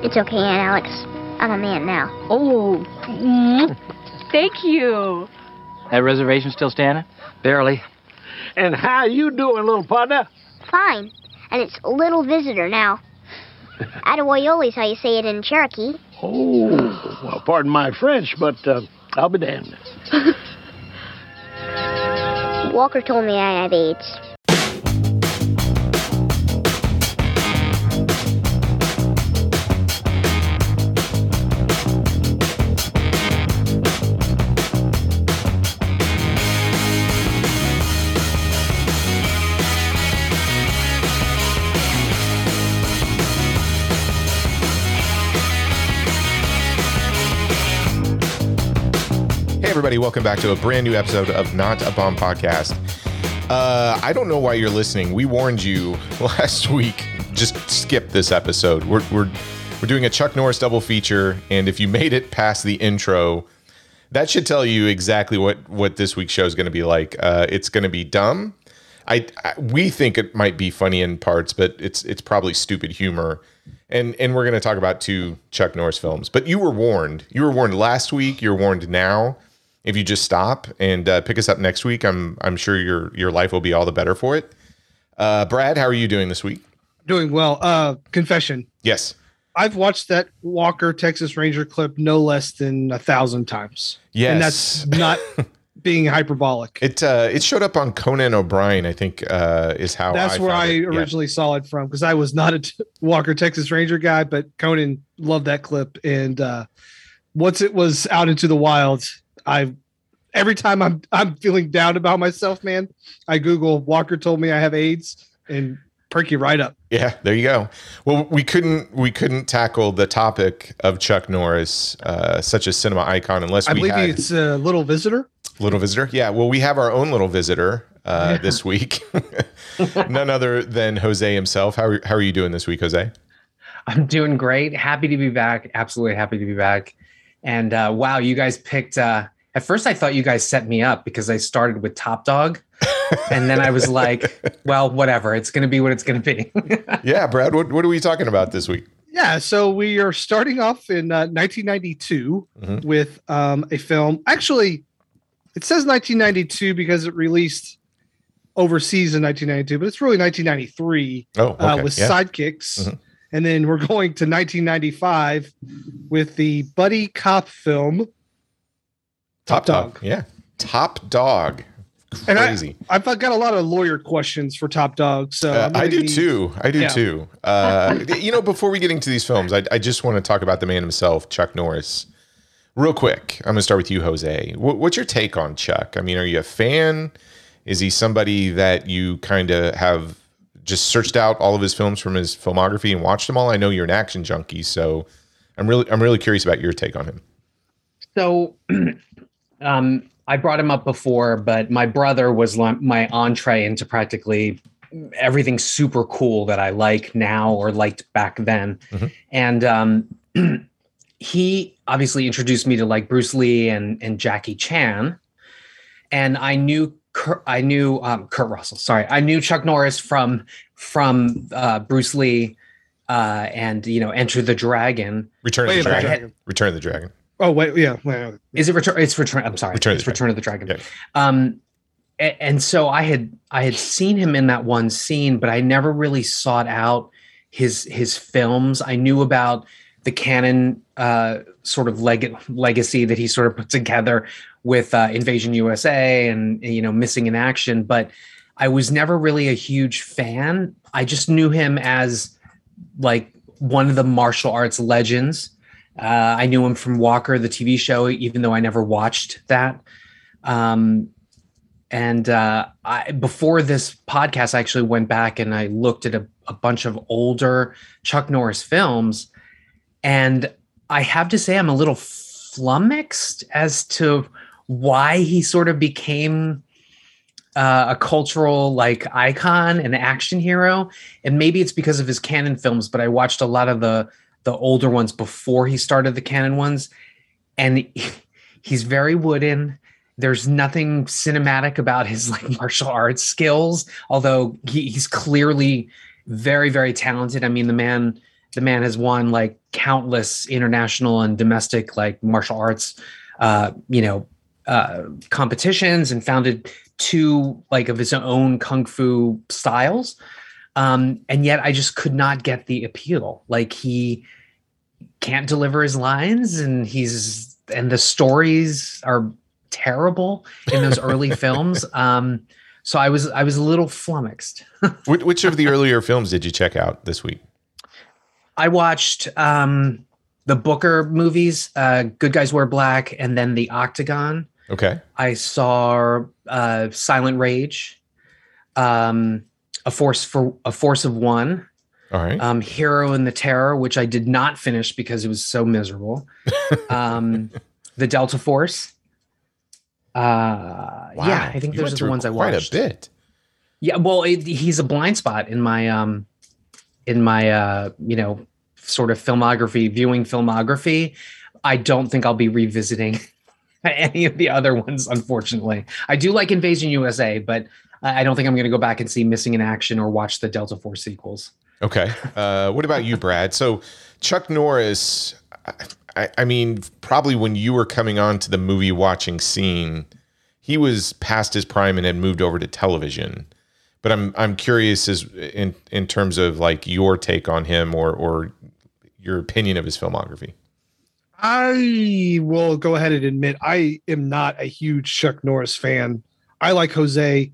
It's okay, Aunt Alex. I'm a man now. Oh, mm, thank you. That reservation still standing? Barely. And how you doing, little partner? Fine. And it's little visitor now. Atawoyoli's how you say it in Cherokee. Oh, well, pardon my French, but uh, I'll be damned. Walker told me I have AIDS. Everybody, welcome back to a brand new episode of Not a Bomb Podcast. Uh, I don't know why you're listening. We warned you last week. Just skip this episode. We're, we're, we're doing a Chuck Norris double feature, and if you made it past the intro, that should tell you exactly what, what this week's show is going to be like. Uh, it's going to be dumb. I, I we think it might be funny in parts, but it's it's probably stupid humor. And and we're going to talk about two Chuck Norris films. But you were warned. You were warned last week. You're warned now if you just stop and uh, pick us up next week, I'm I'm sure your your life will be all the better for it. Uh, Brad, how are you doing this week? Doing well. Uh, confession. Yes. I've watched that Walker Texas Ranger clip no less than a thousand times. Yes. And that's not being hyperbolic. It uh, it showed up on Conan O'Brien, I think, uh, is how That's I where I it. Yeah. originally saw it from because I was not a t- Walker Texas Ranger guy, but Conan loved that clip. And uh, once it was out into the wild, I every time I'm I'm feeling down about myself, man, I Google Walker told me I have AIDS and perk you right up. Yeah, there you go. Well, we couldn't we couldn't tackle the topic of Chuck Norris, uh, such a cinema icon, unless I we believe had it's a little visitor. little visitor. Yeah, well, we have our own little visitor uh, this week. None other than Jose himself. How are, how are you doing this week, Jose? I'm doing great. Happy to be back. Absolutely happy to be back. And uh, wow, you guys picked. Uh, at first, I thought you guys set me up because I started with Top Dog, and then I was like, well, whatever. It's going to be what it's going to be. Yeah, Brad. What what are we talking about this week? Yeah, so we are starting off in uh, 1992 Mhm. with um, a film. Actually, it says 1992 because it released overseas in 1992, but it's really 1993 Oh, okay. uh, with yeah. Sidekicks. Mhm. And then we're going to 1995 with the buddy cop film. Top Top dog. Dog. Yeah. Top dog. And I- Crazy. I've got a lot of lawyer questions for Top Dog. So Uh, I'm I do be- too. I do Yeah. too. Uh, you know, before we get into these films, I, I just want to talk about the man himself, Chuck Norris. Real quick, I'm going to start with you, Jose. What, what's your take on Chuck? I mean, are you a fan? Is he somebody that you kind of have just searched out all of his films from his filmography and watched them all? I know you're an action junkie, so I'm really I'm really curious about your take on him. so, um, I brought him up before, but my brother was li- my entree into practically everything super cool that I like now or liked back then. Mhm. And um, he obviously introduced me to like Bruce Lee and and Jackie Chan, and I knew Kurt, I knew um, Kurt Russell. Sorry, I knew Chuck Norris from from uh, Bruce Lee uh, and you know Enter the Dragon. Return of Wait the a minute. Dragon. Return of the Dragon. Oh wait, yeah. Wait, wait. Is it return? It's return. I'm sorry. Return it's the Return of the Dragon. Yeah. Um, a- and so I had I had seen him in that one scene, but I never really sought out his his films. I knew about the Cannon uh, sort of leg- legacy that he sort of put together with uh, Invasion USA and you know Missing in Action, but I was never really a huge fan. I just knew him as like one of the martial arts legends. Uh, I knew him from Walker, the TV show, even though I never watched that. Um, and uh, I, before this podcast, I actually went back and I looked at a, a bunch of older Chuck Norris films. And I have to say, I'm a little flummoxed as to why he sort of became uh, a cultural like icon and action hero. And maybe it's because of his Cannon films, but I watched a lot of the the older ones before he started the Cannon ones, and he's very wooden. There's nothing cinematic about his like martial arts skills, although he, he's clearly very, very talented. I mean, the man the man has won like countless international and domestic like martial arts, uh, you know, uh, competitions and founded two like of his own kung fu styles. Um, and yet I just could not get the appeal. Like he can't deliver his lines and he's and the stories are terrible in those early films. Um, so I was I was a little flummoxed. Which, of the earlier films did you check out this week? I watched um, the Booker movies, uh, Good Guys Wear Black, and then The Octagon. Okay. I saw uh, Silent Rage, um, a force for a force of one, All right. um, Hero and the Terror, which I did not finish because it was so miserable. um, the Delta Force. Uh, yeah, I think You those are the ones I watched. quite a bit. Yeah, well, it, he's a blind spot in my um, in my uh, you know, sort of filmography, viewing filmography. I don't think I'll be revisiting any of the other ones, unfortunately. I do like Invasion USA, but I I don't think I'm going to go back and see Missing in Action or watch the Delta Force sequels. Okay. Uh, what about you, Brad? So Chuck Norris, I, I mean, probably when you were coming on to the movie watching scene, he was past his prime and had moved over to television. But I'm I'm curious as in in terms of like your take on him or or your opinion of his filmography. I will go ahead and admit I am not a huge Chuck Norris fan. I like Jose.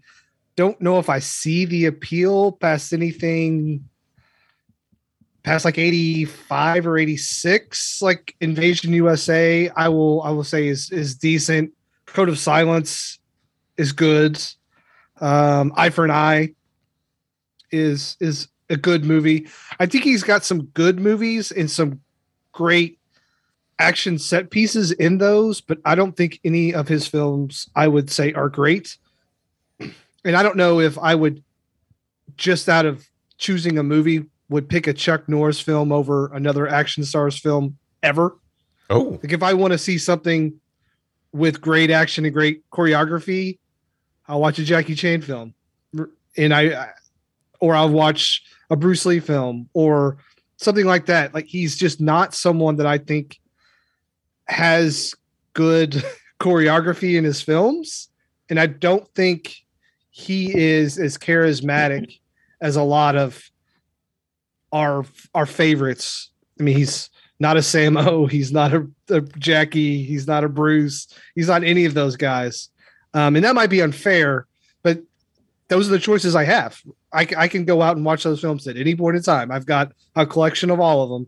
Don't know if I see the appeal past anything past like 85 or 86 like invasion usa i will i will say is is decent. Code of silence is good. Um eye for an eye is is a good movie. I think he's got some good movies and some great action set pieces in those but i don't think any of his films i would say are great and i don't know if i would just out of choosing a movie would pick a Chuck Norris film over another action stars film ever. Oh, Like if I want to see something with great action and great choreography, I'll watch a Jackie Chan film, and I, or I'll watch a Bruce Lee film or something like that. Like he's just not someone that I think has good choreography in his films, and I don't think he is as charismatic as a lot of our our favorites. I mean, he's not a Sammo, he's not a, a Jackie, he's not a Bruce, he's not any of those guys. Um, and that might be unfair, but those are the choices I have. I, I can go out and watch those films at any point in time. I've got a collection of all of them.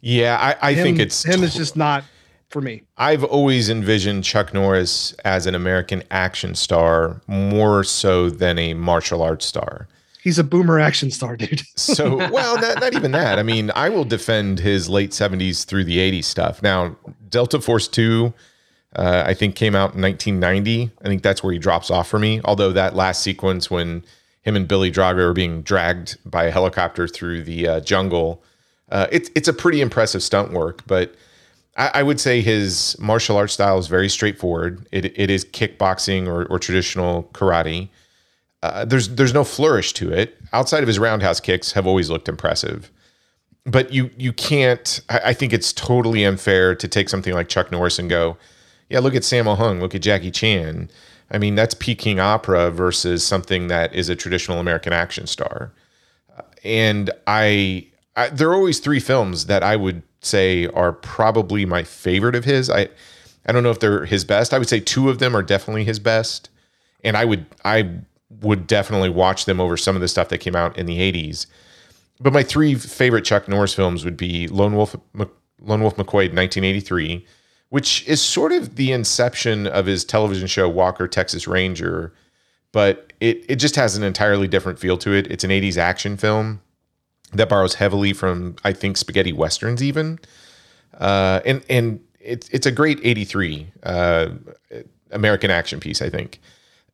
yeah. I, I Him- think it's him is just not for me. I've always envisioned Chuck Norris as an American action star more so than a martial arts star. He's a boomer action star, dude. So, well, not, not even that. I mean, I will defend his late 70s through the 80s stuff. Now, Delta Force 2, uh, I think came out in 1990. I think that's where he drops off for me. Although that last sequence when him and Billy Drago are being dragged by a helicopter through the uh, jungle, uh, it's it's a pretty impressive stunt work. But I, I would say his martial arts style is very straightforward. It, it is kickboxing or, or traditional karate uh, there's there's no flourish to it. Outside of his roundhouse kicks, have always looked impressive. But you you can't. I, I think it's totally unfair to take something like Chuck Norris and go, yeah, look at Sammo Hung, look at Jackie Chan. I mean, that's Peking opera versus something that is a traditional American action star. And I, I there are always three films that I would say are probably my favorite of his. I I don't know if they're his best. I would say two of them are definitely his best and I would I would definitely watch them over some of the stuff that came out in the 80s. But my three favorite Chuck Norris films would be Lone Wolf Lone Wolf McQuade 1983, which is sort of the inception of his television show Walker Texas Ranger, but it it just has an entirely different feel to it. It's an 80s action film that borrows heavily from I think spaghetti westerns even. Uh, and and it's it's a great 83 uh, American action piece, I think.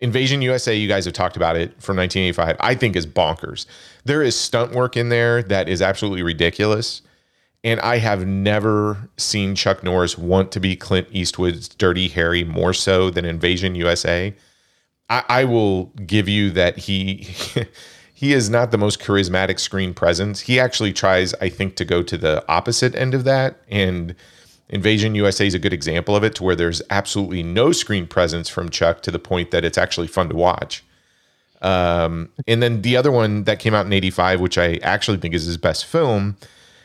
Invasion USA, you guys have talked about it from 1985. I think is bonkers. There is stunt work in there that is absolutely ridiculous. And I have never seen Chuck Norris want to be Clint Eastwood's Dirty Harry more so than Invasion USA. I, I will give you that he he is not the most charismatic screen presence. He actually tries, I think, to go to the opposite end of that. And Invasion USA is a good example of it, to where there's absolutely no screen presence from Chuck to the point that it's actually fun to watch. Um, and then the other one that came out in '85, which I actually think is his best film,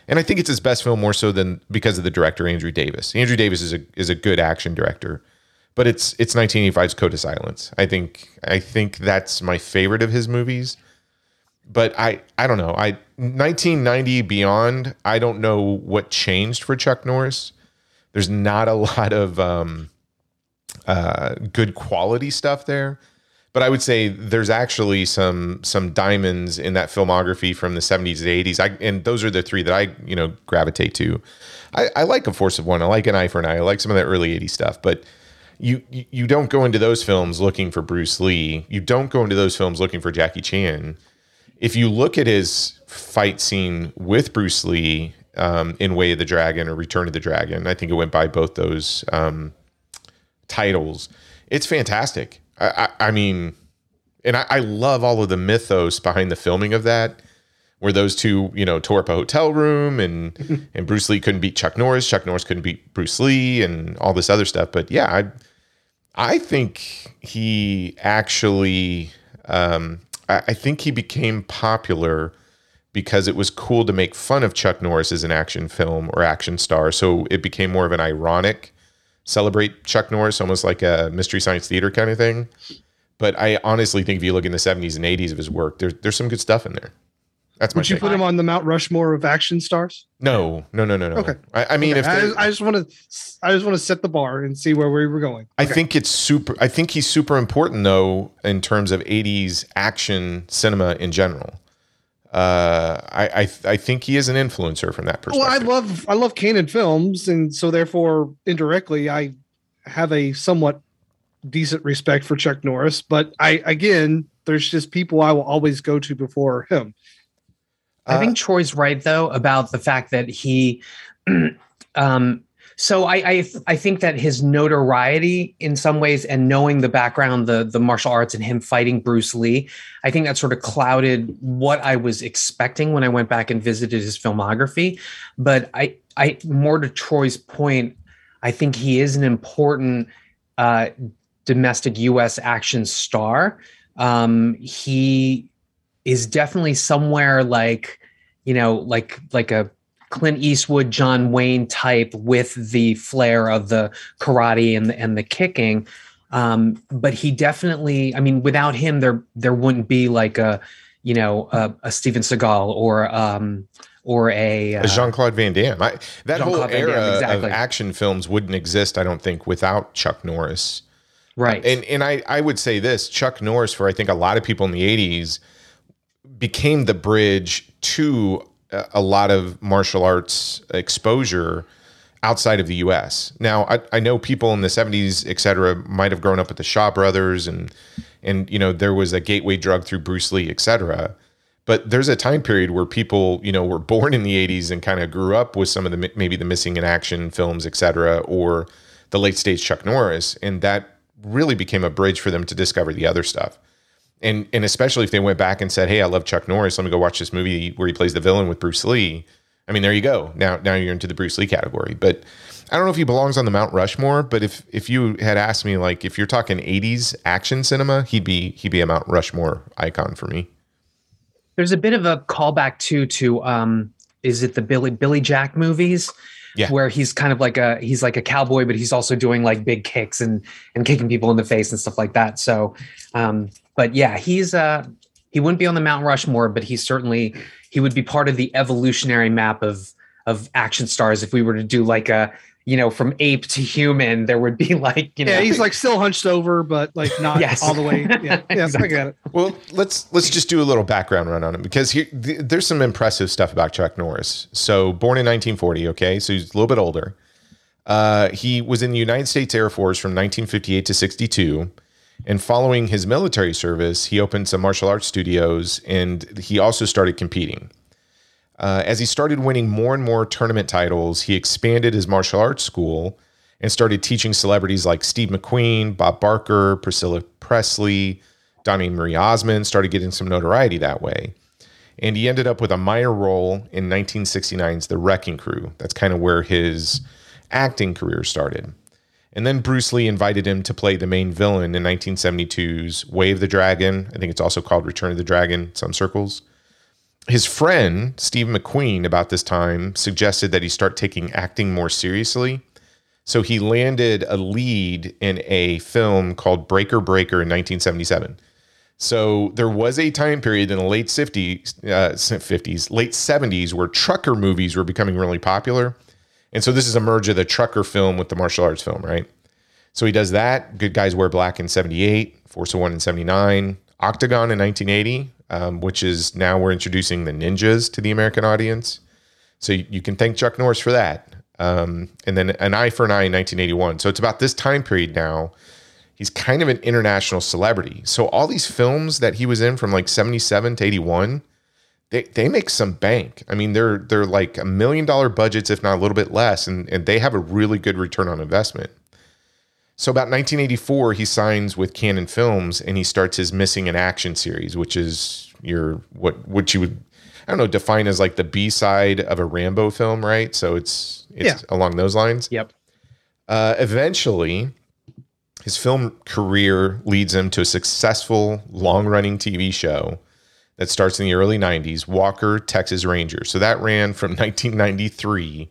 and I think it's his best film more so than because of the director Andrew Davis. Andrew Davis is a is a good action director, but it's it's 1985's Code of Silence. I think I think that's my favorite of his movies. But I I don't know. I 1990 beyond. I don't know what changed for Chuck Norris. There's not a lot of um, uh, good quality stuff there but I would say there's actually some some diamonds in that filmography from the 70s to 80s. I, and those are the three that I you know gravitate to. I, I like a Force of One. I like an Eye for an Eye. I like some of that early 80s stuff. But you you don't go into those films looking for Bruce Lee. You don't go into those films looking for Jackie Chan. If you look at his fight scene with Bruce Lee um, in Way of the Dragon or Return of the Dragon, I think it went by both those um, titles. It's fantastic. I, I, mean, and I, I, love all of the mythos behind the filming of that, where those two, you know, tore up a hotel room and and Bruce Lee couldn't beat Chuck Norris, Chuck Norris couldn't beat Bruce Lee, and all this other stuff. But yeah, I I think he actually, um, I, think he became popular because it was cool to make fun of Chuck Norris as an action film or action star. So it became more of an ironic celebrate Chuck Norris, almost like a mystery science theater kind of thing. But I honestly think if you look in the 70s and 80s of his work, there's there's some good stuff in there. That's. Would you put him on the Mount Rushmore of action stars? No, no, no, no, no. Okay. I, I mean, okay. if I, I, just want to, I just want to set the bar and see where we were going. I think it's super. I think he's super important though in terms of 80s action cinema in general uh, I, I I think he is an influencer from that perspective. Well, I love I love Cannon films, and so therefore indirectly I have a somewhat decent respect for Chuck Norris. But I again, there's just people I will always go to before him. I think uh, Troy's right though about the fact that he um, so I, I, I think that his notoriety in some ways and knowing the background the the martial arts and him fighting Bruce Lee I think that sort of clouded what I was expecting when I went back and visited his filmography. But I I more to Troy's point I think he is an important uh, domestic US action star. Um, he is definitely somewhere like you know like like a Clint Eastwood, John Wayne type with the flair of the karate and the, and the kicking. Um, but he definitely, I mean, without him, there there wouldn't be like a, you know, a, a Steven Seagal or um, or a, uh, Jean Claude Van Damme. I, that Jean-Claude whole era Damme, exactly. of action films wouldn't exist, I don't think, without Chuck Norris. Right. And and I I would say this: Chuck Norris, for I think a lot of people in the '80s, became the bridge to uh, a lot of martial arts exposure outside of the US. Now, I, I know people in the 70s, et cetera, might have grown up with the Shaw brothers and, and, you know, there was a gateway drug through Bruce Lee, et cetera. But there's a time period where people, you know, were born in the 80s and kind of grew up with some of the, maybe the missing in action films, et cetera, or the late stage Chuck Norris. And that really became a bridge for them to discover the other stuff and and especially if they went back and said, "Hey, I love Chuck Norris. Let me go watch this movie where he plays the villain with Bruce Lee." I mean, there you go. Now now you're into the Bruce Lee category. But I don't know if he belongs on the Mount Rushmore. But if if you had asked me, like, if you're talking '80s action cinema, he'd be he'd be a Mount Rushmore icon for me. There's a bit of a callback too to um, is it the Billy Billy Jack movies? yeah. where he's kind of like a he's like a cowboy, but he's also doing like big kicks and and kicking people in the face and stuff like that. So, um, but yeah, he's uh he wouldn't be on the Mount Rushmore, but he's certainly he would be part of the evolutionary map of of action stars if we were to do like a you know, from ape to human, there would be like, you know, yeah, he's like still hunched over, but like not yes. all the way. Yeah, yeah, exactly. I got it. Well, let's let's just do a little background run on him because here th- there's some impressive stuff about Chuck Norris. So, born in 1940, okay, so he's a little bit older. Uh, he was in the United States Air Force from 1958 to 62. And following his military service, he opened some martial arts studios and he also started competing. Uh, as he started winning more and more tournament titles, he expanded his martial arts school and started teaching celebrities like Steve McQueen, Bob Barker, Priscilla Presley, Donny Marie Osmond started getting some notoriety that way. And he ended up with a minor role in 1969's The Wrecking Crew. That's kind of where his acting career started. And then Bruce Lee invited him to play the main villain in 1972's Way of the Dragon. I think it's also called Return of the Dragon some circles. His friend, Steve McQueen, about this time suggested that he start taking acting more seriously. So he landed a lead in a film called Breaker Breaker in 1977. So there was a time period in the late 50s, uh, 50s, late 70s where trucker movies were becoming really popular. And so this is a merge of the trucker film with the martial arts film, right? So he does that. Good Guys Wear Black in 78, Force of One in 79, Octagon in 1980, um, which is now we're introducing the ninjas to the American audience. So you, you can thank Chuck Norris for that. Um, and then An Eye for an Eye in 1981. So it's about this time period now. He's kind of an international celebrity. So all these films that he was in from like 77 to 81, they, they make some bank. I mean, they're they're like a million dollar budgets, if not a little bit less, and, and they have a really good return on investment. So about 1984, he signs with Cannon Films and he starts his Missing in Action series, which is your what what you would I don't know define as like the B side of a Rambo film, right? So it's it's Yeah. along those lines. Yep. Uh, eventually, his film career leads him to a successful long running TV show that starts in the early 90s Walker, Texas Ranger. So that ran from 1993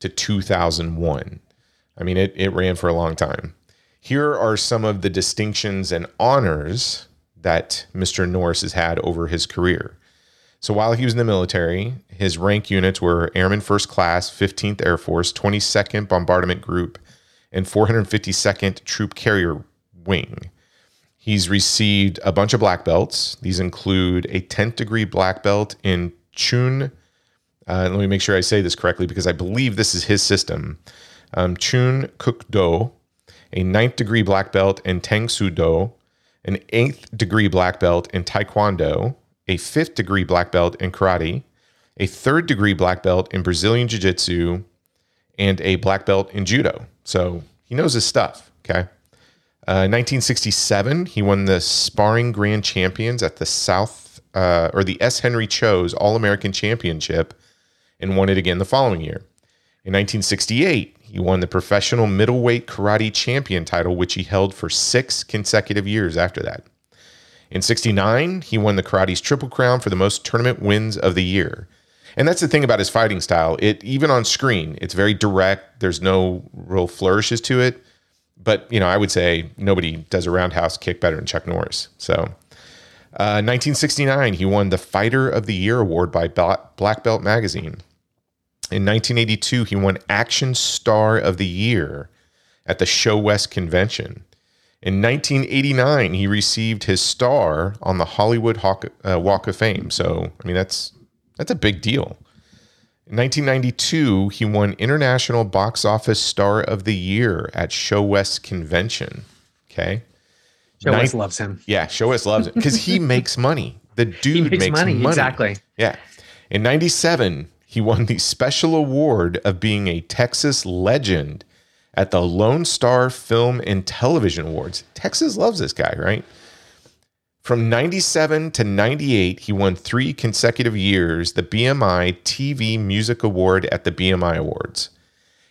to 2001. I mean, it, it ran for a long time. Here are some of the distinctions and honors that Mr. Norris has had over his career. So while he was in the military, his rank units were Airman First Class, 15th Air Force, 22nd Bombardment Group, and 452nd Troop Carrier Wing. He's received a bunch of black belts. These include a 10th degree black belt in Chun. Uh, let me make sure I say this correctly because I believe this is his system. Um, Chun Kuk Do, a ninth degree black belt in Tang Soo Do, an eighth degree black belt in Taekwondo, a fifth degree black belt in karate, a third degree black belt in Brazilian Jiu Jitsu, and a black belt in judo. So he knows his stuff. Okay. Uh, 1967, he won the sparring grand champions at the South uh, or the S. Henry Cho's All American Championship and won it again the following year. In 1968, he won the professional middleweight karate champion title, which he held for six consecutive years after that. In 69, he won the karate's triple crown for the most tournament wins of the year. And that's the thing about his fighting style. It even on screen, it's very direct. There's no real flourishes to it. But you know, I would say nobody does a roundhouse kick better than Chuck Norris. So, uh, 1969, he won the Fighter of the Year award by Black Belt Magazine. In 1982, he won Action Star of the Year at the Show West Convention. In 1989, he received his star on the Hollywood Hawk, uh, Walk of Fame. So, I mean, that's that's a big deal. In 1992, he won International Box Office Star of the Year at Show West Convention. Okay. Joe Nin- loves him. Yeah, Show West loves him because he makes money. The dude He makes, money. Exactly. yeah. In 97, he won the special award of being a Texas legend at the Lone Star Film and Television Awards. Texas loves this guy, right? From 97 to 98, he won three consecutive years the BMI TV Music Award at the BMI Awards.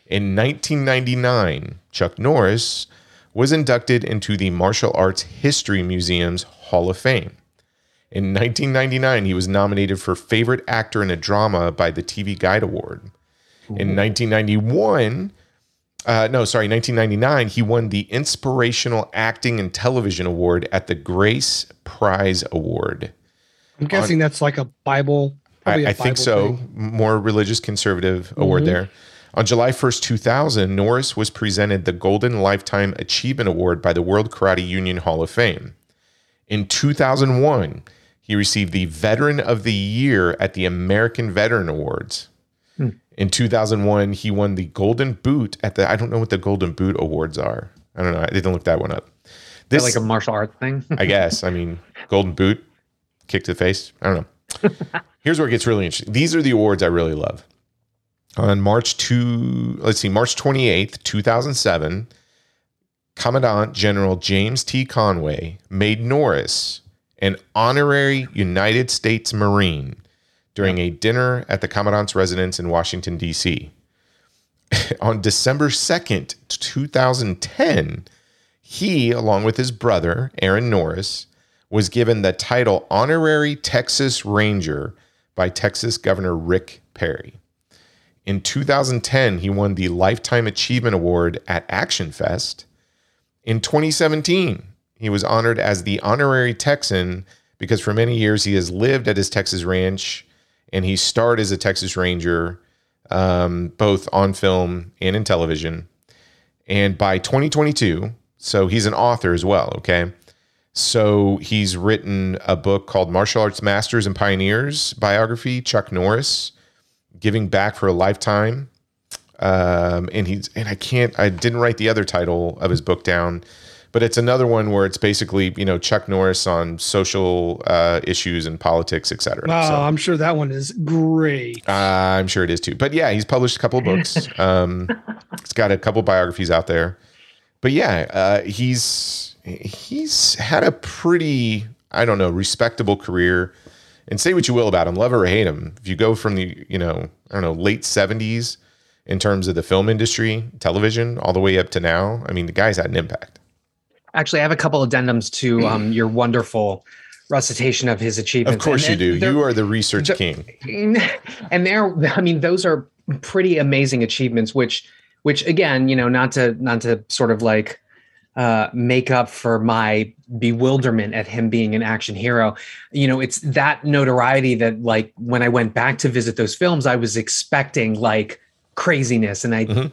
In 1999, Chuck Norris was inducted into the Martial Arts History Museum's Hall of Fame. In 1999, he was nominated for Favorite Actor in a Drama by the TV Guide Award. In 1991, uh, no, sorry, 1999, he won the Inspirational Acting and Television Award at the Grace Prize Award. I'm guessing that's like a Bible. probably a I, I think so. thing. More religious conservative award there. On July 1st, 2000, Norris was presented the Golden Lifetime Achievement Award by the World Karate Union Hall of Fame. In 2001, he received the Veteran of the Year at the American Veteran Awards. In 2001, he won the Golden Boot at the, I don't know what the Golden Boot Awards are. I don't know. I didn't look that one up. Is This, that like a martial art thing. I guess. I mean, Golden Boot, kick to the face. I don't know. Here's where it gets really interesting. These are the awards I really love. On March 2, let's see, March 28th, 2007, Commandant General James T. Conway made Norris an honorary United States Marine during a dinner at the Commandant's residence in Washington, D.C. On December 2nd, 2010, he, along with his brother, Aaron Norris, was given the title Honorary Texas Ranger by Texas Governor Rick Perry. In 2010, he won the Lifetime Achievement Award at Action Fest. In 2017, he was honored as the Honorary Texan because for many years he has lived at his Texas ranch and he starred as a Texas Ranger, um, both on film and in television. And by 2022, so he's an author as well, okay? So he's written a book called Martial Arts Masters and Pioneers biography, Chuck Norris, Giving Back for a Lifetime. Um, and he's and I can't I didn't write the other title of his book down, but it's another one where it's basically you know Chuck Norris on social uh, issues and politics, etc. Oh, So, I'm sure that one is great. uh, I'm sure it is too. But yeah, he's published a couple of books. Um, he's got a couple biographies out there. But yeah, uh, he's he's had a pretty I don't know respectable career. And say what you will about him, love or hate him. If you go from the you know I don't know late '70s in terms of the film industry, television, all the way up to now, I mean the guy's had an impact. Actually, I have a couple addendums to um, your wonderful recitation of his achievements. Of course you And do. You are the research the- king. and they're i mean those are pretty amazing achievements which which again you know not to not to sort of like uh make up for my bewilderment at him being an action hero you know it's that notoriety that like when i went back to visit those films i was expecting like craziness and i Mhm.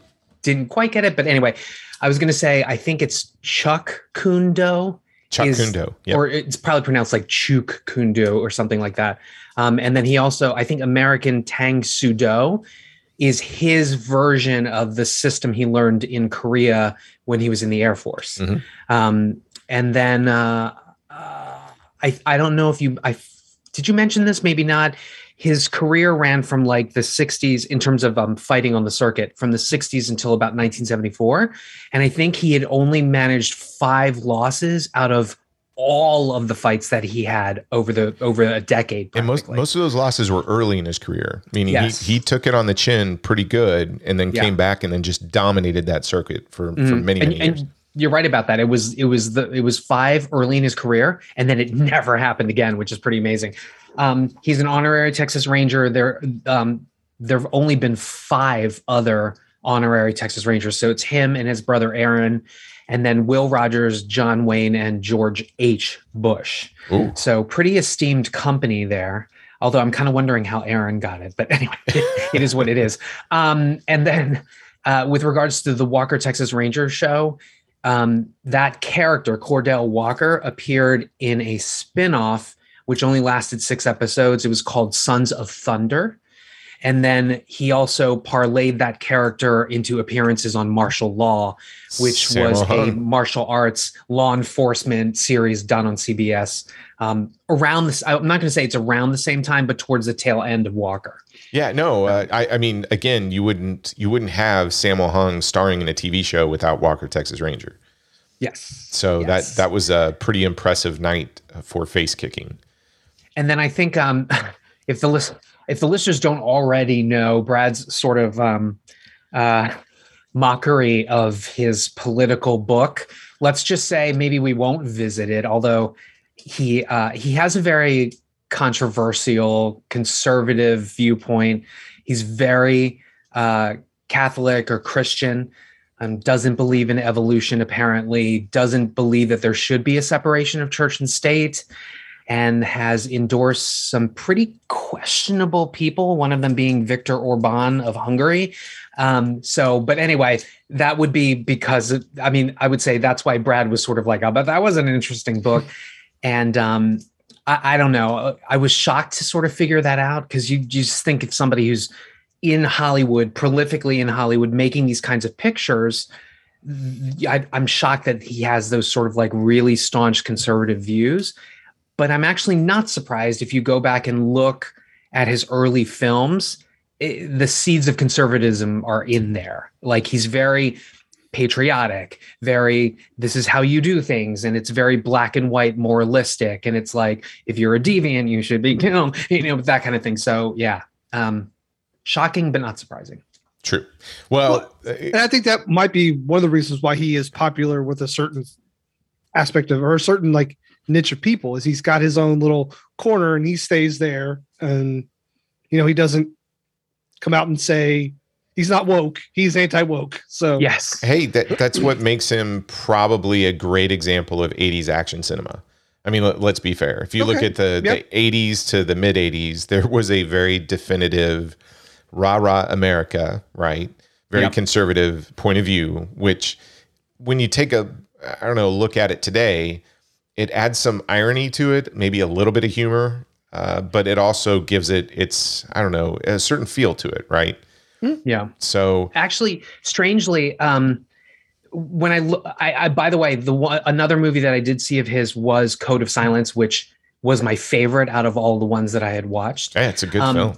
Didn't quite get it but anyway i was going to say i think it's chuck kundo Chuck is- Kundo. Yep. or it's probably pronounced like Chuk Kundo or something like that. Um, and then he also, I think, American Tang Soo Do is his version of the system he learned in Korea when he was in the Air Force. Mhm. Um, and then uh, uh, I I don't know if you I did you mention this? Maybe not. His career ran from like the 60s in terms of um, fighting on the circuit from the 60s until about 1974. And I think he had only managed five losses out of all of the fights that he had over the over a decade. And most most of those losses were early in his career, meaning Yes. he, he took it on the chin pretty good, and then Yeah. came back and then just dominated that circuit for, for Mhm. many and, many years. You're right about that. It was it was the it was five early in his career, and then it never happened again, which is pretty amazing. Um, he's an honorary Texas Ranger. There um, there have only been five other honorary Texas Rangers, so it's him and his brother Aaron, and then Will Rogers, John Wayne, and George H. Bush. Ooh. So pretty esteemed company there. Although I'm kind of wondering how Aaron got it, but anyway, it is what it is. Um, and then uh, with regards to the Walker Texas Ranger show, um, that character Cordell Walker appeared in a spin-off which only lasted six episodes. It was called Sons of Thunder. And then he also parlayed that character into appearances on Martial Law, which was a martial arts law enforcement series done on CBS um, around this. I'm not going to say it's around the same time, but towards the tail end of Walker. Yeah, no, uh, I, I mean, again, you wouldn't you wouldn't have Sammo Hung starring in a TV show without Walker Texas Ranger. Yes. So Yes. that that was a pretty impressive night for face kicking. And then I think um, if the list, if the listeners don't already know Brad's sort of um, uh, mockery of his political book, let's just say maybe we won't visit it. Although he uh, he has a very controversial conservative viewpoint. He's very uh, Catholic or Christian. Um, doesn't believe in evolution apparently doesn't believe that there should be a separation of church and state and has endorsed some pretty questionable people, one of them being Viktor Orban of Hungary. Um, so, but anyway, that would be because, I mean, I would say that's why Brad was sort of like, oh, but that was an interesting book. And um, I, I don't know. I was shocked to sort of figure that out because you, you just think it's somebody who's in Hollywood, prolifically in Hollywood, making these kinds of pictures. I, I'm shocked that he has those sort of like really staunch conservative views but I'm actually not surprised if you go back and look at his early films. i the seeds of conservatism are in there. Like he's very patriotic, very this is how you do things, and it's very black and white, moralistic, and it's like if you're a deviant, you should be killed, you know, that kind of thing. So yeah, um, shocking but not surprising. True. Well, uh, And I think that might be one of the reasons why he is popular with a certain aspect of or a certain like niche of people is he's got his own little corner and he stays there and you know he doesn't come out and say he's not woke he's anti-woke so Yes. hey, that that's what makes him probably a great example of 80s action cinema. I mean, let, us be fair. If you look at the, Yep. the 80s to the mid 80s, there was a very definitive rah rah America, right? Very Yep. conservative point of view, which when you take a, I don't know, look at it today, it adds some irony to it, maybe a little bit of humor, uh, but it also gives it its, I don't know, a certain feel to it, right? Yeah. So, actually strangely um when i look I, I by the way the one another movie that i did see of his was code of silence which was my favorite out of all the ones that i had watched yeah, it's a good Um, film.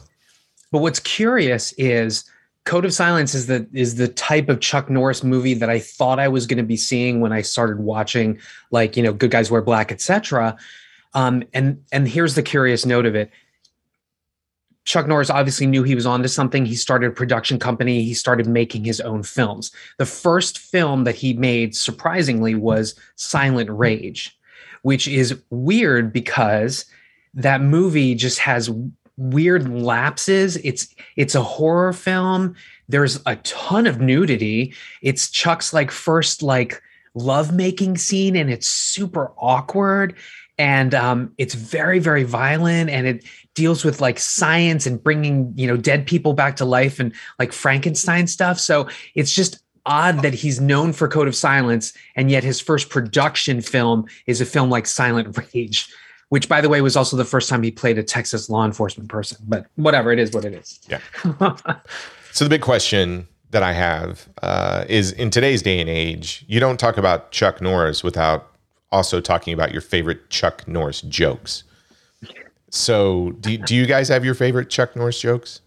but what's curious is code of silence is the is the type of chuck norris movie that i thought i was going to be seeing when i started watching like you know good guys wear black etc um and and here's the curious note of it Chuck Norris obviously knew he was onto something. He started a production company. He started making his own films. The first film that he made, surprisingly, was Silent Rage, which is weird because that movie just has weird lapses. It's it's a horror film. There's a ton of nudity. It's Chuck's like first like lovemaking scene, and it's super awkward. And um, it's very, very violent, and it deals with like science and bringing you know dead people back to life and like Frankenstein stuff. So it's just odd that he's known for Code of Silence, and yet his first production film is a film like Silent Rage, which, by the way, was also the first time he played a Texas law enforcement person. But whatever, it is what it is. Yeah. So the big question that I have uh, is in today's day and age, you don't talk about Chuck Norris without also talking about your favorite Chuck Norris jokes. So do, do you guys have your favorite Chuck Norris jokes?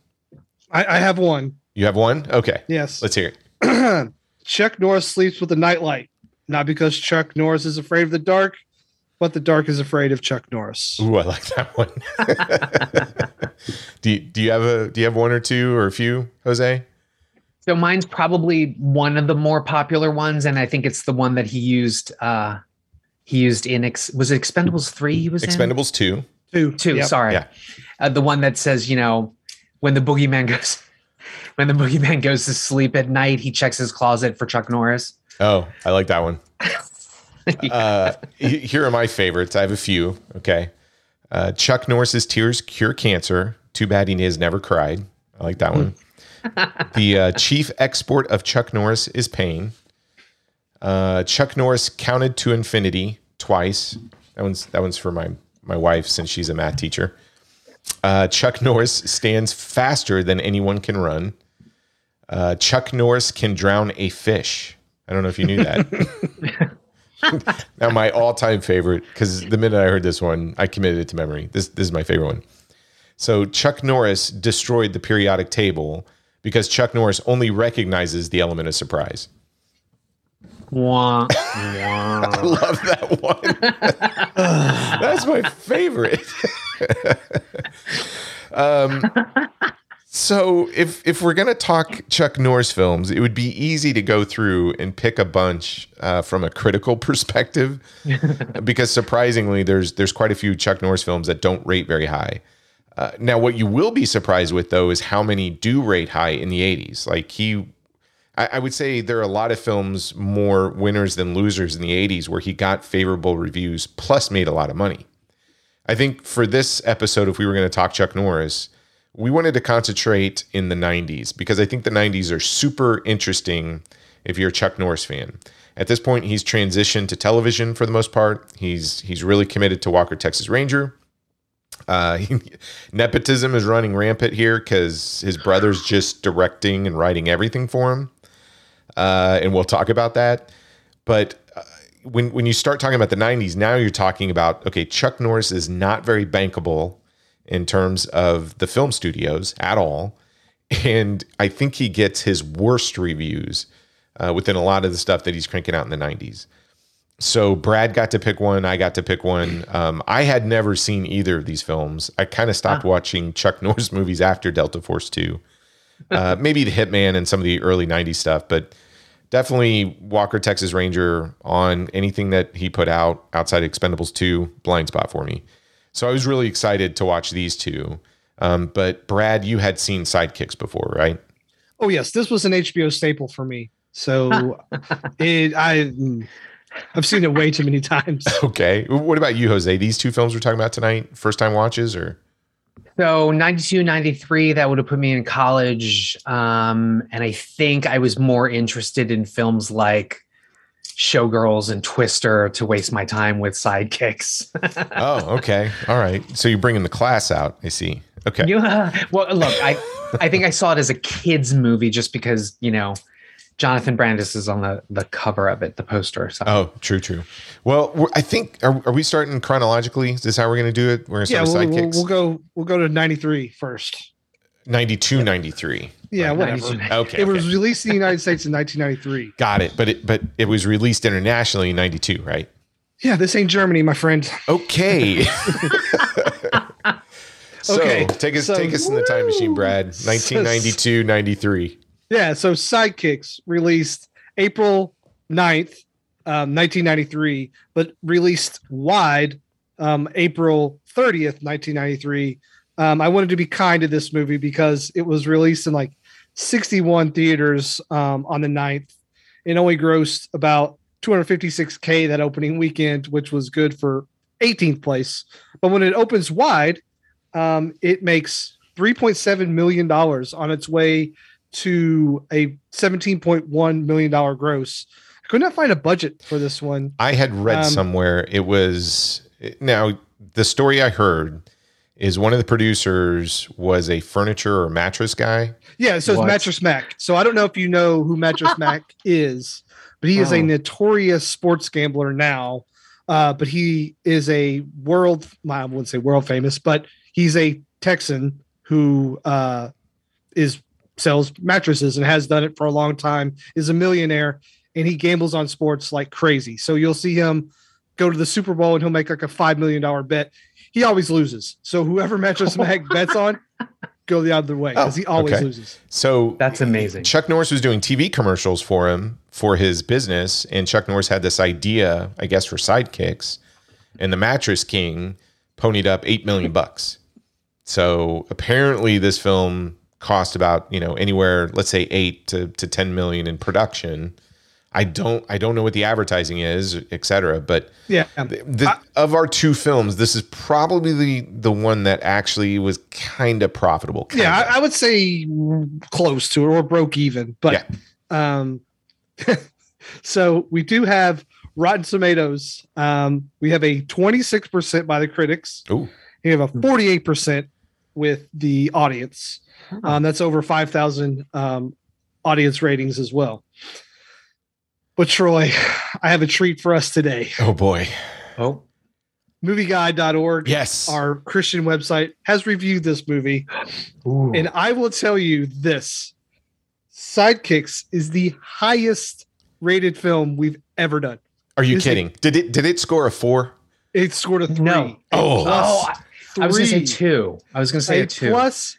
I, I have one You have one? Okay. yes Let's hear it. chuck norris sleeps with a nightlight not because chuck norris is afraid of the dark but the dark is afraid of chuck norris Ooh, I like that one. do, you, do you have a do you have one or two or a few, Jose? So mine's probably one of the more popular ones, and I think it's the one that he used. uh He used in Ex- was it Expendables three? He was? Expendables 2. two two. Yep. Sorry, Yeah. uh, the one that says you know when the boogeyman goes when the boogeyman goes to sleep at night, he checks his closet for Chuck Norris. Oh, I like that one. uh, here are my favorites. I have a few. Okay. Uh, Chuck Norris's tears cure cancer. Too bad he has never cried. I like that one. the uh, chief export of Chuck Norris is pain. Uh, Chuck Norris counted to infinity twice. That one's that one's for my my wife since she's a math teacher. Uh, Chuck Norris stands faster than anyone can run. Uh, Chuck Norris can drown a fish. I don't know if you knew that. now, my all-time favorite, because the minute I heard this one, I committed it to memory. This this is my favorite one. So Chuck Norris destroyed the periodic table because Chuck Norris only recognizes the element of surprise. Wah, wah. I love that one. That's my favorite. um, so if if we're gonna talk Chuck Norris films, it would be easy to go through and pick a bunch uh, from a critical perspective, because surprisingly, there's there's quite a few Chuck Norris films that don't rate very high. Uh, now, what you will be surprised with though is how many do rate high in the 80s. Like he I, I would say there are a lot of films more winners than losers in the 80s where he got favorable reviews plus made a lot of money. I think for this episode, if we were going to talk Chuck Norris, we wanted to concentrate in the 90s because I think the 90s are super interesting if you're a Chuck Norris fan. At this point, he's transitioned to television for the most part. He's he's really committed to Walker Texas Ranger. Uh, nepotism is running rampant here because his brother's just directing and writing everything for him uh, and we'll talk about that. But uh, when when you start talking about the '90s, now you're talking about okay, Chuck Norris is not very bankable in terms of the film studios at all, and I think he gets his worst reviews uh, within a lot of the stuff that he's cranking out in the 90s. So Brad got to pick one. I got to pick one. Um, I had never seen either of these films. I kind of stopped watching Chuck Norris movies after Delta Force 2. Uh, maybe the Hitman and some of the early 90s stuff, but definitely Walker Texas Ranger on anything that he put out outside Expendables 2, blind spot for me. So I was really excited to watch these two. Um, but Brad, you had seen Sidekicks before, right? Oh yes, this was an HBO staple for me. So it I mm, I've seen it way too many times. Okay. What about you, Jose? These two films we're talking about tonight, first time watches or? So 92, 93, that would have put me in college. Um, and I think I was more interested in films like Showgirls and Twister to waste my time with sidekicks. Oh, okay. All right. So you're bringing the class out. I see. Okay. yeah. Well, look, I, I think I saw it as a kid's movie just because, you know, Jonathan Brandis is on the, the cover of it, the poster. So. Oh, true, true. Well, we're- I think are, are we starting chronologically? Is this how we're going to do it? We're going to start we'll, with we'll, sidekicks. we'll go we'll go to 93 first. 92, 93. Yeah, Right, whatever. 92. Okay. It was released in the United States in 1993. Got it. But it but it was released internationally in 92, right? Yeah, this ain't Germany, my friend. Okay. so Okay, take us so- take us in the time machine, Brad. 1992, 93. Yeah, so Sidekicks released April 9th, um, 1993, but released wide um, April 30th, 1993. Um, I wanted to be kind to this movie because it was released in like 61 theaters um, on the 9th. and only grossed about 256K that opening weekend, which was good for 18th place. But when it opens wide, um, it makes $3.7 million on its way to a $17.1 million gross. I could not find a budget for this one. I had read Um, somewhere it was now the story I heard is one of the producers was a furniture or mattress guy. Yeah, so it's Mattress Mac. So I don't know if you know who Mattress Mac is, but he is a Oh. notorious sports gambler now. Uh, but he is a world, well, I wouldn't say world famous, but he's a Texan who uh, is sells mattresses and has done it for a long time. Is a millionaire and he gambles on sports like crazy. So you'll see him go to the Super Bowl and he'll make like a five million dollar bet. He always loses. So whoever Mattress Mac bets on, go the other way because Oh, he always okay. loses. So That's amazing. Chuck Norris was doing TV commercials for him for his business, and Chuck Norris had this idea, I guess, for sidekicks, and the Mattress King ponied up eight million bucks. So apparently, this film cost about you know anywhere, let's say eight to, to ten million in production. I don't I don't know what the advertising is, et cetera, but Yeah. the, of our two films, this is probably the, the one that actually was kind of profitable. Yeah, kinda. I, I would say close to or broke even. But um so we do have Rotten Tomatoes. Um we have a 26% by the critics. Ooh. We have a 48% with the audience. Um that's over 5,000 um audience ratings as well. But Troy, I have a treat for us today. Oh boy. Oh, Movieguide.org Yes. our Christian website has reviewed this movie. Ooh. And I will tell you this Sidekicks is the highest rated film we've ever done. Are you Is it- kidding? did it did it score a four? It scored a three. No. A Oh. plus Oh, I, I was going to say two. I was going to say A a two. plus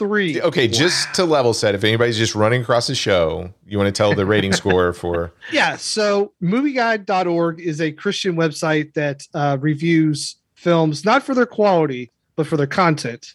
three. Okay, just to level set, if anybody's just running across the show, you want to tell the rating score for Yeah. So movieguide.org is a Christian website that uh, reviews films, not for their quality, but for their content.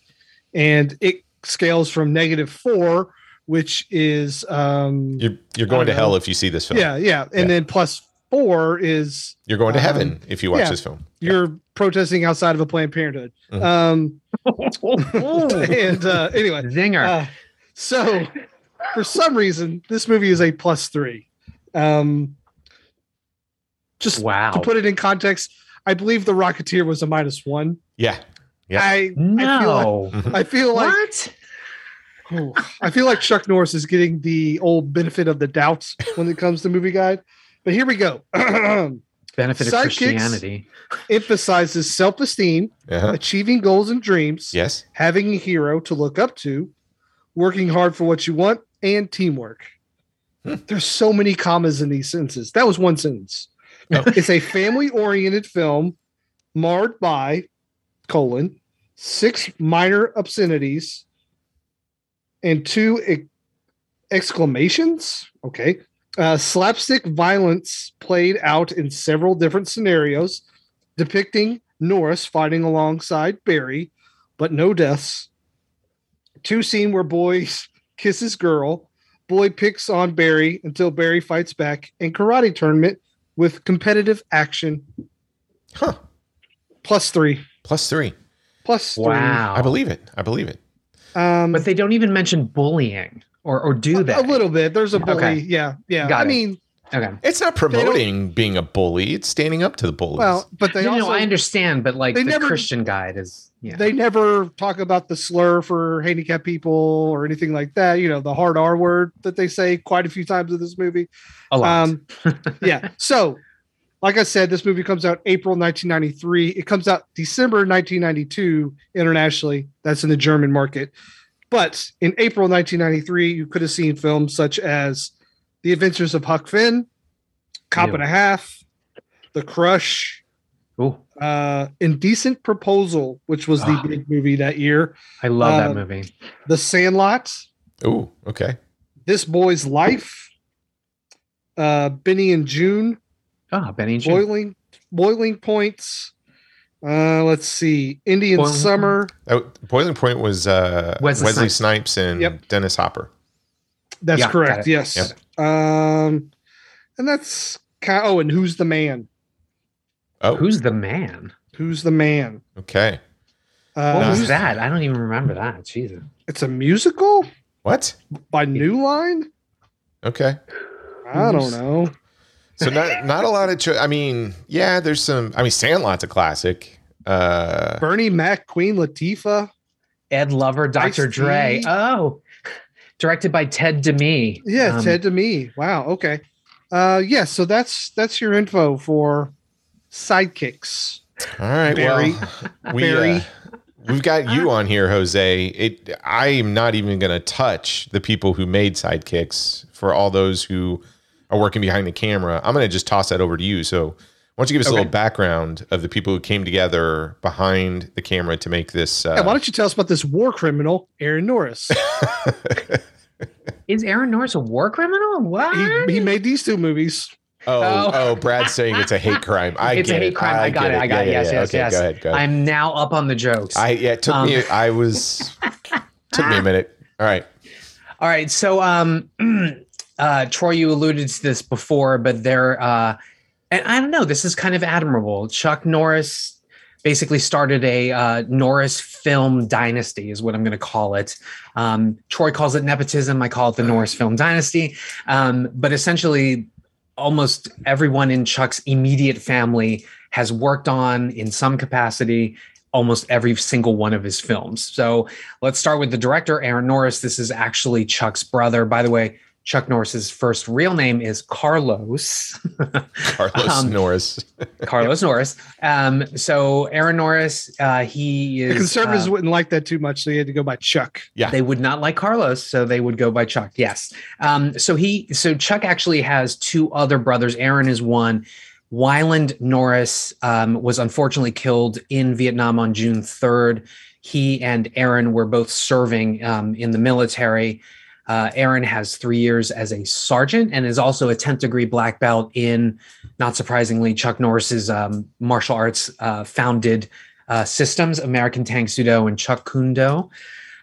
And it scales from negative four, which is um you're you're going to don't hell if you see this film. yeah, yeah. And Yeah. then plus four is You're going to Um, heaven if you watch yeah. this film. you're protesting outside of a Planned Parenthood. Mhm. Um, and uh, anyway, Zinger. uh, so for some reason, this movie is a plus three. Um, just wow. to put it in context, I believe the Rocketeer was a minus one. Yeah. Yeah. I no. I feel like what? oh, I feel like Chuck Norris is getting the old benefit of the doubt when it comes to movie guide. But here we go. Benefit of Sidekicks? Christianity. Emphasizes self-esteem, Uh-huh. achieving goals and dreams. Yes. having a hero to look up to, working hard for what you want, and teamwork. There's so many commas in these sentences. That was one sentence. it's a family-oriented film marred by colon six minor obscenities and two ex- exclamations. Okay. Uh, slapstick violence played out in several different scenarios, depicting Norris fighting alongside Barry, but no deaths. Two scene where boys kisses girl, boy picks on Barry until Barry fights back, and karate tournament with competitive action. Huh. Plus three. Plus three. Plus three. Wow. I believe it. I believe it. Um, But they don't even mention bullying, or or do they? a little bit. There's a bully. Okay. Yeah, yeah. Got I it. mean, Okay. It's not promoting being a bully. It's standing up to the bullies. well, but they no, also no, I understand, but like the never- Christian guide is yeah. they never talk about the slur for handicapped people or anything like that. You know, the hard R word that they say quite a few times in this movie. a lot. Um, yeah. So, like I said, this movie comes out April 1993. It comes out December 1992 internationally. That's in the German market. But in April 1993, you could have seen films such as The Adventures of Huck Finn, Cop Ew. and a Half, The Crush, Ooh, uh, Indecent Proposal, which was the Ah. big movie that year, I love uh, that movie. The Sandlot, Ooh, okay. This Boy's Life, uh, Benny and Joon, Oh, Benny and Joon. Boiling Boiling Points. Uh, let's see, Indian Boiling Summer. Oh, Boiling Point was uh, Wesley Wesley, Snipes. Snipes. and Yep. Dennis Hopper. That's Yeah, correct. Yes. Yep. Um, and that's kind. oh, and who's the man? Oh, Who's the man? Who's the man? okay. What Uh, was that? I don't even remember that. Jesus. It's a musical What? by New Line. Okay. I don't know. So not not a lot of. Cho- I mean, yeah, there's some. I mean, Sandlot's a classic. Uh, Bernie Mac, Queen Latifah. Ed Lover, Dr. Dre. Oh, directed by Ted Demme. Yeah, Um, Ted Demme. Wow. Okay. Uh, yeah. So that's that's your info for sidekicks. all right. Barry. Well, we Barry. uh, we've got you on here, Jose. It. I am not even going to touch the people who made sidekicks. For all those who are working behind the camera, I'm going to just toss that over to you. So. Why don't you give us a little background of the people who came together behind the camera to make this? Uh, Yeah, why don't you tell us about this war criminal, Aaron Norris? Is Aaron Norris a war criminal? What? he, he made these two movies. Oh, Oh. oh, Brad's saying it's a hate crime. I It's a get hate it. crime. I got it. I got it. Yeah, Yes, yeah, yes, okay, yes. Go ahead. Go ahead. I'm now up on the jokes. I yeah. It took Um, me. I was. took me a minute. All right. All right. So, um, uh, Troy, you alluded to this before, but there, uh, and I don't know, this is kind of admirable. Chuck Norris basically started a uh, Norris film dynasty, is what I'm going to call it. Um, Troy calls it nepotism. I call it the Norris film dynasty. Um, but essentially, almost everyone in Chuck's immediate family has worked on, in some capacity, almost every single one of his films. So let's start with the director, Aaron Norris. This is actually Chuck's brother. By the way, Chuck Norris's first real name is Carlos. Carlos Um, Norris. Carlos Norris. Um, so Aaron Norris, uh, he is The conservatives uh, wouldn't like that too much, so they had to go by Chuck. Yeah. they would not like Carlos, so they would go by Chuck. Yes. Um, so he, so Chuck actually has two other brothers. Aaron is one. Wieland Norris um, was unfortunately killed in Vietnam on June 3rd. He and Aaron were both serving um, in the military. Uh, Aaron has three years as a sergeant and is also a 10th degree black belt in, not surprisingly, Chuck Norris's um, martial arts uh, founded uh, systems, American Tang Soo Do and Chun Kuk Do.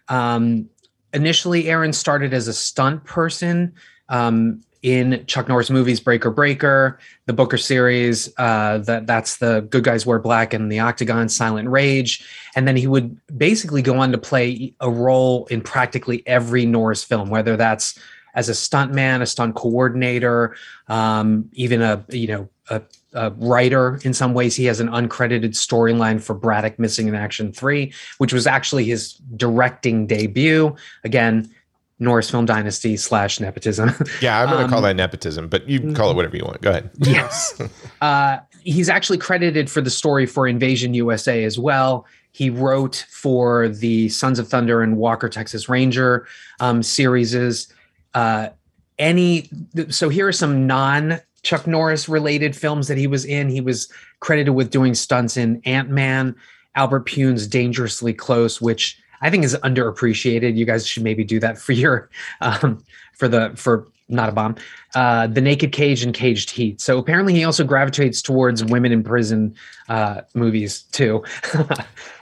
Um, initially, Aaron started as a stunt person um, in Chuck Norris movies, Breaker Breaker, the Booker series. Uh, that that's the Good Guys Wear Black and the Octagon, Silent Rage, and then he would basically go on to play a role in practically every Norris film, whether that's as a stunt man, a stunt coordinator, um, even a you know a, a writer in some ways. He has an uncredited storyline for Braddock Missing in Action Three, which was actually his directing debut. Again, Norris Film Dynasty slash nepotism. Yeah, I'm going to call Um, that nepotism, but you call it whatever you want. Go ahead. yes. Uh, he's actually credited for the story for Invasion USA as well. He wrote for the Sons of Thunder and Walker Texas Ranger um, series. Uh, any so here are some non Chuck Norris related films that he was in. He was credited with doing stunts in Ant Man, Albert Pyun's Dangerously Close, which I think is underappreciated. You guys should maybe do that for your um, for the for not a bomb. Uh, the Naked Cage and Caged Heat. So apparently he also gravitates towards women in prison uh, movies too.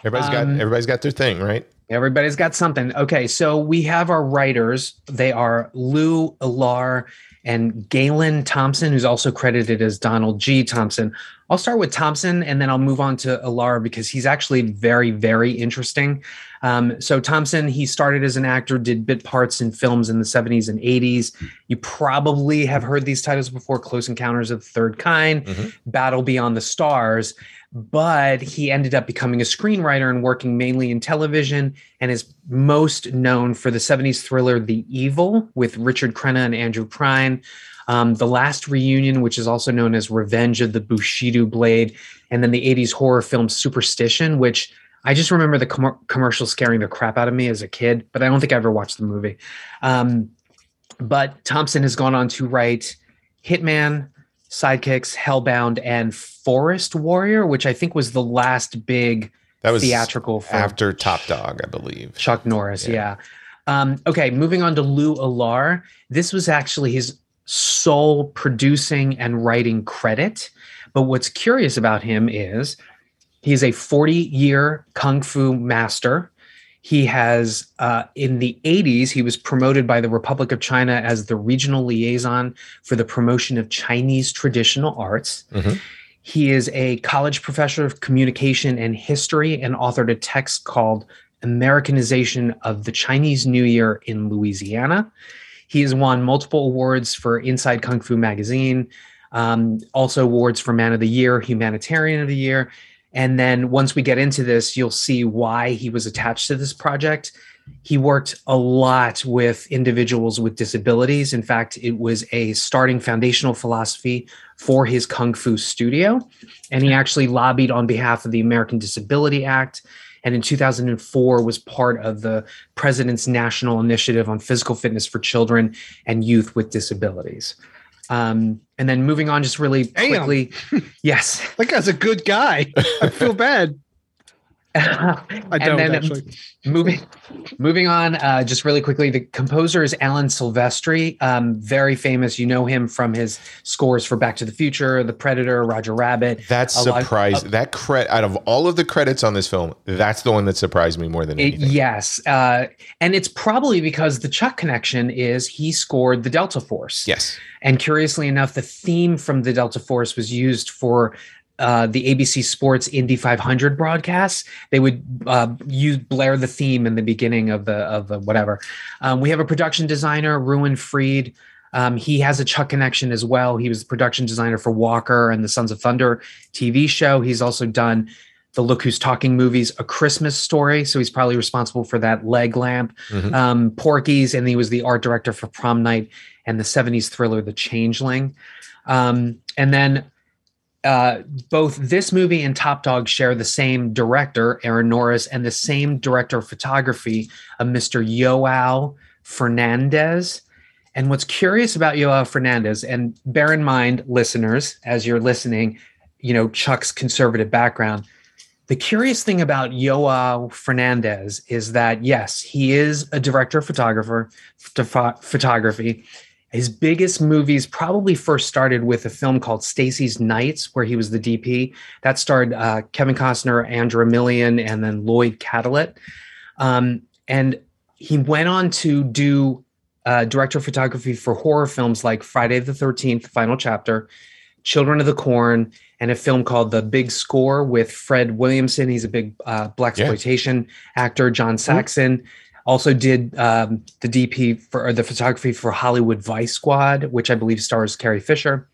Everybody's got Um, everybody's got their thing, right? Everybody's got something. Okay, so we have our writers. They are Lou Illar and Galen Thompson, who's also credited as Donald G. Thompson. I'll start with Thompson and then I'll move on to Illar because he's actually very, very interesting. Um, so Thompson, he started as an actor, did bit parts in films in the 70s and 80s. You probably have heard these titles before: Close Encounters of the Third Kind, Mhm. Battle Beyond the Stars. But he ended up becoming a screenwriter and working mainly in television, and is most known for the 70s thriller The Evil with Richard Crenna and Andrew Prine. Um, the Last Reunion, which is also known as Revenge of the Bushido Blade, and then the 80s horror film Superstition, which I just remember the com- commercial scaring the crap out of me as a kid, but I don't think I ever watched the movie. Um, but Thompson has gone on to write Hitman, Sidekicks, Hellbound, and Forest Warrior, which I think was the last big That was theatrical film. after Top Dog, I believe. Chuck Norris, Yeah. yeah. Um, okay, moving on to Lou Illar. This was actually his sole producing and writing credit. But what's curious about him is he's a 40 year kung fu master. He has, uh, in the 80s, he was promoted by the Republic of China as the regional liaison for the promotion of Chinese traditional arts. Mhm. He is a college professor of communication and history and authored a text called Americanization of the Chinese New Year in Louisiana. He has won multiple awards for Inside Kung Fu Magazine, um, also awards for Man of the Year, Humanitarian of the Year. And then once we get into this, you'll see why he was attached to this project. He worked a lot with individuals with disabilities. In fact, it was a starting foundational philosophy for his Kung Fu studio. And he actually lobbied on behalf of the American Disability Act and in 2004 was part of the president's national initiative on physical fitness for children and youth with disabilities um, and then moving on just really Damn. quickly yes That guy's a good guy. I feel bad. I don't then actually. moving moving on uh, just really quickly the composer is alan silvestri um, very famous you know him from his scores for back to the future the predator roger rabbit That's A lot- surprised. that credit out of all of the credits on this film, that's the one that surprised me more than It, anything. yes, uh, and it's probably because the Chuck connection is he scored the Delta Force. Yes. and curiously enough, the theme from the Delta Force was used for uh, the ABC Sports Indy 500 broadcasts. They would uh, use blare the theme in the beginning of the of the whatever. Um, we have a production designer, Reuben Freed. Um, he has a Chuck connection as well. He was the production designer for Walker and the Sons of Thunder TV show. He's also done the Look Who's Talking movies, A Christmas Story. So he's probably responsible for that leg lamp, Mhm. um, Porky's, and he was the art director for Prom Night and the 70s thriller, The Changeling. Um, and then uh, both this movie and Top Dog share the same director, Aaron Norris, and the same director of photography of Mr. João Fernandes. And what's curious about João Fernandes, and bear in mind, listeners, as you're listening, you know, Chuck's conservative background. The curious thing about João Fernandes is that, yes, he is a director of photographer, photo- photography. His biggest movies probably first started with a film called Stacy's Knights, where he was the DP. That starred uh, Kevin Costner, Andra Millian, and then Lloyd Cadillac. Um, and he went on to do uh, director of photography for horror films like Friday the 13th, Final Chapter, Children of the Corn, and a film called The Big Score with Fred Williamson. He's a big uh, black Yeah. exploitation actor. John Saxon also did um, the DP for or the photography for Hollywood Vice Squad, which I believe stars Carrie Fisher.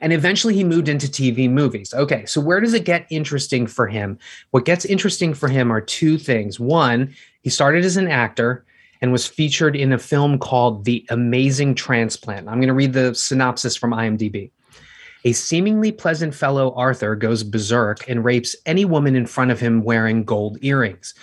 And eventually he moved into TV movies. Okay, so where does it get interesting for him? What gets interesting for him are two things. One, he started as an actor and was featured in a film called The Amazing Transplant. I'm going to read the synopsis from IMDb. A seemingly pleasant fellow, Arthur, goes berserk and rapes any woman in front of him wearing gold earrings.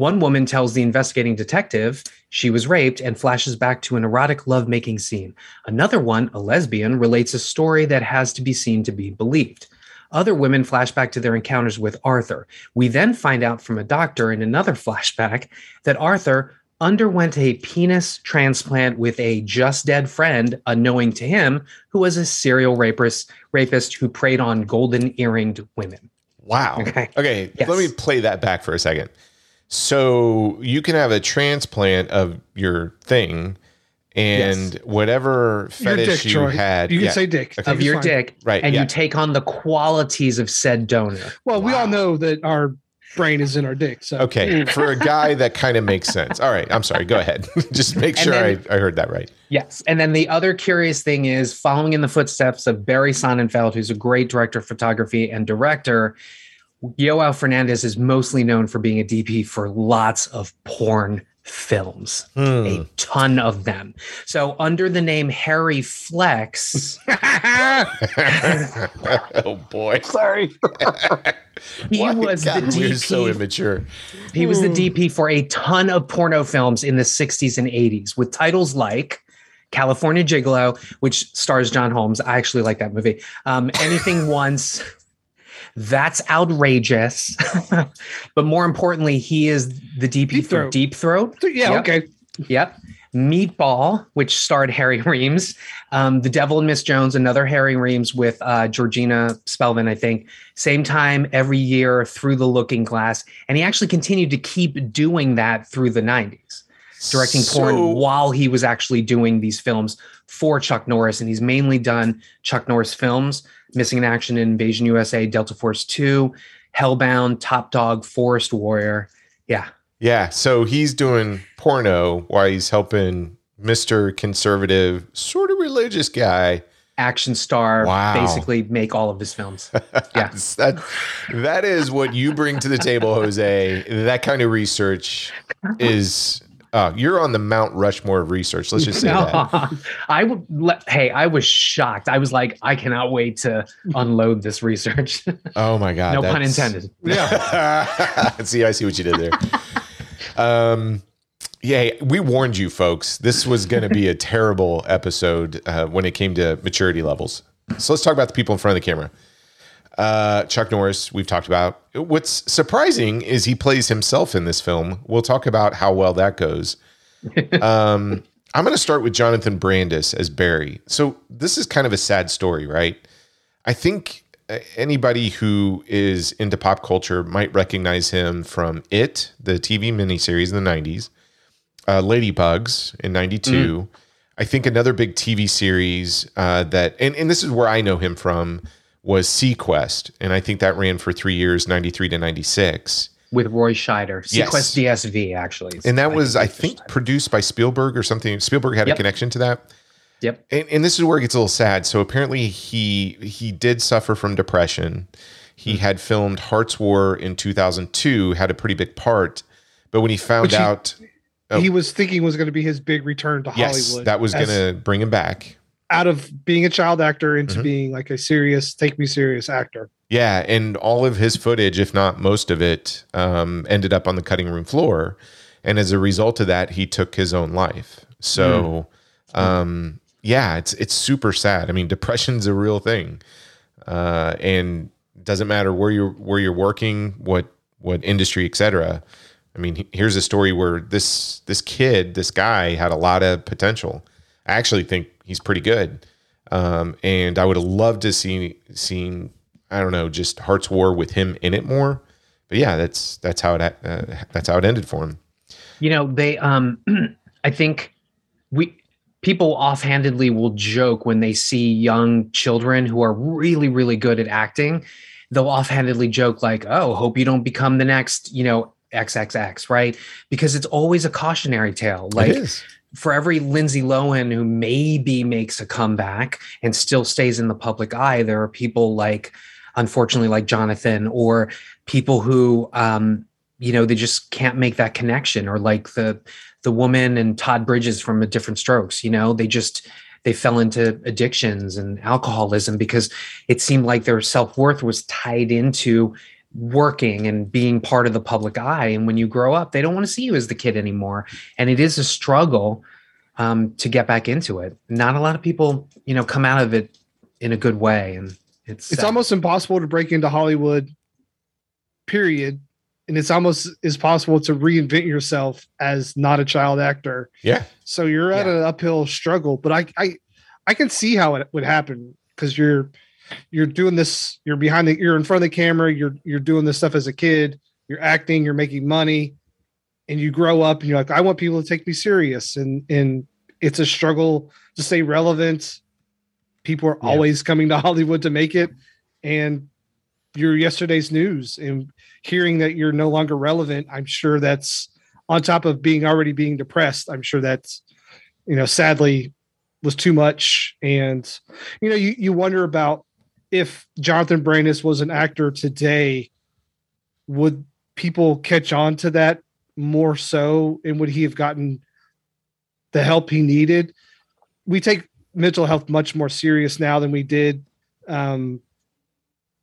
One woman tells the investigating detective she was raped and flashes back to an erotic lovemaking scene. Another one, a lesbian, relates a story that has to be seen to be believed. Other women flash back to their encounters with Arthur. We then find out from a doctor in another flashback that Arthur underwent a penis transplant with a just dead friend, unknowing to him, who was a serial rapist, rapist who preyed on golden earringed women. Wow. Okay. Okay. Yes. Let me play that back for a second. So you can have a transplant of your thing and whatever fetish dick, you Troy. had. You can yeah. say dick. Okay. Of your fine. dick, Right, And yeah. you take on the qualities of said donor. Well, we all know that our brain is in our dick. So Okay. For a guy, that kind of makes sense. All right. I'm sorry. Go ahead. Just make sure then- I, I heard that right. Yes. And then the other curious thing is following in the footsteps of Barry Sonnenfeld, who's a great director of photography and director. Yoel Fernandez is mostly known for being a DP for lots of porn films, Hmm. a ton of them. So, under the name Harry Flex, oh boy. sorry. he Why- was the God, We're so immature. He was the DP for a ton of porno films in the 60s and 80s with titles like California Gigolo, which stars John Holmes. I actually like that movie. Um, Anything Once. That's outrageous. but more importantly, he is the DP Deep for Throat. Deep Throat. Yeah, Yep. okay. Yep. Meatball, which starred Harry Reams. Um, the Devil and Miss Jones, another Harry Reams with uh, Georgina Spelvin, I think. Same time every year through the Looking Glass. And he actually continued to keep doing that through the 90s, directing porn while he was actually doing these films for Chuck Norris. And he's mainly done Chuck Norris films Missing in Action, Invasion USA, Delta Force 2, Hellbound, Top Dog, Forest Warrior. Yeah. Yeah, so he's doing porno while he's helping Mr. Conservative, sort of religious guy. action star Wow. basically make all of his films. Yeah. that that is what you bring to the table, Jose. That kind of research is uh, you're on the Mount Rushmore of research. Let's just say that. I would let hey, I was shocked. I was like, I cannot wait to unload this research. Oh my god. no pun intended. Yeah. see, I see what you did there. Um, yeah, we warned you, folks. This was going to be a terrible episode uh, when it came to maturity levels. So let's talk about the people in front of the camera. Uh, Chuck Norris, we've talked about. What's surprising is he plays himself in this film. We'll talk about how well that goes. Um, I'm going to start with Jonathan Brandis as Barry. So this is kind of a sad story, right? I think uh, anybody who is into pop culture might recognize him from It, the TV miniseries in the 90s, uh, Ladybugs in 92. I think another big TV series uh, that, and, and this is where I know him from, was seaQuest. And I think that ran for three years, 93 to 96. With Roy Scheider. Yes. seaQuest DSV, actually. And that was, I think, Scheider. produced by Spielberg or something. Spielberg had a connection to that. Yep. And, and this is where it gets a little sad. So apparently he he did suffer from depression. He Mm-hmm. had filmed Hart's War in 2002, had a pretty big part, but when he found Which he- out, Oh. He was thinking was going to be his big return to yes, Hollywood. that was going to bring him back. Out of being a child actor into Mhm. being like a serious, take me serious actor. Yeah, and all of his footage, if not most of it, um, ended up on the cutting room floor, and as a result of that, he took his own life. So, um, yeah, it's it's super sad. I mean, depression's a real thing, uh, and doesn't matter where you're where you're working, what what industry, etc. I mean, here's a story where this this kid, this guy, had a lot of potential. I actually think he's pretty good, um, and I would have loved to see seen I don't know just Hart's War with him in it more. But yeah, that's that's how it uh, that's how it ended for him. You know, they um I think we people offhandedly will joke when they see young children who are really, really good at acting. They'll offhandedly joke like, "Oh, hope you don't become the next, you know, XXX," right? Because it's always a cautionary tale. Like it is. For every Lindsay Lohan who maybe makes a comeback and still stays in the public eye, there are people like, unfortunately, like Jonathan, or people who, um, you know, they just can't make that connection, or like the the woman and Todd Bridges from A Different Strokes. You know, they just they fell into addictions and alcoholism because it seemed like their self worth was tied into working and being part of the public eye. And when you grow up, they don't want to see you as the kid anymore. And it is a struggle um, to get back into it. Not a lot of people, you know, come out of it in a good way. And it's It's sad. almost impossible to break into Hollywood, period. And it's almost as possible to reinvent yourself as not a child actor. Yeah. So you're at Yeah. an uphill struggle, but I I I can see how it would happen because you're you're doing this, you're behind the you're in front of the camera, you're you're doing this stuff as a kid, you're acting, you're making money, and you grow up and you're like, I want people to take me serious. And and it's a struggle to stay relevant. People are Yeah. always coming to Hollywood to make it. And you're yesterday's news and hearing that you're no longer relevant, I'm sure that's on top of being already being depressed. I'm sure that's, you know, sadly was too much. And, you know, you, you wonder about if Jonathan Brandis was an actor today, would people catch on to that more so? And would he have gotten the help he needed? We take mental health much more serious now than we did um,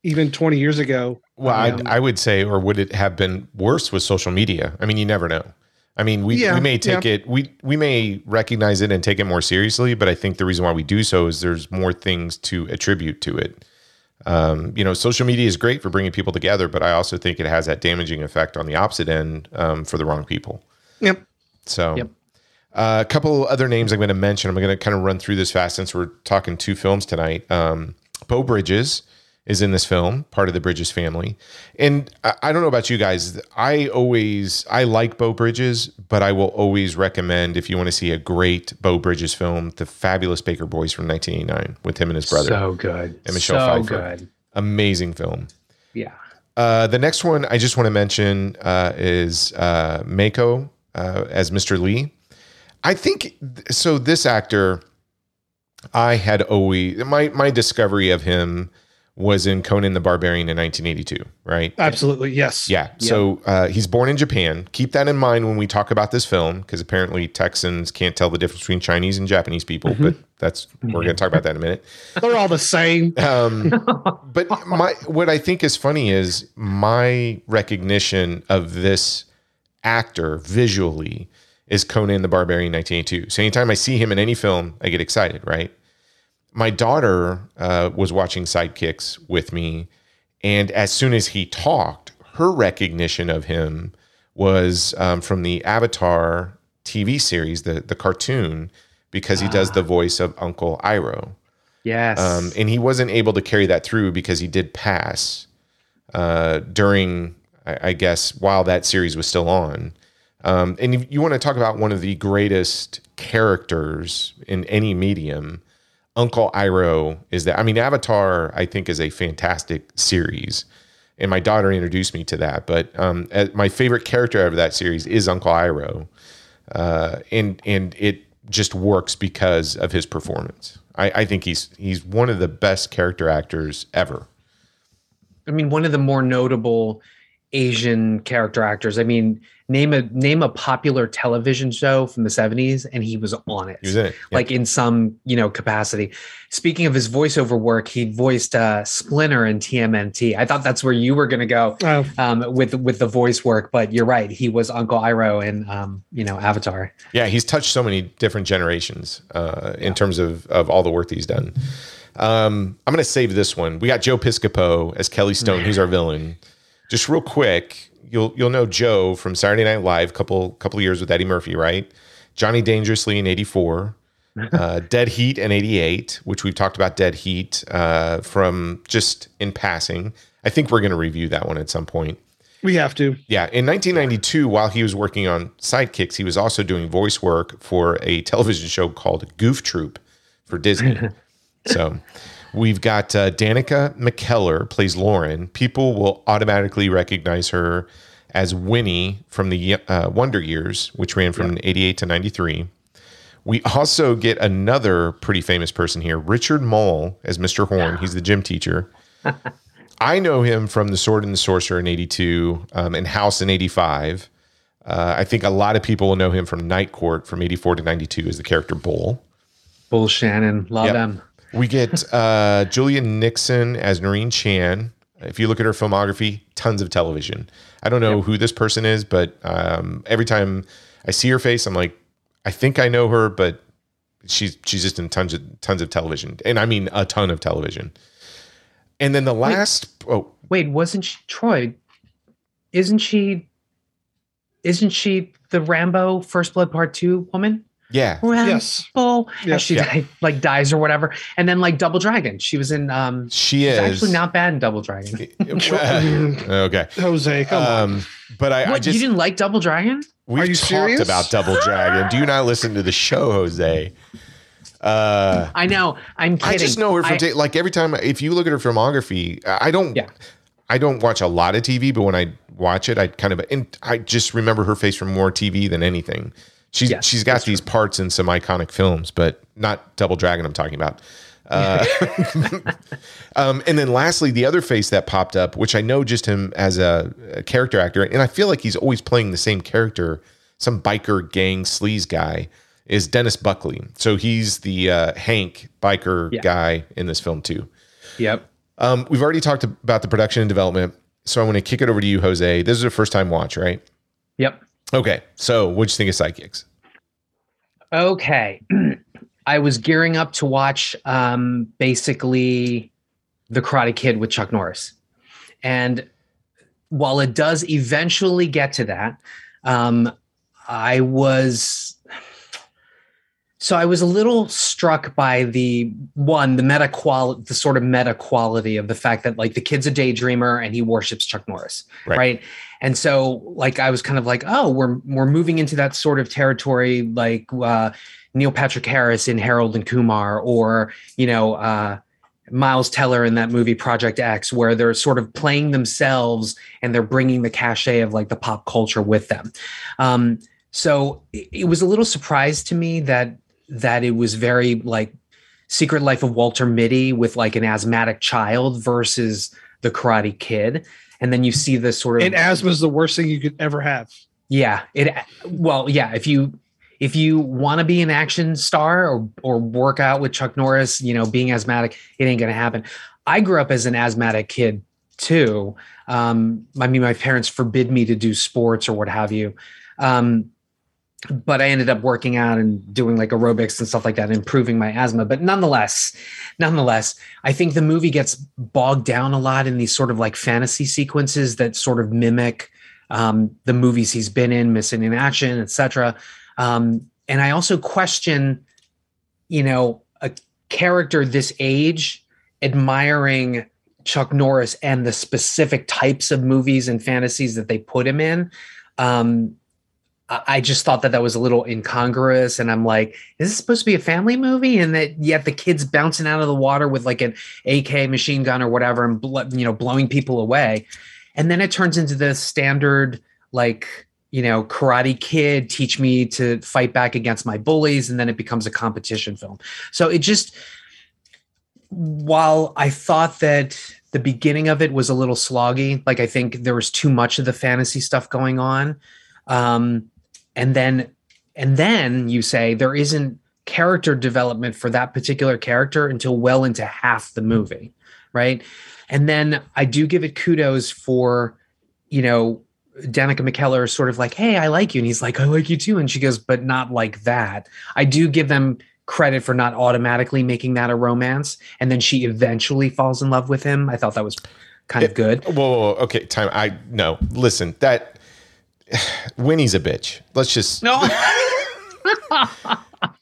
even 20 years ago. Well, Um, I, I would say, or would it have been worse with social media? I mean, you never know. I mean, we, Yeah, we may take it, we we may recognize it and take it more seriously, but I think the reason why we do so is there's more things to attribute to it. Um, you know, social media is great for bringing people together, but I also think it has that damaging effect on the opposite end um, for the wrong people. Yep. So, Yep. uh, a couple other names I'm going to mention. I'm going to kind of run through this fast since we're talking two films tonight. Um, Beau Bridges is in this film, part of the Bridges family. And I, I don't know about you guys. I always I like Beau Bridges, but I will always recommend if you want to see a great Beau Bridges film, The Fabulous Baker Boys from 1989 with him and his brother. so good. And Michelle so Pfeiffer. good. Amazing film. Yeah. Uh, the next one I just want to mention uh, is uh, Mako uh, as Mr. Lee. I think so. This actor, I had always my my discovery of him was in Conan the Barbarian in 1982. Right? Absolutely. Yes. Yeah. So uh, he's born in Japan. Keep that in mind when we talk about this film, because apparently Texans can't tell the difference between Chinese and Japanese people. But that's we're going to talk about that in a minute. They're all the same. Um, but my what I think is funny is my recognition of this actor visually is Conan the Barbarian 1982. So anytime I see him in any film, I get excited, right? My daughter uh, was watching Sidekicks with me, and as soon as he talked, her recognition of him was um, from the Avatar TV series, the the cartoon, because he does the voice of Uncle Iroh. Yes. Um, and he wasn't able to carry that through because he did pass uh, during, I, I guess, while that series was still on. Um, and you want to talk about one of the greatest characters in any medium. Uncle Iroh is that. I mean, Avatar, I think, is a fantastic series. And my daughter introduced me to that. But um, my favorite character out of that series is Uncle Iroh. Uh, and and it just works because of his performance. I, I think he's he's one of the best character actors ever. I mean, one of the more notable Asian character actors. I mean, name a name a popular television show from the 70s and he was on it. He was in it. Yeah. Like in some, you know, capacity. Speaking of his voiceover work, he voiced uh Splinter in TMNT. I thought that's where you were gonna go Oh, um with with the voice work, but you're right. He was Uncle Iroh in um, you know, Avatar. Yeah, he's touched so many different generations uh, in terms of of all the work that he's done. Um, I'm going to save this one. We got Joe Piscopo as Kelly Stone. He's our villain. Just real quick, you'll you'll know Joe from Saturday Night Live. Couple couple years with Eddie Murphy, right? Johnny Dangerously in '84. Uh, Dead Heat in '88, which we've talked about. Dead Heat uh, from just in passing. I think we're going to review that one at some point. we have to. Yeah, in 1992, while he was working on Sidekicks, he was also doing voice work for a television show called Goof Troop for Disney. so we've got uh, Danica McKellar plays Lauren. People will automatically recognize her as Winnie from the uh, Wonder Years, which ran from 88 to 93. We also get another pretty famous person here, Richard Moll as Mr. Horn. He's the gym teacher. I know him from The Sword and the Sorcerer in 82 um, and House in 85. Uh, I think a lot of people will know him from Night Court from 84 to 92 as the character Bull. Bull Shannon. Love Yep. them. We get uh, Julia Nickson as Noreen Chan. If you look at her filmography, tons of television. I don't know who this person is, but um, every time I see her face, I'm like, I think I know her, but she's she's just in tons of tons of television, and I mean a ton of television. And then the last, oh, Wait, wasn't she Troy? Isn't she? Isn't she the Rambo First Blood Part Two woman? Yeah, Rambo. Yes. And Yes. she Yeah. died- like dies or whatever, and then like Double Dragon. She was in. um she is actually not bad in Double Dragon. okay. Jose, come on. Um, but I, I just you didn't like Double Dragon? We've Are you talked serious? about Double Dragon. Do you not listen to the show, Jose? Uh, I know. I'm kidding. I just know her from I- ta- like every time. If you look at her filmography, I don't. Yeah. I don't watch a lot of TV, but when I watch it, I kind of and I just remember her face from more TV than anything. She's Yes, she's got these parts in some iconic films, but not Double Dragon. I'm talking about. Uh, um, and then lastly, the other face that popped up, which I know just him as a, a character actor, and I feel like he's always playing the same character, some biker gang sleaze guy, is Dennis Burkley. So he's the uh, Hank biker Yeah. guy in this film too. Yep. Um, we've already talked about the production and development, so I want to kick it over to you, Jose. This is a first time watch, right? Yep. Okay, so what'd you think of Sidekicks? Okay. I was gearing up to watch um, basically The Karate Kid with Chuck Norris. And while it does eventually get to that, um, I was. So I was a little struck by the one, the meta quality, the sort of meta quality of the fact that like the kid's a daydreamer and he worships Chuck Norris, Right. right? And so like I was kind of like, oh, we're we're moving into that sort of territory, like uh, Neil Patrick Harris in Harold and Kumar, or you know uh, Miles Teller in that movie Project X, where they're sort of playing themselves and they're bringing the cachet of like the pop culture with them. Um, so it, it was a little surprise to me that that it was very like Secret Life of Walter Mitty with like an asthmatic child versus the Karate Kid. And then you see this sort of and asthma is the worst thing you could ever have. yeah, it well, yeah, if you if you want to be an action star or or work out with Chuck Norris, you know, being asthmatic, it ain't going to happen. I grew up as an asthmatic kid too. Um I mean my parents forbid me to do sports or what have you. Um but I ended up working out and doing like aerobics and stuff like that, improving my asthma. But nonetheless, nonetheless, I think the movie gets bogged down a lot in these sort of like fantasy sequences that sort of mimic um, the movies he's been in, Missing in Action, etc. Um, and I also question, you know, a character this age admiring Chuck Norris and the specific types of movies and fantasies that they put him in. Um, I just thought that that was a little incongruous, and I'm like, is this supposed to be a family movie? And that yet the kid's bouncing out of the water with like an AK machine gun or whatever, and bl- you know, blowing people away. And then it turns into the standard like you know karate kid teach me to fight back against my bullies and then it becomes a competition film so it just while i thought that the beginning of it was a little sloggy like i think there was too much of the fantasy stuff going on um and then and then you say there isn't character development for that particular character until well into half the movie right and then i do give it kudos for you know Danica McKellar is sort of like, "Hey, I like you," and he's like, "I like you too," and she goes, "But not like that." I do give them credit for not automatically making that a romance, and then she eventually falls in love with him. I thought that was kind of good. Whoa, whoa, whoa, okay, time. I no. Listen, that Winnie's a bitch. Let's just. No,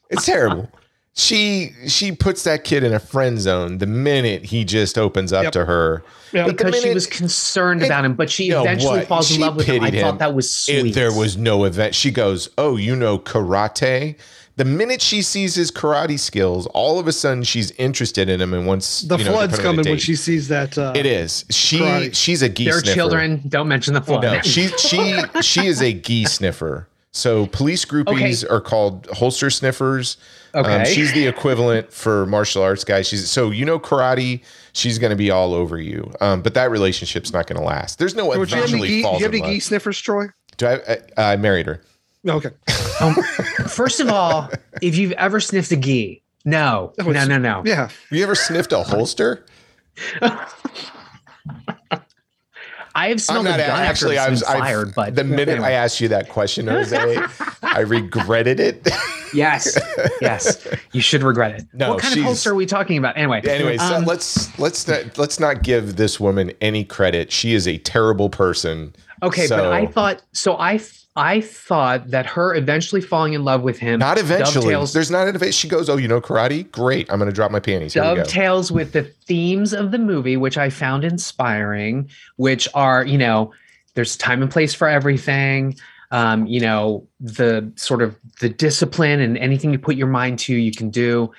It's terrible. She she puts that kid in a friend zone the minute he just opens up Yep. to her. Yeah. But the because she minute- was concerned it- about him, but she You know eventually what? falls in love with him. I pitied thought that was It- sweet. there was no event. She goes, "Oh, you know karate." The minute she sees his karate skills, all of a sudden she's interested in him and wants The you know, to flood's put him on a coming when she sees that. Uh, It is. She Karate. she's a geese Their sniffer. children. Don't mention the flood. No, she she she is a geese sniffer. So police groupies Okay. are called holster sniffers. Um, Okay. she's the equivalent for martial arts guys. She's so you know karate. She's going to be all over you. Um, but that relationship's not going to last. There's no Would you have any, eventually gee, falls you have any love. geese sniffers, Troy? Do I, I, I married her. Okay. Um, first of all, if you've ever sniffed a gi, no, Oh, no, no, no. Yeah. You ever sniffed a holster? I have I'm smelled a not gun after actually. it's I was been I- fired, but the minute anyway. I asked you that question, Jose, I regretted it. yes, yes, you should regret it. No, what kind of she's- poster are we talking about? Anyway, anyway, so um, let's let's not let's not give this woman any credit. She is a terrible person. Okay, So- but I thought so. I I thought that her eventually falling in love with him Not eventually. There's not an event. She goes, "Oh, you know karate? Great. I'm going to drop my panties." Here dovetails with the themes of the movie, which I found inspiring. Which are you know, there's time and place for everything. Um, you know, the sort of the discipline and anything you put your mind to, you can do.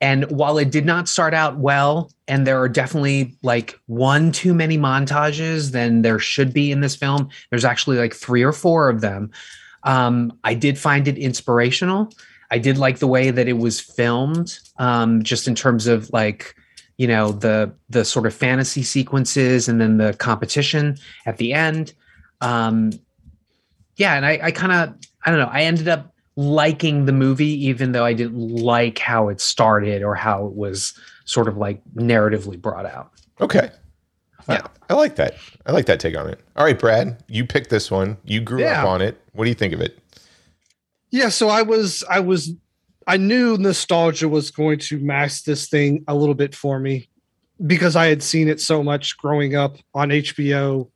And while it did not start out well, and there are definitely like one too many montages than there should be in this film, there's actually like three or four of them. Um, I did find it inspirational. I did like the way that it was filmed, um, just in terms of like, you know, the the sort of fantasy sequences and then the competition at the end. Um, yeah, and I, I kind of, I don't know, I ended up liking the movie, even though I didn't like how it started or how it was sort of like narratively brought out. Okay. Yeah. I, I like that. I like that take on it. All right, Brad, you picked this one. You grew Yeah. up on it. What do you think of it? Yeah, so I was I was I knew nostalgia was going to mask this thing a little bit for me because I had seen it so much growing up on HBO.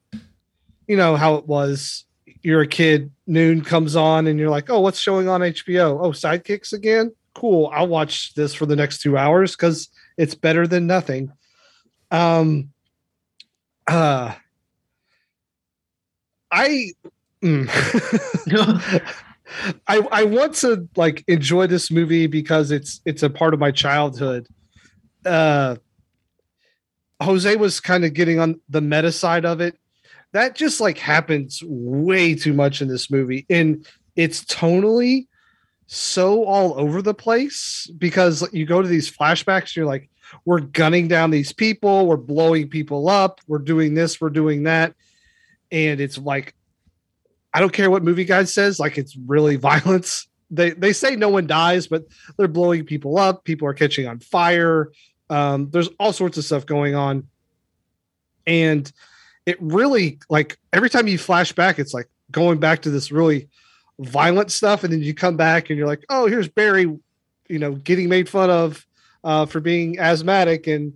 You know how it was. You're a kid, noon comes on and you're like, "Oh, what's showing on HBO? Oh, Sidekicks again? Cool. I'll watch this for the next 2 hours cuz it's better than nothing." Um uh I mm. I I want to like enjoy this movie because it's it's a part of my childhood. Uh Jose was kind of getting on the meta side of it. That just like happens way too much in this movie. And it's tonally so all over the place because you go to these flashbacks, you're like, we're gunning down these people, we're blowing people up, we're doing this, we're doing that. And it's like I don't care what movie guide says, like it's really violence. They they say no one dies, but they're blowing people up, people are catching on fire. Um, there's all sorts of stuff going on. And it really like every time you flash back, it's like going back to this really violent stuff, and then you come back and you're like, oh, here's Barry, you know, getting made fun of uh, for being asthmatic, and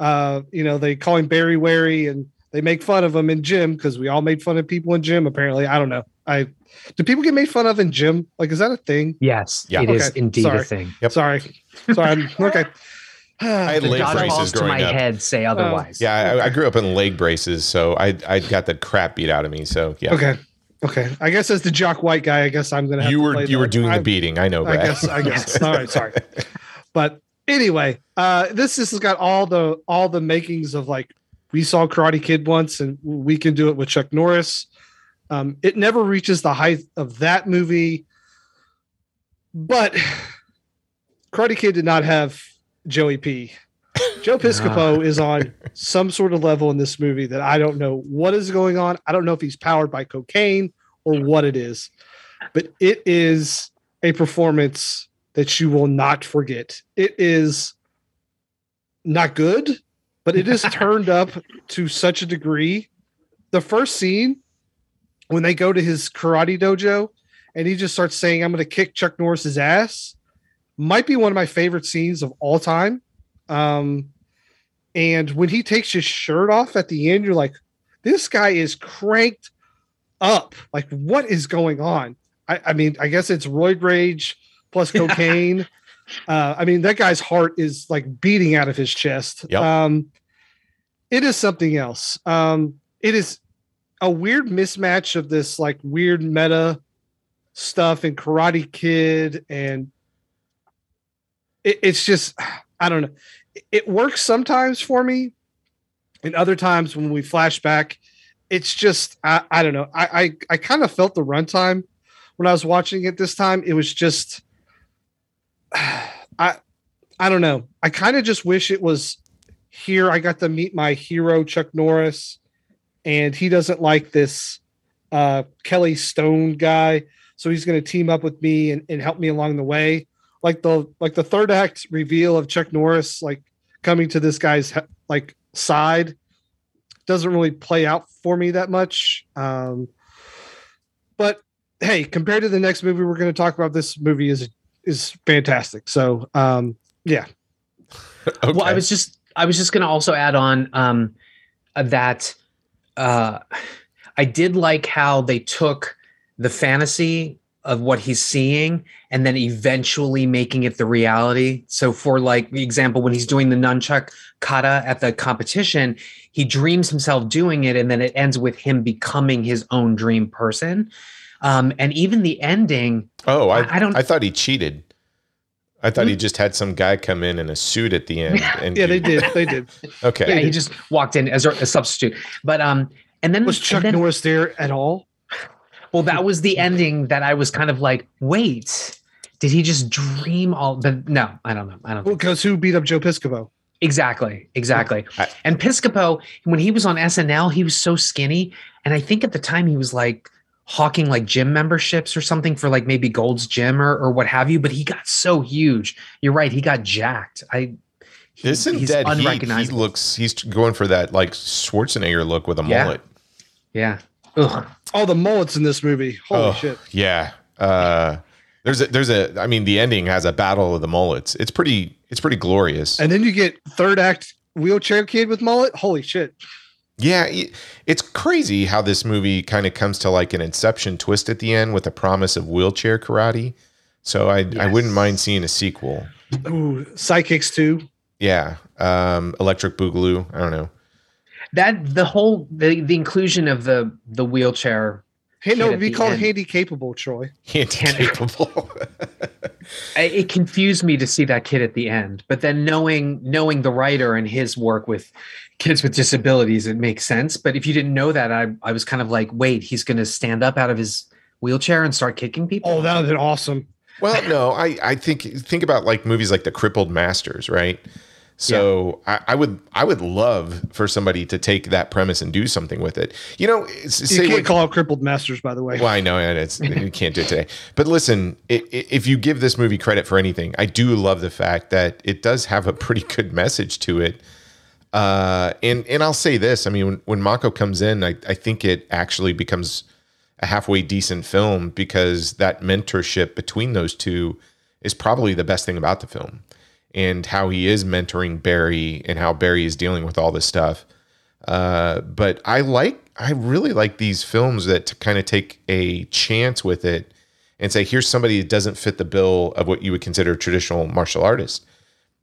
uh, you know they call him Barry Wary, and they make fun of him in gym because we all made fun of people in gym. Apparently, I don't know. I do people get made fun of in gym? Like, is that a thing? Yes, Yeah. it is Okay, indeed sorry. a thing. Yep. Sorry, sorry. I'm, okay. I had The leg braces dodgeballs to growing my up. head say otherwise. Yeah, I, I grew up in leg braces, so I I got the crap beat out of me. So yeah, Okay. Okay. I guess as the jock white guy, I guess I'm gonna. Have you to were play you were doing I- the beating. I know, I Brad. guess. I guess. All right. Sorry. But anyway, uh, this this has got all the all the makings of like we saw Karate Kid once, and we can do it with Chuck Norris. Um, it never reaches the height of that movie, but Karate Kid did not have Joey P. Joe Piscopo is on some sort of level in this movie that I don't know what is going on. I don't know if he's powered by cocaine or what it is, but it is a performance that you will not forget. It is not good, but it is turned up to such a degree. The first scene when they go to his karate dojo and he just starts saying, I'm going to kick Chuck Norris's ass, might be one of my favorite scenes of all time. Um, and when he takes his shirt off at the end, you're like, this guy is cranked up. Like, what is going on? I, I mean, I guess it's roid rage plus cocaine. uh, I mean, that guy's heart is like beating out of his chest. Yep. Um, it is something else. Um, it is a weird mismatch of this like weird meta stuff in Karate Kid, and it, it's just I don't know. It- works sometimes for me, and other times when we flash back, it's just I, I don't know. I I, I kind of felt the runtime when I was watching it this time. It was just I I don't know. I kind of just wish it was here. I got to meet my hero Chuck Norris, and he doesn't like this uh, Kelly Stone guy, so he's going to team up with me and, and help me along the way. Like the like the third act reveal of Chuck Norris like coming to this guy's like side doesn't really play out for me that much. Um, but hey, compared to the next movie we're going to talk about, this movie is is fantastic. So um, yeah, Okay. Well, I was just I was just going to also add on um, uh, that uh, I did like how they took the fantasy of what he's seeing and then eventually making it the reality. So for like the example, when he's doing the nunchuck kata at the competition, he dreams himself doing it, and then it ends with him becoming his own dream person. Um, and even the ending, oh, I, I- I don't- I thought he cheated. I thought he Hmm? just had some guy come in in a suit at the end. And yeah, they did. They did. Okay. yeah, he just walked in as a, a substitute. But um, and then Was Chuck then, Norris there at all? Well, that was the ending that I was kind of like, wait, did he just dream all? But no, I don't know. I don't. Well, Think. because who beat up Joe Piscopo? Exactly, exactly. I- and Piscopo, when he was on SNL, he was so skinny, and I think at the time he was like hawking like gym memberships or something for like maybe Gold's Gym or, or what have you. But he got so huge. You're right. He got jacked. I. he- Isn't he's dead heat. He unrecognizable. looks. He's going for that like Schwarzenegger look with a Yeah. mullet. Yeah. Ugh. Oh, the mullets in this movie. Holy Oh, shit. Yeah. Uh, there's a there's a. I mean, the ending has a battle of the mullets. It's pretty. It's pretty glorious. And then you get third act wheelchair kid with mullet. Holy shit. Yeah, it's crazy how this movie kind of comes to like an inception twist at the end with a promise of wheelchair karate. So I I wouldn't mind seeing a sequel. Ooh, Sidekicks too. Yeah, um, Electric Boogaloo. I don't know. That the whole the the inclusion of the the wheelchair Hey, no, Kid it'd at be the called handy capable, Troy. Handy capable. it confused me to see that kid at the end but then knowing knowing the writer and his work with kids with disabilities it makes sense but if you didn't know that i, I was kind of like wait he's going to stand up out of his wheelchair and start kicking people Oh, that would have been awesome. well, no, I I think think about like movies like The Crippled Masters, right? So I, I would I would love for somebody to take that premise and do something with it. You know, s- You say can't what- call out crippled masters, by the way. Well, I know and it's you can't do it today. But listen, i i if you give this movie credit for anything, I do love the fact that it does have a pretty good message to it. Uh, and and I'll say this: I mean, when, when Mako comes in, I, I think it actually becomes a halfway decent film because that mentorship between those two is probably the best thing about the film, and how he is mentoring Barry and how Barry is dealing with all this stuff. Uh, but I like, I really like these films that kind of take a chance with it and say, here's somebody that doesn't fit the bill of what you would consider a traditional martial artist.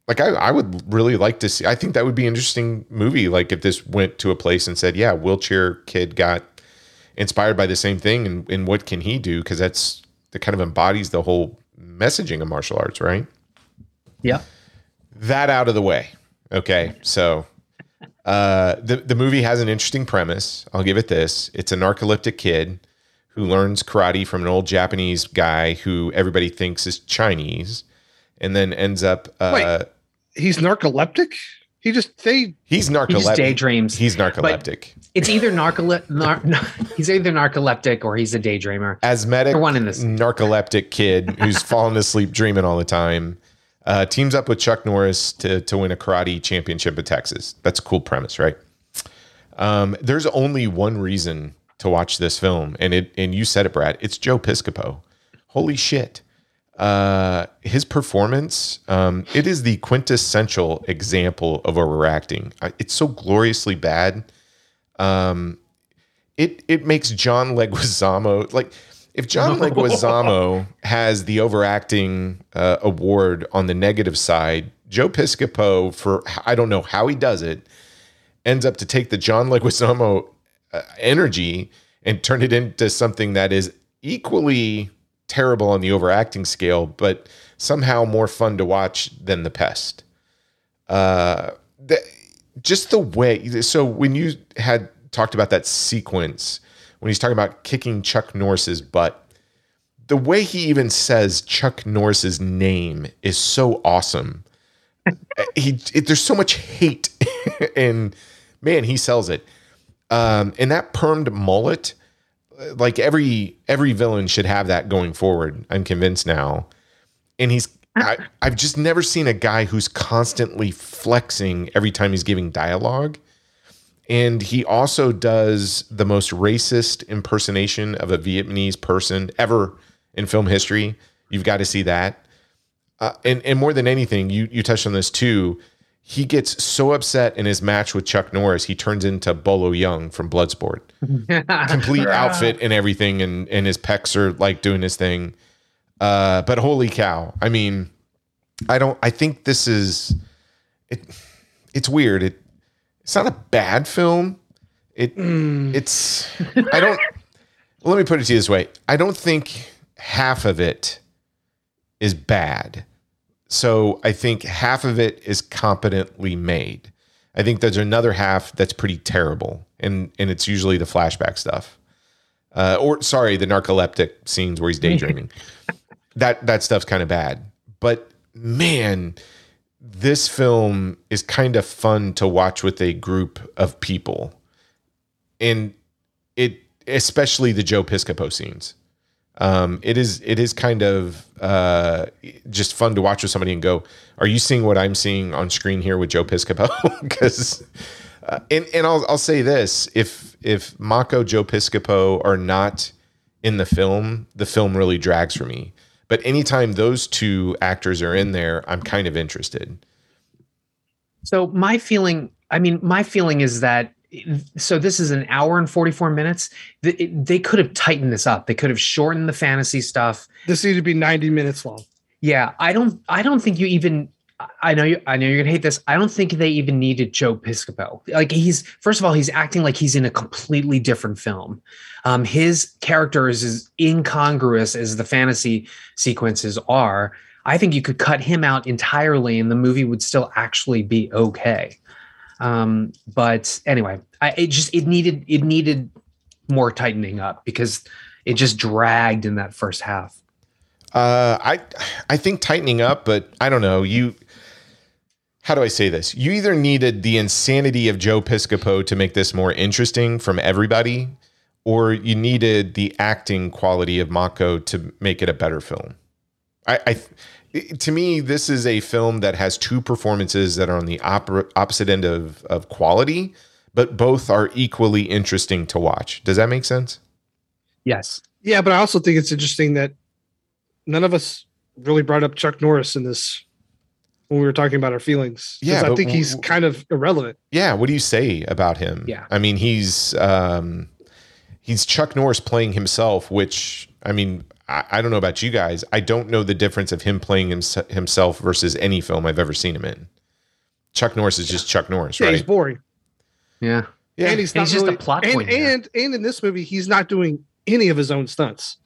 Like I, I would really like to see. I think that would be an interesting movie. Like if this went to a place and said, "Yeah, wheelchair kid got inspired by the same thing, and, and what can he do?" Because that's that kind of embodies the whole messaging of martial arts, right? yeah that out of the way. Okay, so uh, the the movie has an interesting premise. I'll give it this: it's a narcoleptic kid who learns karate from an old Japanese guy who everybody thinks is Chinese, and then ends up. Uh, Wait. He's narcoleptic. He just they he's he narcoleptic. just daydreams He's narcoleptic. it's either narcolep nar- he's either narcoleptic or he's a daydreamer Asthmatic, They're one in this narcoleptic kid who's falling asleep dreaming all the time. Uh, teams up with Chuck Norris to to win a karate championship at Texas. That's a cool premise, right? Um, there's only one reason to watch this film, and it and you said it, Brad. It's Joe Piscopo. Holy shit! Uh, his performance, um, it is the quintessential example of overacting. It's so gloriously bad. Um, it it makes John Leguizamo like if John Leguizamo has the overacting uh, award on the negative side, Joe Piscopo for I don't know how he does it ends up to take the John Leguizamo uh, energy and turn it into something that is equally terrible on the overacting scale, but somehow more fun to watch than the pest. Uh, the, just the way. So when you had talked about that sequence, when he's talking about kicking Chuck Norris's butt, the way he even says Chuck Norris's name is so awesome. he it, there's so much hate, and man, he sells it. Um, and that permed mullet, like every every villain should have that going forward. I'm convinced now. And he's I, I've just never seen a guy who's constantly flexing every time he's giving dialogue. And he also does the most racist impersonation of a Vietnamese person ever in film history. You've got to see that. Uh, and and more than anything, you you touched on this too. He gets so upset in his match with Chuck Norris, he turns into Bolo Yeung from Bloodsport. Complete outfit and everything, and and his pecs are like doing his thing. Uh, but holy cow! I mean, I don't. I think this is it. It's weird. It it's not a bad film. It it's I don't. let me put it to you this way. I don't think half of it is bad. So I think half of it is competently made. I think there's another half that's pretty terrible, and and it's usually the flashback stuff, uh, or sorry, the narcoleptic scenes where he's daydreaming. that that stuff's kind of bad. But man, this film is kind of fun to watch with a group of people, and it especially the Joe Piscopo scenes um, it is it is kind of uh, just fun to watch with somebody and go, "Are you seeing what I'm seeing on screen here with Joe Piscopo?" Because uh, and and I'll I'll say this: if if Mako Joe Piscopo are not in the film, the film really drags for me. But anytime those two actors are in there, I'm kind of interested. So my feeling, I mean, my feeling is that so this is an hour and 44 minutes they, they could have tightened this up they could have shortened the fantasy stuff This needed to be 90 minutes long. yeah i don't i don't think you even i know you i know you're gonna hate this. I don't think they even needed joe piscopo. Like he's first of all he's acting like he's in a completely different film. Um his character is as incongruous as the fantasy sequences are. I think you could cut him out entirely and the movie would still actually be okay. Um but anyway I, it just it needed it needed more tightening up because it just dragged in that first half. Uh, I I think tightening up, but I don't know. You, how do I say this? You either needed the insanity of Joe Piscopo to make this more interesting from everybody, or you needed the acting quality of Mako to make it a better film. I, I to me, this is a film that has two performances that are on the opera, opposite end of of quality, but both are equally interesting to watch. Does that make sense? yes Yeah, but I also think it's interesting that none of us really brought up Chuck Norris in this when we were talking about our feelings. Yeah, I but think w- he's kind of irrelevant. Yeah, what do you say about him? Yeah. I mean, he's um he's Chuck Norris playing himself, which I mean, I, I don't know about you guys. I don't know the difference of him playing hims- himself versus any film I've ever seen him in. Chuck Norris is just Chuck Norris, Yeah, he's boring. yeah Yeah. And he's And not he's just a plot and, point here. And and in this movie, he's not doing any of his own stunts.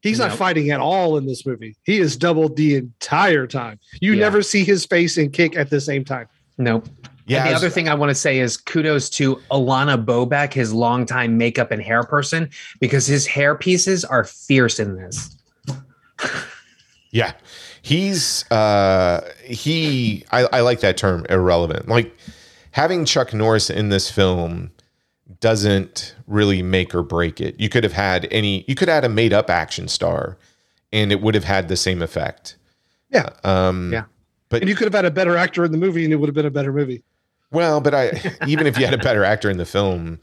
He's not Nope. fighting at all in this movie. He is doubled the entire time. You Yeah. never see his face and kick at the same time. nope yeah. and the other thing I want to say is kudos to Alana Bobek, his longtime makeup and hair person, because his hair pieces are fierce in this. Yeah. He's uh he I, I like that term irrelevant. Like having Chuck Norris in this film doesn't really make or break it. You could have had any you could add a made up action star and it would have had the same effect. Yeah. Um Yeah. But And you could have had a better actor in the movie, and it would have been a better movie. well, but I even if you had a better actor in the film,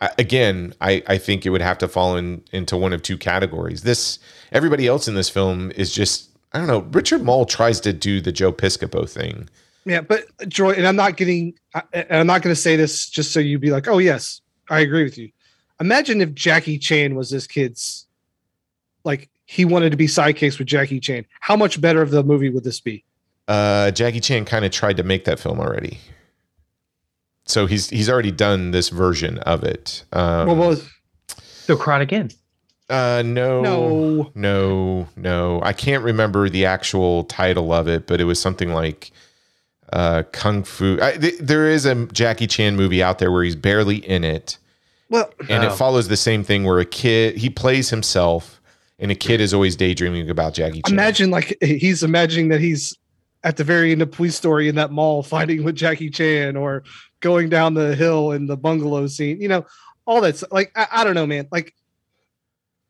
I, again, I I think it would have to fall in into one of two categories. This everybody else in this film is just I don't know. Richard Moll tries to do the Joe Piscopo thing. Yeah, but Joy, and I'm not getting, I, and I'm not going to say this just so you'd be like, oh yes, I agree with you. Imagine if Jackie Chan was this kid's, like he wanted to be sidekicks with Jackie Chan. How much better of the movie would this be? Uh, Jackie Chan kind of tried to make that film already, so he's he's already done this version of it. Um, what was? So Crowd again. uh, no, No. no, no. I can't remember the actual title of it, but it was something like uh, Kung Fu. I, th- there is a Jackie Chan movie out there where he's barely in it, Well, and it Oh. follows the same thing where a kid he plays himself, and a kid is always daydreaming about Jackie Chan. imagine like he's imagining that he's at the very end of Police Story in that mall fighting with Jackie Chan or going down the hill in the bungalow scene. You know, all that's like I, I don't know, man. Like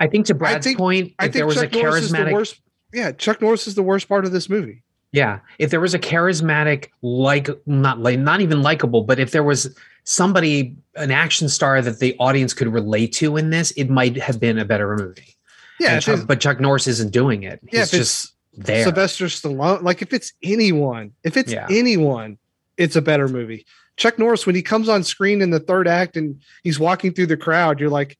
I think to Brad's think- point, I if there think was Chuck a Norris is the charismatic worst. Yeah, Chuck Norris is the worst part of this movie. Yeah, if there was a charismatic, like not like not even likable, but if there was somebody, an action star that the audience could relate to in this, it might have been a better movie. Yeah, Chuck, but Chuck Norris isn't doing it. yeah, He's just there. Sylvester Stallone, like if it's anyone, if it's Yeah. anyone, it's a better movie. Chuck Norris, when he comes on screen in the third act and he's walking through the crowd, you're like,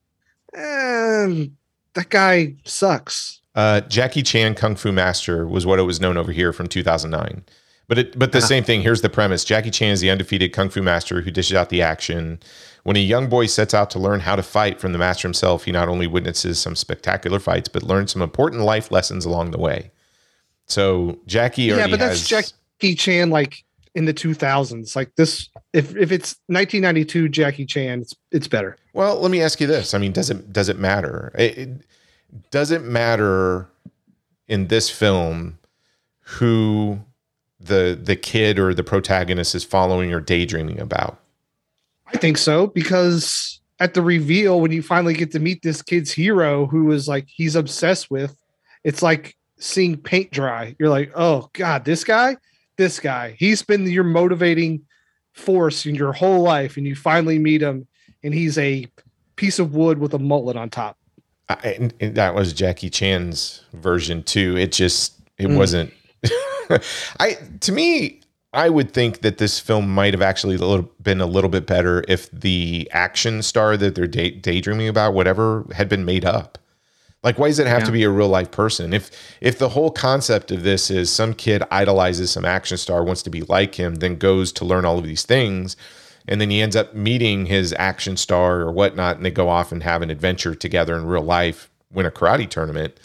eh, that guy sucks. Uh, Jackie Chan Kung Fu Master was what it was known over here from 2009. But it, but the Uh-huh. same thing. Here's the premise: Jackie Chan is the undefeated kung fu master who dishes out the action. When a young boy sets out to learn how to fight from the master himself, he not only witnesses some spectacular fights, but learns some important life lessons along the way. So Jackie, Yeah, but that's has, Jackie Chan like in the 2000s. Like this, if if it's 1992 Jackie Chan, it's it's better. Well, let me ask you this. I mean, does it does it matter? It, it does it matter in this film who the the kid or the protagonist is following or daydreaming about? I think so because at the reveal, when you finally get to meet this kid's hero, who is like he's obsessed with, it's like seeing paint dry. You're like, oh god, this guy, this guy, he's been your motivating force in your whole life, and you finally meet him, and he's a piece of wood with a mullet on top. I, that was Jackie Chan's version too. It just it Mm. wasn't. I to me, I would think that this film might have actually a little, been a little bit better if the action star that they're day, daydreaming about, whatever, had been made up. Like, why does it have to be a real life person? If if the whole concept of this is some kid idolizes some action star, wants to be like him, then goes to learn all of these things, and then he ends up meeting his action star or whatnot, and they go off and have an adventure together in real life, win a karate tournament.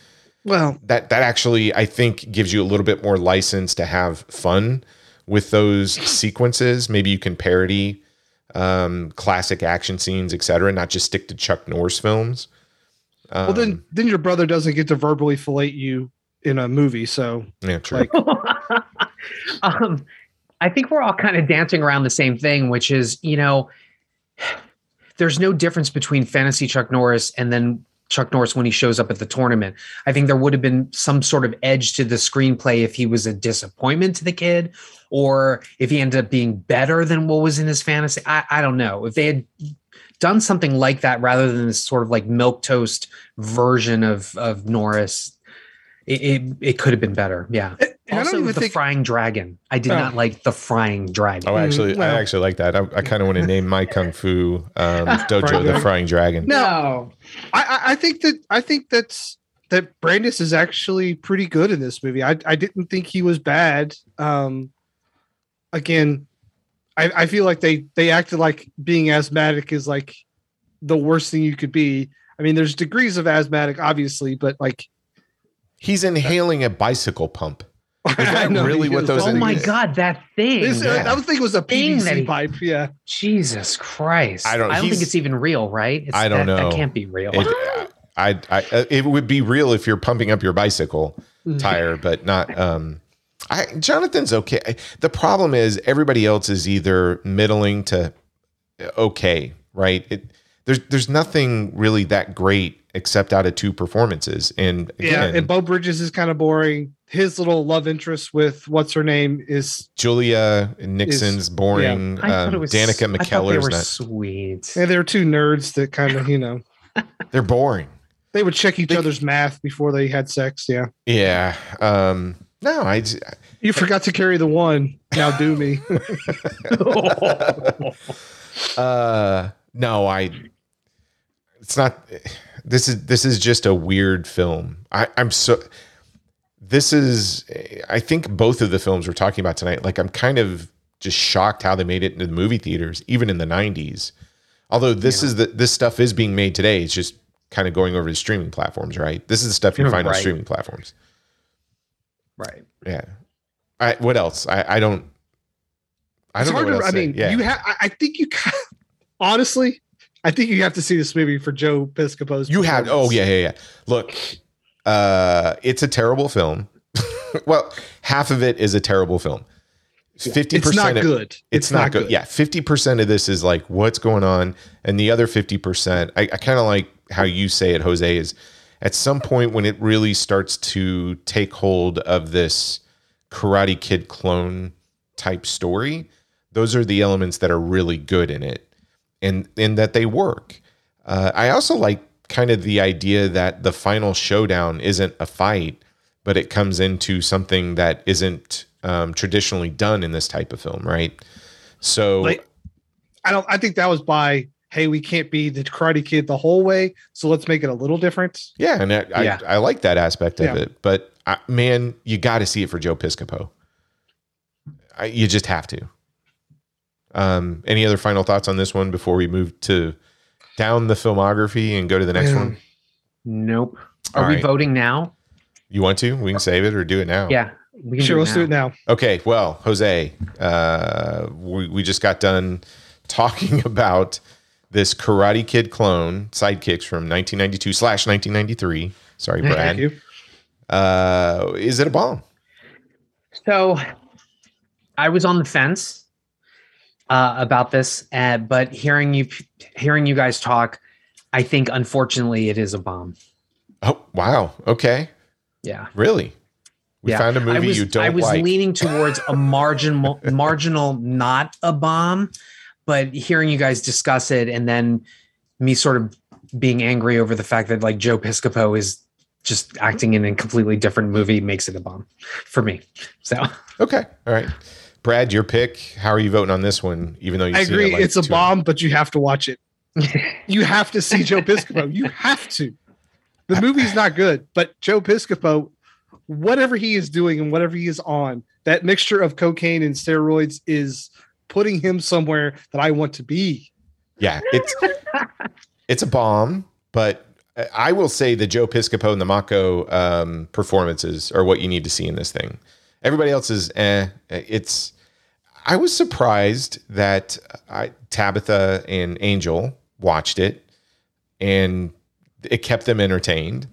Well, That that actually I think gives you a little bit more license to have fun with those sequences. Maybe you can parody um, classic action scenes, etc., not just stick to Chuck Norris films. Um, well then then your brother doesn't get to verbally fillet you in a movie. So yeah, true. like- um, I think we're all kind of dancing around the same thing, which is, you know, there's no difference between fantasy Chuck Norris and then Chuck Norris when he shows up at the tournament. I think there would have been some sort of edge to the screenplay if he was a disappointment to the kid or if he ended up being better than what was in his fantasy. I, I don't know. If they had done something like that rather than this sort of like milk toast version of of Norris, it it, it could have been better. Yeah. and I also, don't even the think frying dragon. I did Oh. not like the frying dragon. Oh, actually, well- I actually like that. I, I kind of want to name my kung fu um, dojo the Frying Dragon. No. I, I I think that I think that's that Brandis is actually pretty good in this movie. I I didn't think he was bad. Um, again, I I feel like they they acted like being asthmatic is like the worst thing you could be. I mean, there's degrees of asthmatic, obviously, but like He's inhaling a bicycle pump. I that know really he what is. those oh are- my god, that thing! This, uh, Yeah. I was thinking it was a Thing PVC he- pipe. Yeah, Jesus Christ! I don't- I don't think it's even real, right? It's, I don't that, know. That can't be real. It, I, I, uh, it would be real if you're pumping up your bicycle Mm. tire, but not. Um, I Jonathan's okay. The problem is everybody else is either middling to okay, right? It, there's there's nothing really that great except out of two performances, and yeah. And Beau Bridges is kind of boring. His little love interest with what's her name is Julia Nickson's boring. I thought um, it was. Danica I thought they McKellar's were not. sweet. and they're two nerds that kind of you know They're boring. they would check each They- other's math before they had sex. Yeah, Yeah. Um, no, I. j- you forgot to carry the one. Now do me. uh no i it's not this is this is just a weird film i i'm so this is i think both of the films we're talking about tonight like i'm kind of just shocked how they made it into the movie theaters even in the 90s although this is the this stuff is being made today it's just kind of going over to streaming platforms right this is the stuff you find on streaming platforms Right. yeah i what else i i don't i don't know hard to. I mean, yeah. you have. I think you. Honestly, I think you have to see this movie for Joe Piscopo's. You have oh yeah yeah yeah. Look, uh, it's a terrible film. well, half of it is a terrible film. Fifty percent. It's not percent. good. It's, not, good. Yeah, fifty percent of this is like what's going on, and the other fifty percent, I, I kind of like how you say it, Jose. Is at some point when it really starts to take hold of this Karate Kid clone type story, those are the elements that are really good in it, and and that they work. Uh, I also like kind of the idea that the final showdown isn't a fight, but it comes into something that isn't um, traditionally done in this type of film, right? So Like, I don't. I think that was by hey, we can't be the Karate Kid the whole way, so let's make it a little different. Yeah, and I, Yeah. I, I like that aspect of Yeah. it. But I, man, you got to see it for Joe Piscopo. I, you just have to. Um, any other final thoughts on this one before we move to down the filmography and go to the next Yeah. one? Nope. Are All we right. voting now? You want to? We can save it or do it now. Yeah. We can Sure, let's do it now. Okay. Well, Jose, uh, we, we just got done talking about this Karate Kid clone sidekicks from 1992 slash 1993. Sorry, Brad. Thank you. Uh, is it a bomb? So I was on the fence uh, about this, uh, but hearing you hearing you guys talk, I think unfortunately it is a bomb. Oh, wow. Okay. Yeah. Really? We Yeah. found a movie was, you don't I was like. leaning towards a marginal marginal not a bomb, but hearing you guys discuss it and then me sort of being angry over the fact that like Joe Piscopo is just acting in a completely different movie makes it a bomb for me. So okay. All right. Brad, your pick. How are you voting on this one? Even though you I agree, it's a bomb, but you have to watch it. you have to see Joe Piscopo. You have to. The movie's not good, but Joe Piscopo, whatever he is doing and whatever he is on, that mixture of cocaine and steroids is putting him somewhere that I want to be. Yeah, it's it's a bomb, but I will say the Joe Piscopo and the Mako um, performances are what you need to see in this thing. Everybody else is eh. It's. I was surprised that I, Tabitha and Angel watched it, and it kept them entertained.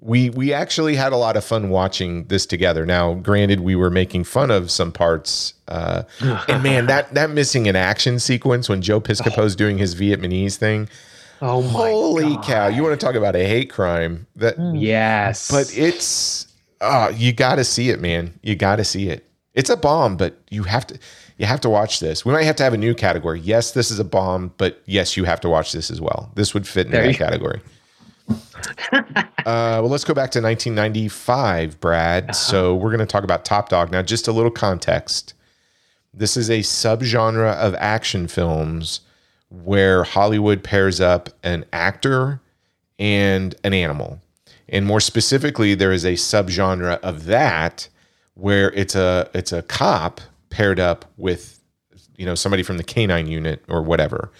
We we actually had a lot of fun watching this together. Now, granted, we were making fun of some parts, uh, and man, that that missing an action sequence when Joe Piscopo's doing his Vietnamese thing. oh my Holy God. cow! You want to talk about a hate crime? That, Yes. but it's uh, you got to see it, man. You got to see it. It's a bomb, but you have to you have to watch this. We might have to have a new category. Yes, this is a bomb, but yes, you have to watch this as well. This would fit in There that category. uh, well, let's go back to 1995, Brad. Uh-huh. So we're going to talk about Top Dog now. Just a little context. This is a subgenre of action films where Hollywood pairs up an actor and an animal. And more specifically, there is a subgenre of that where it's a it's a cop paired up with you know somebody from the canine unit or whatever.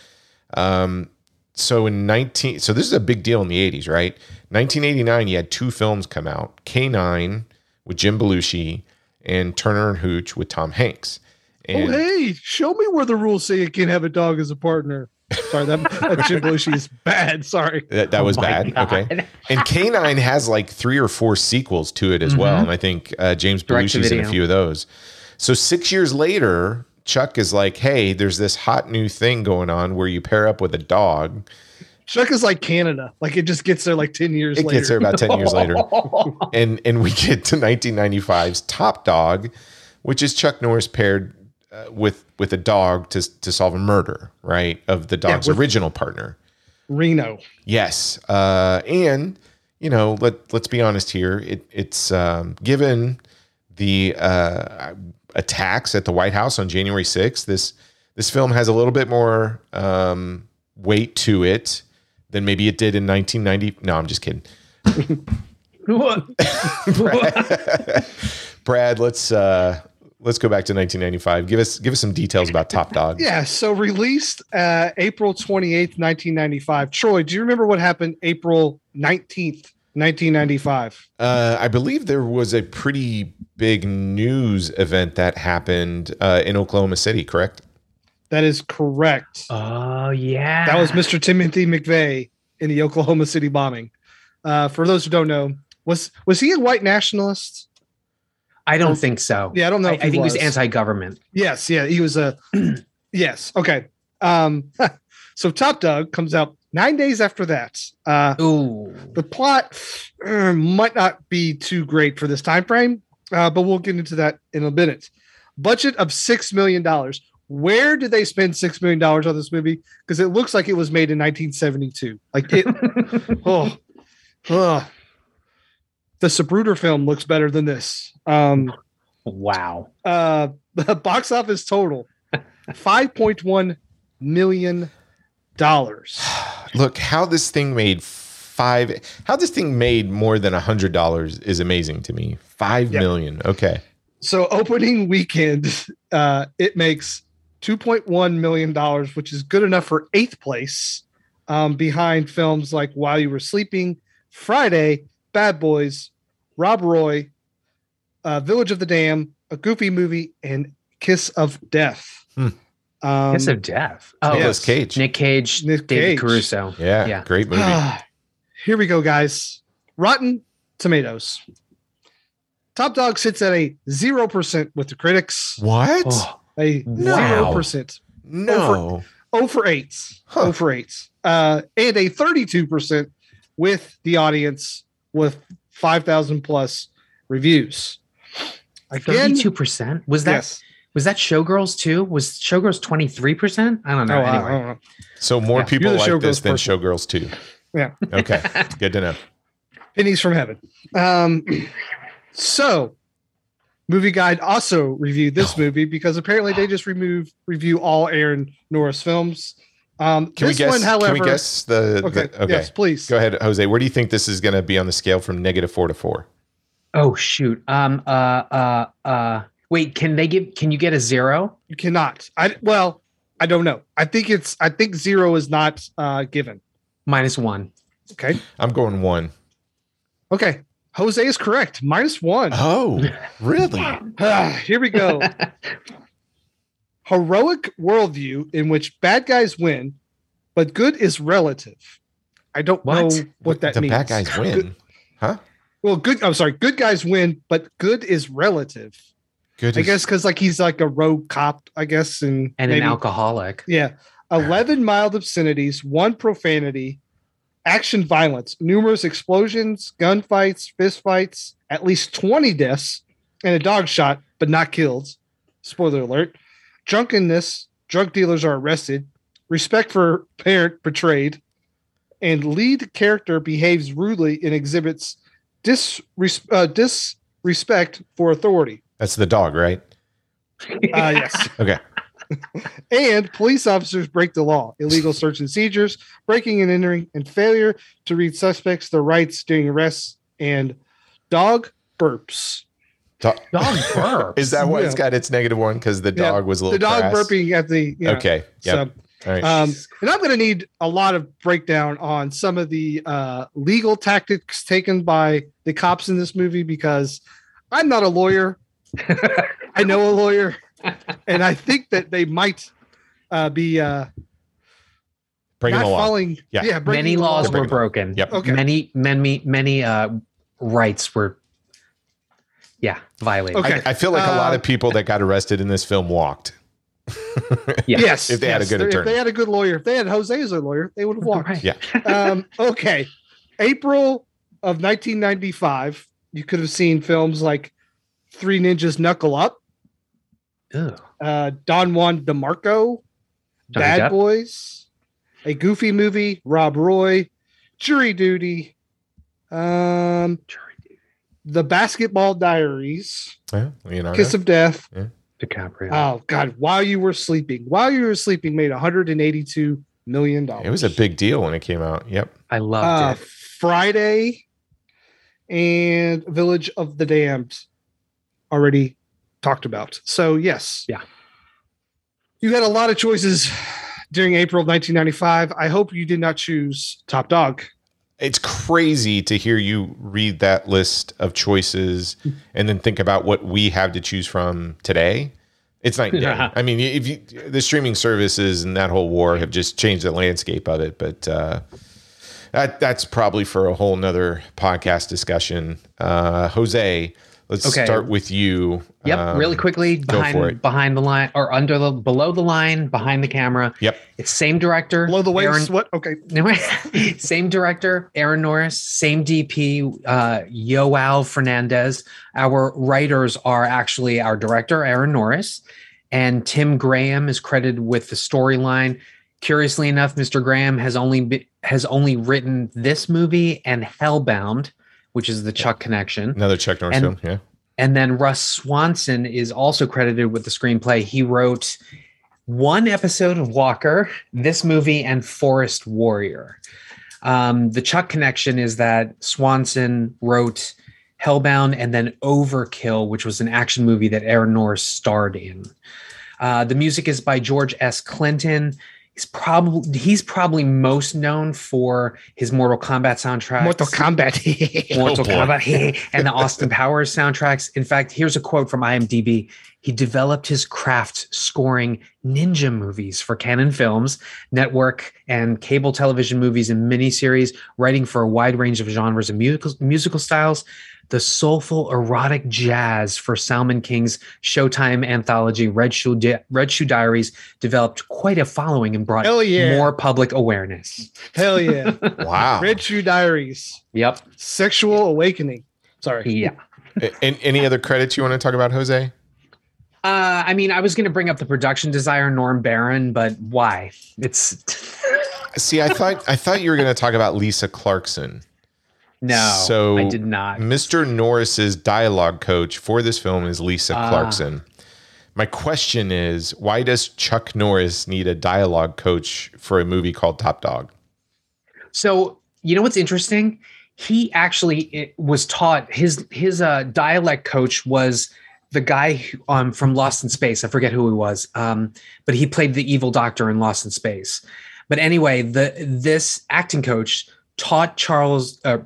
Um, so in 19 so this is a big deal in the 80s, right? 1989 you had two films come out. K9 with Jim Belushi and Turner and Hooch with Tom Hanks. And oh, hey, show me where the rules say you can't have a dog as a partner. Sorry, that, that Jim Belushi is bad. Sorry. that, that was Oh bad. God. Okay. And K9 has like three or four sequels to it as well. And I think uh, James Direct Belushi's in a few of those. So six years later, Chuck is like, hey, there's this hot new thing going on where you pair up with a dog. Chuck is like Canada. Like it just gets there like 10 years It later. gets there about 10 years later. And and we get to 1995's Top Dog, which is Chuck Norris paired uh, with with a dog to to solve a murder, right? Of the dog's with- original partner. Reno. Yes, uh, and you know, let let's be honest here. It it's um, given the uh, attacks at the White House on January sixth. This this film has a little bit more um, weight to it than maybe it did in 1990. No, I'm just kidding. Brad, let's uh, let's go back to 1995. Give us give us some details about Top Dog. Yeah. So released uh, April 28th, 1995. Troy, do you remember what happened April 19th, 1995? Uh, I believe there was a pretty big news event that happened uh, in Oklahoma City, correct? That is correct. Oh yeah. That was Mr. Timothy McVeigh in the Oklahoma City bombing. Uh, for those who don't know, was was he a white nationalist? I don't think so. Yeah, I don't know. I, I think he was was anti-government. Yes, yeah, he was a yes. Okay. Um, so Top Dog comes out nine days after that. Uh, Ooh. the plot uh, might not be too great for this time frame. uh, but we'll get into that in a minute. Budget of six million dollars. Where did they spend six million dollars on this movie? Because it looks like it was made in 1972. Like it. oh, oh. The Zapruder film looks better than this. Um, Wow. uh, the box office total, five point one million dollars. Look, how this thing made five how this thing made more than a hundred dollars is amazing to me. Five Yep. million. Okay. So opening weekend, uh, it makes two point one million dollars, which is good enough for eighth place, um, behind films like While You Were Sleeping, Friday, Bad Boys, Rob Roy, uh, Village of the Damned, A Goofy Movie, and Kiss of Death. Hmm. Um, Kiss of Death. Oh, Nicolas yes. Cage. Nick Cage, Nick David Cage. Caruso. yeah, yeah. Great movie. Here we go, guys. Rotten Tomatoes. Top Dog sits at a zero percent with the critics. what? Oh, A No. zero percent. no. Oh for eight. Huh. Oh for eight. Uh, and a 32% with the audience with 5,000 plus reviews. Again, Thirty-two percent. Was that yes. was that Showgirls too? Was Showgirls twenty-three percent? I don't know. Oh, I- I don't know. So more Yeah, people you're like this Showgirls than. Showgirls too. Yeah. Okay. Good to know. Pennies from heaven. Um, so, Movie Guide also reviewed this movie because apparently they just remove review all Aaron Norris films. Um, Can this we guess? one, however, can we guess the? okay, the- okay. yes, please. Go ahead, Jose. Where do you think this is going to be on the scale from negative four to four? Oh shoot. Um. Uh. Uh. Uh. Wait. Can they give? Can you get a zero? You cannot. I well, I don't know. I think it's. I think zero is not uh, given. Minus one. Okay. I'm going one. Okay. Jose is correct. Minus one. Oh, really? Ah, here we go. Heroic worldview in which bad guys win, but good is relative. I don't What? know what that the means. bad guys win, Good- huh? well, good. I'm sorry. Good guys win, but good is relative. Good. I is- guess because like he's like a rogue cop. I guess and And maybe, an alcoholic. Yeah. 11 mild obscenities, one profanity, action violence, numerous explosions, gunfights, fistfights, at least 20 deaths, and a dog shot, but not killed. Spoiler alert. Drunkenness, drug dealers are arrested, respect for parent betrayed, and lead character behaves rudely and exhibits disres- uh, disrespect for authority. That's the dog, right? Uh, yes. Okay. and police officers break the law illegal search and seizures breaking and entering and failure to read suspects their rights during arrests and dog burps Dog, Dog burps. Is that why it's got its negative one? Because the Yeah, dog was a little the dog crass? burping at the yeah, Okay. Yeah. so, All right. um, and i'm going to need a lot of breakdown on some of the uh, legal tactics taken by the cops in this movie because i'm not a lawyer i know a lawyer and i think that they might uh, be uh, Breaking not the law. following Yeah. yeah breaking many the law. laws Breaking were broken. Yep. Okay. Many, many, many uh, rights were, yeah, violated. Okay. I, I feel like a lot Uh, of people that got arrested in this film walked. Yeah. Yes, If they had a yes. good If attorney. they had a good lawyer, if they had Jose as a lawyer, they would have walked. Right. Yeah. Um, okay, April of 1995, you could have seen films like Three Ninjas Knuckle Up, uh, Don Juan DeMarco, Johnny Bad Depp? Boys, a Goofy movie, Rob Roy, Jury Duty, um, The Basketball Diaries, Yeah, Leonardo. Kiss of Death. DiCaprio. Oh God! While you were sleeping, while you were sleeping, made 182 million dollars. it was a big deal when it came out. Yep. I loved uh, it. Friday and Village of the Damned already talked about. So yes, Yeah. you had a lot of choices during April of 1995. I hope you did not choose Top Dog. It's crazy to hear you read that list of choices and then think about what we have to choose from today. It's night and day. Yeah. I mean, if you, the streaming services and that whole war have just changed the landscape of it, but uh, that that's probably for a whole nother podcast discussion. Uh, Jose, Let's Okay. start with you. Yep, Um, really quickly behind behind the line or under the below the line behind the camera. Yep. It's same director. Below the Aaron- waist. What? Okay. Same director, Aaron Norris, same DP, uh, João Fernandes. Our writers are actually our director, Aaron Norris, and Tim Graham is credited with the storyline. Curiously enough, Mr. Graham has only be, has only written this movie and Hellbound, which is the Chuck connection. Another Chuck Norris And- film. Yeah. And then Russ Swanson is also credited with the screenplay. He wrote one episode of Walker, this movie, and Forest Warrior. Um, the Chuck connection is that Swanson wrote Hellbound and then Overkill, which was an action movie that Aaron Norris starred in. Uh, the music is by George S. Clinton. He's probably he's probably most known for his Mortal Kombat soundtrack. Mortal Kombat. Mortal Oh. Kombat and the Austin Powers soundtracks. In fact, here's a quote from IMDb. He developed his craft scoring ninja movies for Cannon Films, network, and cable television movies and miniseries, writing for a wide range of genres and musical, musical styles. The soulful erotic jazz for Zalman King's Showtime anthology Red Shoe, Di- Red Shoe Diaries developed quite a following and brought yeah. more public awareness. Hell yeah. Wow. Red Shoe Diaries. Yep. Sexual awakening. Sorry. Yeah. And any other credits you want to talk about, Jose? Uh, I mean, I was going to bring up the production designer Norm Barron, but why? It's See, I thought I thought you were going to talk about Lisa Clarkson. No. So, I did not. Mr. Norris's dialogue coach for this film is Lisa Ah. Clarkson. My question is, why does Chuck Norris need a dialogue coach for a movie called Top Dog? So you know what's interesting? He actually was taught his his uh, dialect coach was the guy who, um, from Lost in Space. I forget who he was, um, but he played the evil doctor in Lost in Space. But anyway, the this acting coach taught Charles uh,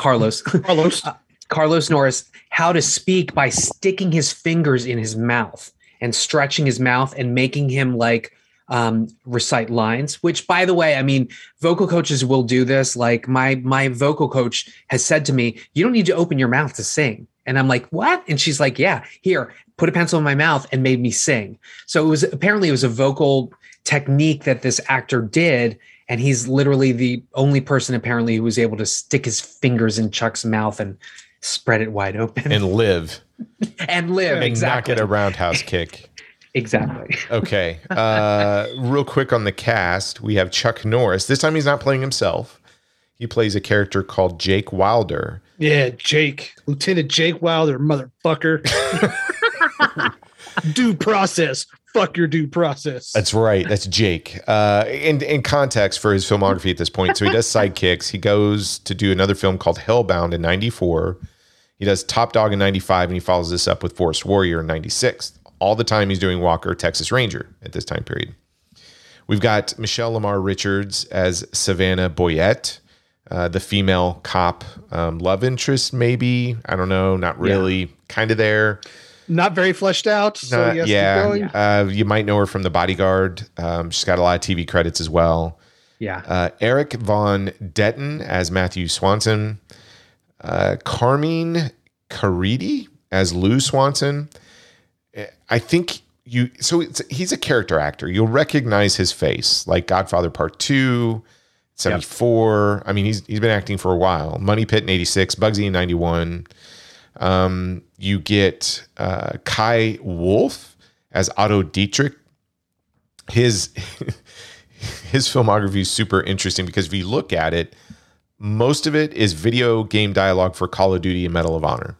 Carlos Carlos. Carlos Norris how to speak by sticking his fingers in his mouth and stretching his mouth and making him like um, recite lines. Which, by the way, I mean, vocal coaches will do this. Like my my vocal coach has said to me, "You don't need to open your mouth to sing." And I'm like, "What?" And she's like, "Yeah, here, put a pencil in my mouth," and made me sing. So it was apparently it was a vocal technique that this actor did. And he's literally the only person apparently who was able to stick his fingers in Chuck's mouth and spread it wide open And live and live and exactly not get a roundhouse kick. exactly Okay. Uh, real quick on the cast, we have Chuck Norris. This time he's not playing himself. He plays a character called Jake Wilder. Yeah, Jake. Lieutenant Jake Wilder, motherfucker. due process. Fuck your due process. That's right. That's Jake. Uh, in in context for his filmography at this point, so he does sidekicks. He goes to do another film called Hellbound in '94. He does Top Dog in '95, and he follows this up with Forest Warrior in '96. All the time he's doing Walker, Texas Ranger at this time period. We've got Michelle Lamar Richards as Savannah Boyette, uh, the female cop um, love interest, maybe. I don't know. Not really. Kind of there. Not very fleshed out. So Uh, yes, keep yeah, going. Uh, you might know her from The Bodyguard. Um, she's got a lot of TV credits as well. yeah Uh, Erik Von Detten as Matthew Swanson. Uh, Carmine Caridi as Lou Swanson. Eh, I think you. So it's, he's a character actor. You'll recognize his face, like Godfather Part Two, seventy four. I mean, he's he's been acting for a while. Money Pit in eighty six. Bugsy in ninety one. Um, you get uh, Kai Wulff as Otto Dietrich. His his filmography is super interesting because if you look at it, most of it is video game dialogue for Call of Duty and Medal of Honor.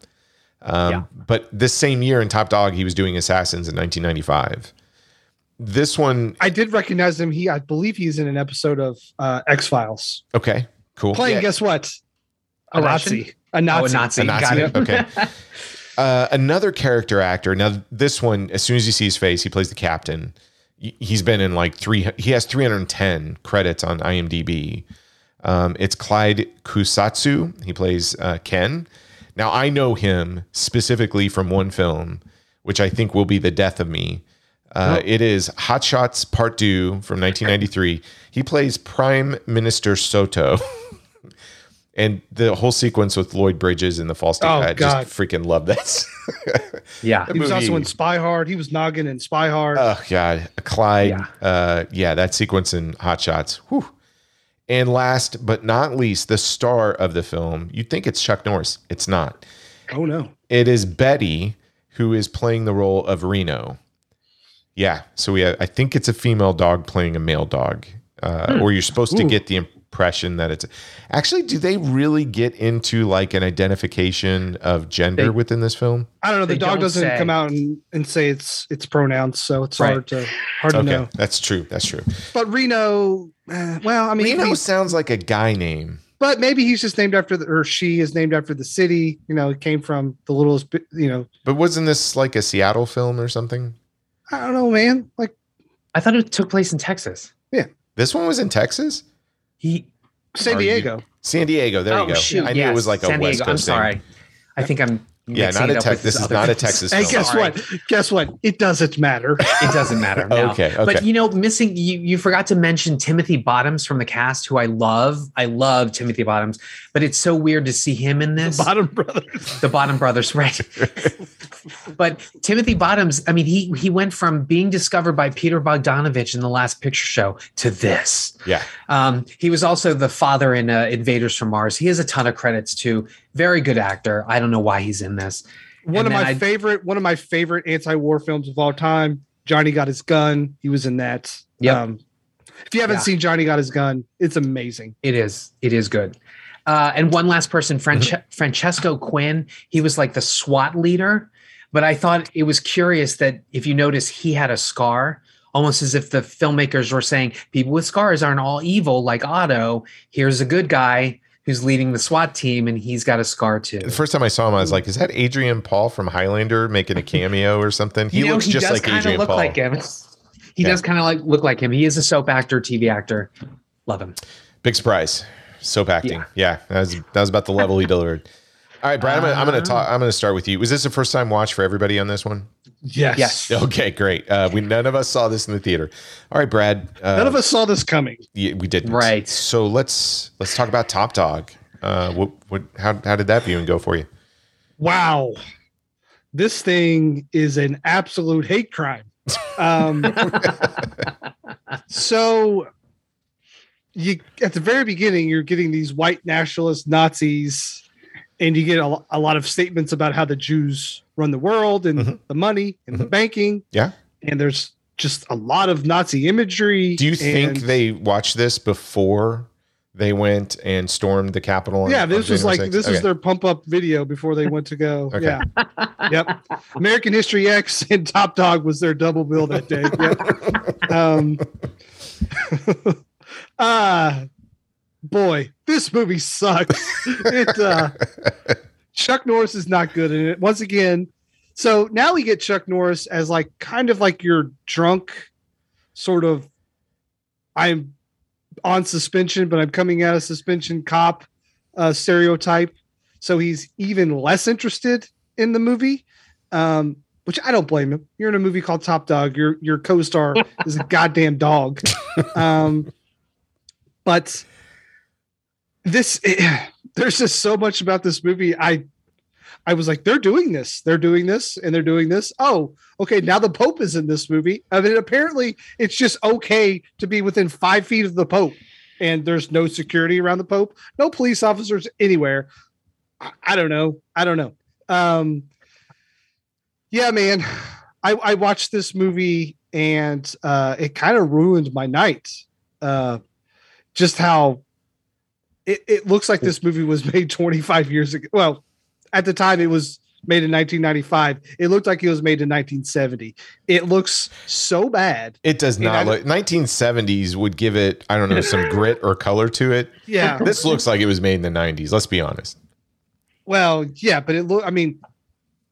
Um, Yeah. But this same year in Top Dog, he was doing Assassins in 1995. This one, I did recognize him. He, I believe, he's in an episode of uh, X Files. okay, cool. Playing, Yeah. guess what? A A Nazi. Russian? A oh Nazi. a Nazi, A Nazi? got Okay. Uh, another character actor. Now, this one, as soon as you see his face, he plays the captain. He's been in like three. He has 310 credits on IMDb. Um, it's Clyde Kusatsu. He plays uh, Ken. Now, I know him specifically from one film, which I think will be the death of me. Uh, It is Hot Shots Part Two from 1993. He plays Prime Minister Soto. And the whole sequence with Lloyd Bridges and the false Oh, I God. just freaking love this. Yeah. That He was also in Spy Hard. He was Noggin in Spy Hard. Oh God, Clyde. Yeah. Uh, yeah, that sequence in Hot Shots. Whew. And last but not least, the star of the film. You'd think it's Chuck Norris. It's not. oh no. It is Betty who is playing the role of Reno. Yeah. So we have, I think it's a female dog playing a male dog, uh, or you're supposed to get the impression that it's actually. Do they really get into like an identification of gender They- within this film? I don't know. The They dog doesn't say. come out and, and say it's it's pronouns, so it's Right. hard to hard to know. that's true. That's true. But Reno, eh, well, I mean, Reno he's- sounds like a guy name. but maybe he's just named after the or she is named after the city. You know, it came from the littlest. You know, But wasn't this like a Seattle film or something? I don't know, man. Like I thought it took place in Texas. Yeah. This one was in Texas, He San Are you- Diego. San Diego. There oh, you go. shoot, I knew it was like a San West Diego. I'm Coast thing. sorry. I think I'm Yeah, not a up Tex- this is not a. Texas Hey, film. guess Sorry. what? Guess what? It doesn't matter. It doesn't matter. no. Okay, okay. But you know, missing you you forgot to mention Timothy Bottoms from the cast, who I love. I love Timothy Bottoms, but it's so weird to see him in this. Bottom brothers. the Bottom Brothers, right? but Timothy Bottoms, I mean, he he went from being discovered by Peter Bogdanovich in the Last Picture Show to this. Yeah. Um, he was also the father in uh, Invaders from Mars. He has a ton of credits too. Very good actor. I don't know why he's in this. One And of my I- favorite, one of my favorite anti-war films of all time. Johnny got his gun. He was in that. Yep. Um, if you haven't Yeah. seen Johnny got his gun, it's amazing. It is. It is good. Uh, and one last person, Franche- Mm-hmm. Francesco Quinn. He was like the SWAT leader, but I thought it was curious that if you notice, he had a scar, almost as if the filmmakers were saying people with scars aren't all evil, like Otto. Here's a good guy who's leading the SWAT team, and he's got a scar too. The first time I saw him, I was like, "Is that Adrian Paul from Highlander making a cameo or something?" He You know, looks just does like Adrian look Paul. like him. He Yeah. does kind of like look like him. He is a soap actor, TV actor. Love him. Big surprise. Soap acting. Yeah, that was that was about the level he delivered. All right, Brad, I'm gonna, I'm gonna talk. I'm gonna start with you. Was this a first time watch for everybody on this one? Yes. Yes. Okay, great. Uh, we none of us saw this in the theater. All right, Brad. Uh, None of us saw this coming. Yeah, we didn't. Right. So let's let's talk about Top Dog. Uh, what what how how did that viewing go for you? Wow. This thing is an absolute hate crime. Um, so you at the very beginning, you're getting these white nationalist Nazis, and you get a, a lot of statements about how the Jews run the world and Mhm. the money and the banking. Yeah. And there's just a lot of Nazi imagery. Do you think they watched this before they went and stormed the Capitol? on- Yeah, this was like 6th? this was Okay. their pump up video before they went to go. Okay. Yeah. Yep. American History X and Top Dog was their double bill that day. Yep. um uh boy, this movie sucks. it uh Chuck Norris is not good in it. Once again, so now we get Chuck Norris as like kind of like your drunk sort of I'm on suspension, but I'm coming out of suspension cop uh, stereotype. So he's even less interested in the movie, um, which I don't blame him. You're in a movie called Top Dog. Your your co-star is a goddamn dog. Um, but this there's just so much about this movie. I I was like, they're doing this, they're doing this, and they're doing this. Oh, okay. Now the Pope is in this movie. I mean, apparently it's just okay to be within five feet of the Pope, and there's no security around the Pope, no police officers anywhere. I, I don't know. I don't know. Um, yeah, man. I, I watched this movie and uh, it kind of ruined my night. Uh, just how it, it looks like this movie was made 25 years ago. Well, at the time it was made in 1995. It looked like it was made in 1970. It looks so bad. It does not look. 1970s would give it, I don't know, some grit or color to it. Yeah. This looks like it was made in the 90s. Let's be honest. Well, yeah, but it look. I mean,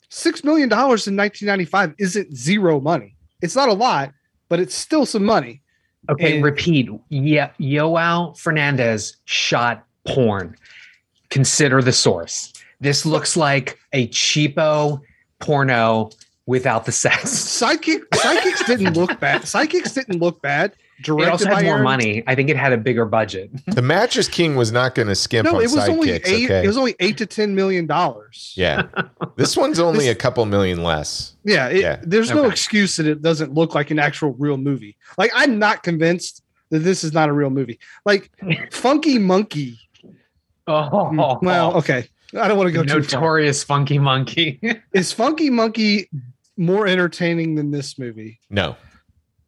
six million dollars in 1995 isn't zero money. It's not a lot, but it's still some money. Okay, And- repeat. Yeah, João Fernandes shot porn. Consider the source. This looks like a cheapo porno without the sex. Sidekick Sidekicks didn't look bad. Sidekicks didn't look bad. It also had more Aaron- money. I think it had a bigger budget. The Mattress King was not going to skimp No, on it was only eight. okay. It was only eight to ten million dollars. yeah. This one's only This- a couple million less. Yeah, it, Yeah. there's no excuse that it doesn't look like an actual real movie. Like I'm not convinced that this is not a real movie. Like Funky Monkey. Oh, Well, okay, I don't want to go too notorious funky monkey. Is Funky Monkey more entertaining than this movie? No.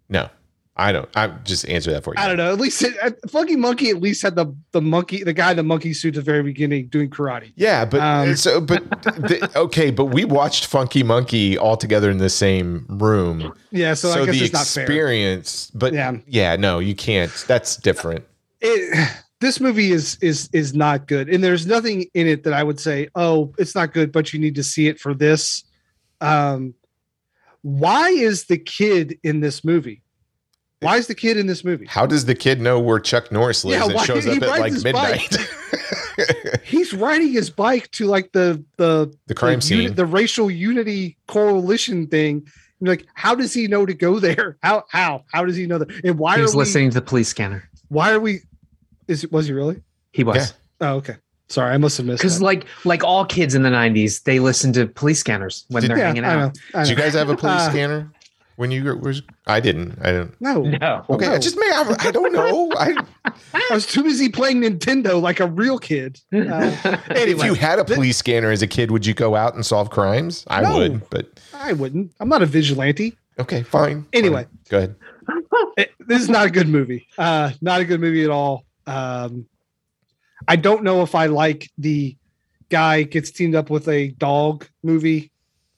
No. I don't. I just answer that for you. I don't know. At least it, uh, Funky Monkey at least had the the monkey, the guy in the monkey suit at the very beginning doing karate. Yeah, but Um, so but the, okay, but we watched Funky Monkey all together in the same room. Yeah, so, I guess the it's not fair. experience, but Yeah. yeah. no, you can't. That's different. it, this movie is is is not good. And there's nothing in it that i would say oh it's not good but you need to see it for this. Um why is the kid in this movie? Why is the kid in this movie? How does the kid know where Chuck Norris lives Yeah, and shows up at like midnight? he's riding his bike to like the the the crime the, uni- scene. the racial unity coalition thing. You're like how does he know to go there? How how how does he know that? And why he's are was we listening to the police scanner. why are we is was he really He was oh okay sorry i must have missed because, like, like all kids in the '90s, they listened to police scanners when Did- they're yeah, hanging I know, out. I Did you guys have a police Uh, scanner when you were? I didn't. I don't. no No, Okay, no. I just may have. I don't know. I, I was too busy playing Nintendo like a real kid. Uh, if you had a th- police scanner as a kid, would you go out and solve crimes? I No. would, but I wouldn't. I'm not a vigilante. okay, fine. Anyway. Fine. go ahead. It- this is not a good movie. Uh, not a good movie at all. Um, I don't know if I like the guy gets teamed up with a dog movie.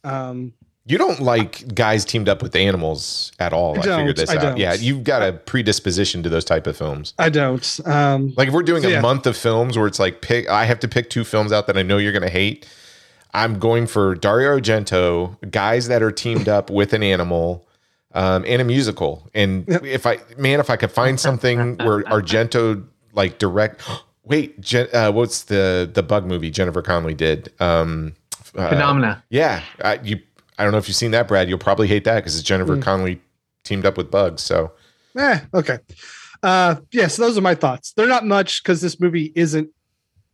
Um, You don't like guys teamed up with animals at all. I I, figured this I out. don't. Yeah, you've got a predisposition to those type of films. I don't. Um, Like if we're doing So, a yeah. month of films where it's like pick, I have to pick two films out that I know you're going to hate. I'm going for Dario Argento, guys that are teamed up with an animal, um, and a musical. And Yep. if I, man, if I could find something where Argento like direct, wait, Jen, uh, what's the the bug movie Jennifer Connelly did? Um, uh, Phenomena. Yeah, I, you. I don't know if you've seen that, Brad. You'll probably hate that because it's Jennifer Mm. Connelly teamed up with bugs. So eh, okay. Uh, yeah, so those are my thoughts. They're not much because this movie isn't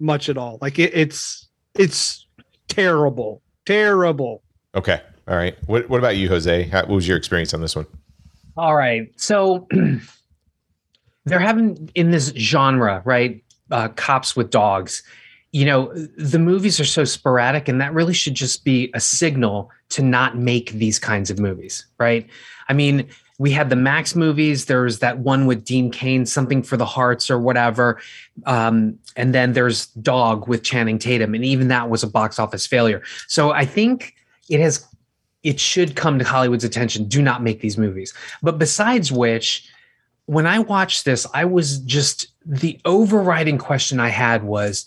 much at all. Like it, it's it's terrible, terrible. okay, all right. What What about you, Jose? How, what was your experience on this one? All right. So they're having in this genre, right? Uh, cops with dogs. You know, the movies are so sporadic, and that really should just be a signal to not make these kinds of movies, right? I mean, we had the Max movies. There was that one with Dean Cain, something for the hearts or whatever. Um, and then there's Dog with Channing Tatum, and even that was a box office failure. So I think it has it should come to Hollywood's attention. Do not make these movies. But besides which, when I watched this, I was just the overriding question I had was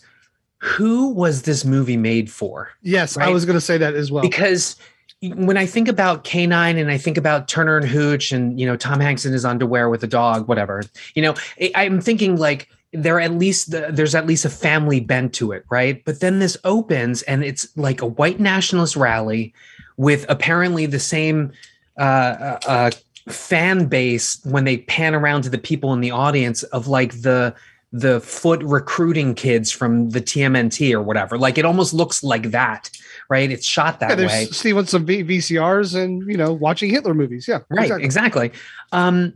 who was this movie made for? Yes, I was going to say that as well. Because when I think about K-9 and I think about Turner and Hooch and you know Tom Hanks in his underwear with a dog, whatever, you know, I- I'm thinking like there at least there's at least a family bent to it, right? But then this opens and it's like a white nationalist rally with apparently the same uh, uh, uh, fan base when they pan around to the people in the audience of like the the foot recruiting kids from the TMNT or whatever. Like it almost looks like that, right? It's shot that there's way. stealing some v- VCRs and you know watching Hitler movies. Yeah, Right, exactly. exactly. Um,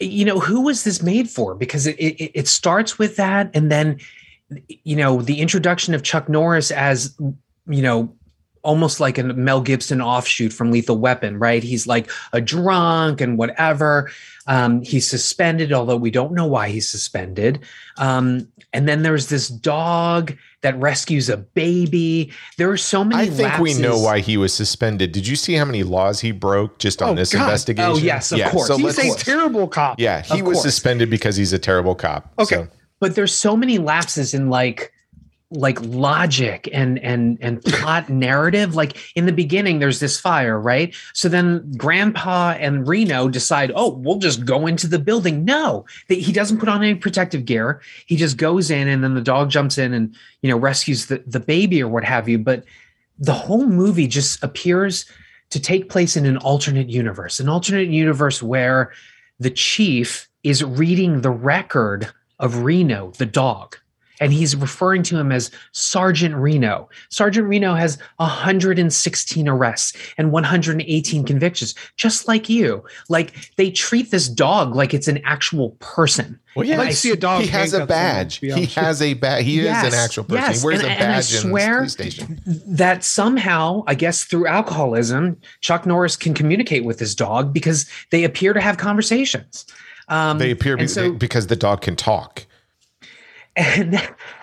you know, who was this made for? Because it, it it starts with that, and then you know the introduction of Chuck Norris as you know almost like a Mel Gibson offshoot from Lethal Weapon, right? He's like a drunk and whatever. Um, he's suspended, although we don't know why he's suspended. Um, and then there's this dog that rescues a baby. There are so many. I think we know why he was suspended. Did you see how many laws he broke just on Oh, this God. investigation? Oh, yes, of course. So He's a terrible cop. yeah, he Of was course. suspended because he's a terrible cop. Okay. So- but there's so many lapses in like like logic and and and plot narrative like in the beginning there's this fire right? So then grandpa and reno decide oh we'll just go into the building. No he doesn't put on any protective gear. He just goes in and then the dog jumps in and you know rescues the, the baby or what have you. But the whole movie just appears to take place in an alternate universe an alternate universe where the chief is reading the record of Reno, the dog. And he's referring to him as Sergeant Reno. Sergeant Reno has 116 arrests and 118 convictions, just like you. Like they treat this dog like it's an actual person. Well, yeah, I'd like to see a dog. he has a badge. He has a badge. He Yes, is an actual person. yes, He wears and- a and I badge in the swear- station. that somehow, I guess through alcoholism, Chuck Norris can communicate with his dog because they appear to have conversations. Um, They appear be- and so- because the dog can talk. And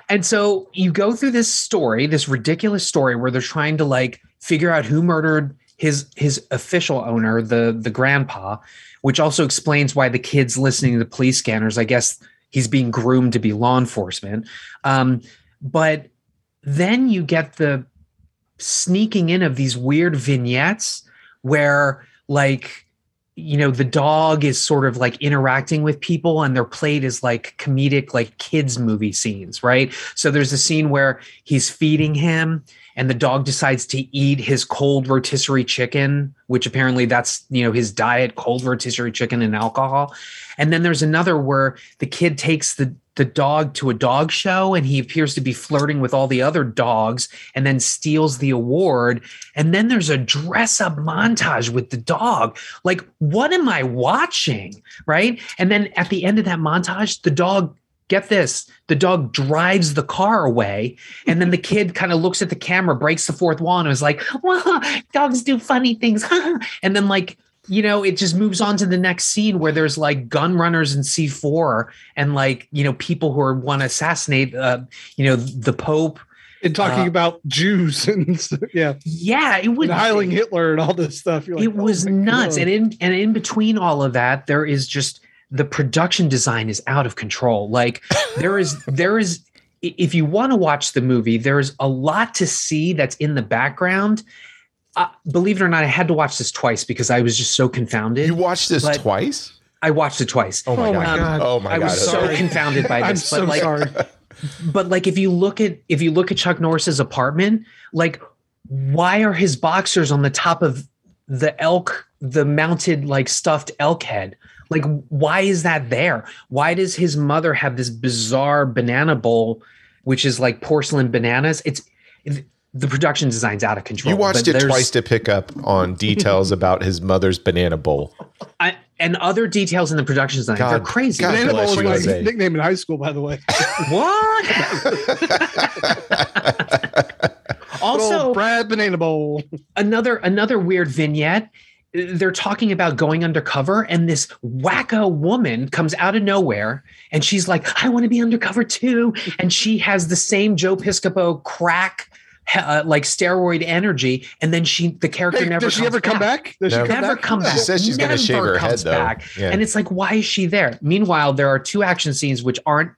and so you go through this story, this ridiculous story where they're trying to like figure out who murdered his his official owner, the the grandpa, which also explains why the kid's listening to the police scanners. I guess he's being groomed to be law enforcement. Um, but then you get the sneaking in of these weird vignettes where like you know the dog is sort of like interacting with people and they're played as like comedic like kids movie scenes right? So there's a scene where he's feeding him and the dog decides to eat his cold rotisserie chicken which apparently that's you know his diet cold rotisserie chicken and alcohol. And then there's another where the kid takes the the dog to a dog show and he appears to be flirting with all the other dogs and then steals the award. And then there's a dress up montage with the dog. Like what am i watching right? And then at the end of that montage the dog get this the dog drives the car away. And then the kid kind of looks at the camera breaks the fourth wall and is like well dogs do funny things. And then like you know it just moves on to the next scene where there's like gun runners in c4 and like you know people who are want to assassinate uh you know the pope. And talking Uh, about Jews and yeah, yeah it was and Heiling Hitler and all this stuff. Like, it oh was my nuts. God. and in and in between all of that there is just the production design is out of control. Like there is there is if you want to watch the movie there's a lot to see that's in the background uh, believe it or not i had to watch this twice because i was just so confounded You watched this But- twice? i watched it twice Oh my Oh my god! God. Oh my god! i was so sorry. confounded by I'm this so like sorry. but like if you look at if you look at Chuck Norris's apartment, like why are his boxers on the top of the elk, the mounted like stuffed elk head? Like why is that there? Why does his mother have this bizarre banana bowl, which is like porcelain bananas? It's the production design's out of control. You watched but it twice to pick up on details about his mother's banana bowl. I, and other details in the production design. God- they're crazy. God Banana Bowl was my Jose. nickname in high school, by the way. What? Also, Brad Banana Bowl. another another weird vignette they're talking about going undercover and this wacko woman comes out of nowhere and she's like i want to be undercover too and she has the same joe piscopo crack uh, like steroid energy and then she the character Hey, never does she ever come back? Does No. she come never back? come back She says she's gonna shave Never her head, comes though. back. Yeah. and it's like why is she there meanwhile there are two action scenes which aren't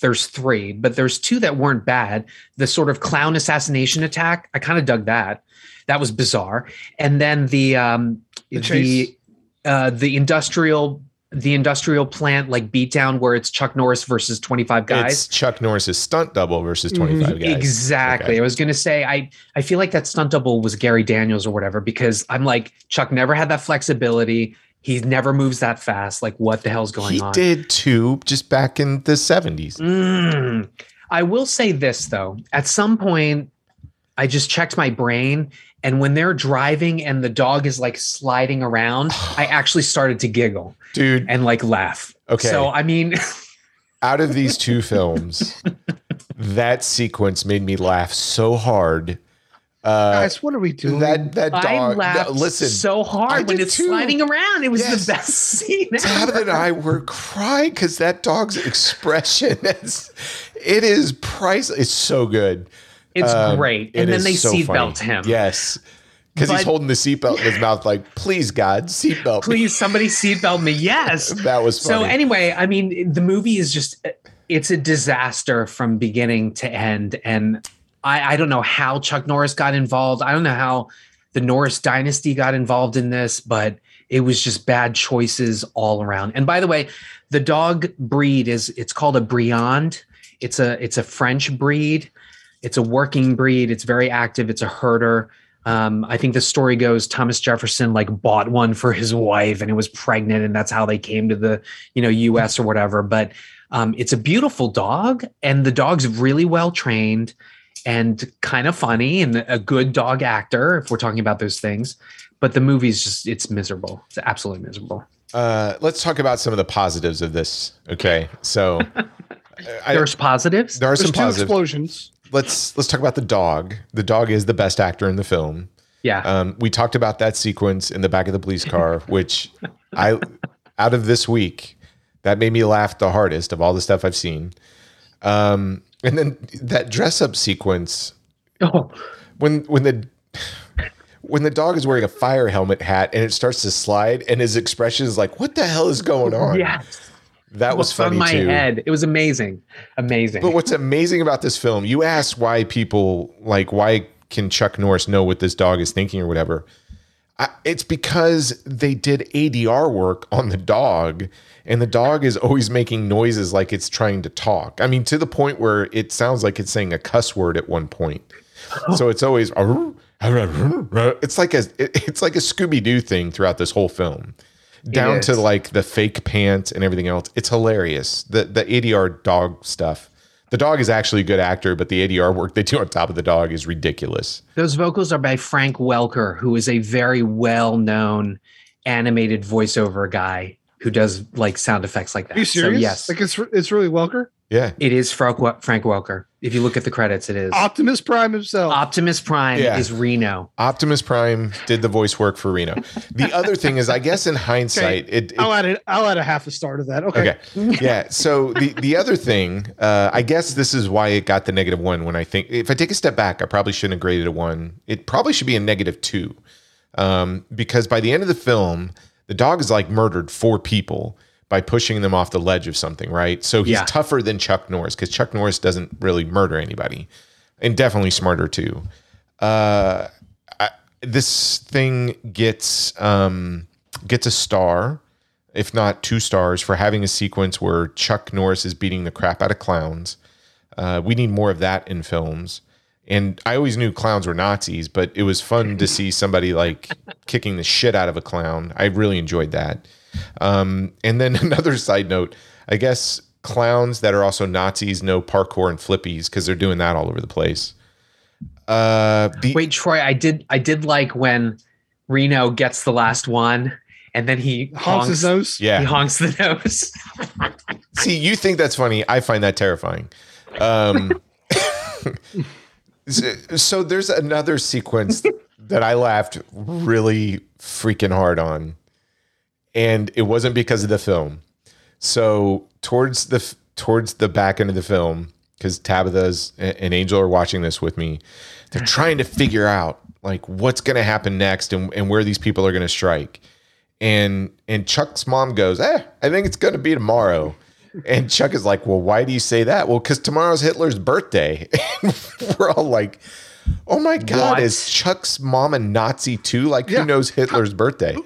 there's three but there's two that weren't bad the sort of clown assassination attack i kind of dug that that was bizarre and then the um The the uh the industrial the industrial plant like beatdown where it's chuck norris versus 25 guys It's Chuck Norris's stunt double versus 25 guys. Exactly. Okay. I was going to say I I feel like that stunt double was Gary Daniels or whatever because I'm like Chuck never had that flexibility. He never moves that fast. Like what the hell's going He on? He did too, just back in the 70s. Mm. I will say this though. At some point, I just checked my brain, and when they're driving and the dog is like sliding around, I actually started to giggle Dude, and like laugh. Okay. So I mean, out of these two films, that sequence made me laugh so hard. Uh, Guys, what are we doing? that that I dog. laughed no, listen, so hard when did it's too. sliding around. It was Yes. the best scene. Tabitha ever. and I were crying because that dog's expression is it is priceless. It's so good. It's Um, great. it And then they so seatbelt him. Yes. Because he's holding the seatbelt in his mouth, like, please, God, seatbelt. me." Please, somebody seatbelt me. Yes. That was So anyway, I mean, the movie is just it's a disaster from beginning to end. And I, I don't know how Chuck Norris got involved. I don't know how the Norris dynasty got involved in this, but it was just bad choices all around. And by the way, the dog breed is it's called a Briard. It's a it's a French breed. It's a working breed. It's very active. It's a herder. Um, I think the story goes Thomas Jefferson like bought one for his wife and it was pregnant, and that's how they came to the you know U.S. or whatever. But um, it's a beautiful dog, and the dog's really well trained and kind of funny and a good dog actor if we're talking about those things. But the movie's just it's miserable. It's absolutely miserable. Uh, let's talk about some of the positives of this. Okay, so I, There's positives. there are There's some two positives. explosions. Let's let's talk about the dog. The dog is the best actor in the film. Yeah. Um, we talked about that sequence in the back of the police car, which I, out of this week, that made me laugh the hardest of all the stuff I've seen. Um, and then that dress up sequence oh, when when the when the dog is wearing a fire helmet hat and it starts to slide and his expression is like, "What the hell is going on?" yes. That was funny my too. head. It was amazing. Amazing. But what's amazing about this film, you ask why people like why can Chuck Norris know what this dog is thinking or whatever. I, it's because they did ADR work on the dog, and the dog is always making noises like it's trying to talk. I mean, to the point where it sounds like it's saying a cuss word at one point. So it's always it's like a it's like a Scooby Doo thing throughout this whole film, down to like the fake pants and everything else. It's hilarious. The the ADR dog stuff. The dog is actually a good actor, but the ADR work they do on top of the dog is ridiculous. Those vocals are by Frank Welker, who is a very well-known animated voiceover guy who does like sound effects like that. Are you serious? So yes, Like it's it's really Welker, Yeah. it is Frank, Frank Welker. If you look at the credits, it is. Optimus Prime himself. Optimus Prime Yeah. is Reno. Optimus Prime did the voice work for Reno. The other thing is, I guess in hindsight, it, it I'll add it. I'll add a half a star to that. Okay. Okay. Yeah. So the the other thing, uh, I guess this is why it got the negative one. When I think, if I take a step back, I probably shouldn't have graded a one. It probably should be a negative two, um, because by the end of the film, the dog is like murdered four people by pushing them off the ledge of something. Right. So he's Yeah. tougher than Chuck Norris because Chuck Norris doesn't really murder anybody, and definitely smarter too. Uh, I, this thing gets um, gets a star if not two stars, for having a sequence where Chuck Norris is beating the crap out of clowns. Uh, we need more of that in films. And I always knew clowns were Nazis, but it was fun to see somebody like kicking the shit out of a clown. I really enjoyed that. Um, and then another side note, I guess clowns that are also Nazis know parkour and flippies because they're doing that all over the place. Uh, the, Wait, Troy, I did I did like when Reno gets the last one and then he Honks his nose. yeah. He honks the nose. See, you think that's funny. I find that terrifying. Um, so, so there's another sequence that I laughed really freaking hard on, and it wasn't because of the film. So towards the towards the back end of the film, because Tabitha's and Angel are watching this with me, they're trying to figure out like what's going to happen next and, and where these people are going to strike. And and Chuck's mom goes, "Eh, I think it's going to be tomorrow." And Chuck is like, "Well, why do you say that?" Well, because tomorrow's Hitler's birthday. We're all like, "Oh my god, What? is Chuck's mom a Nazi too? Like, Yeah. who knows Hitler's birthday?"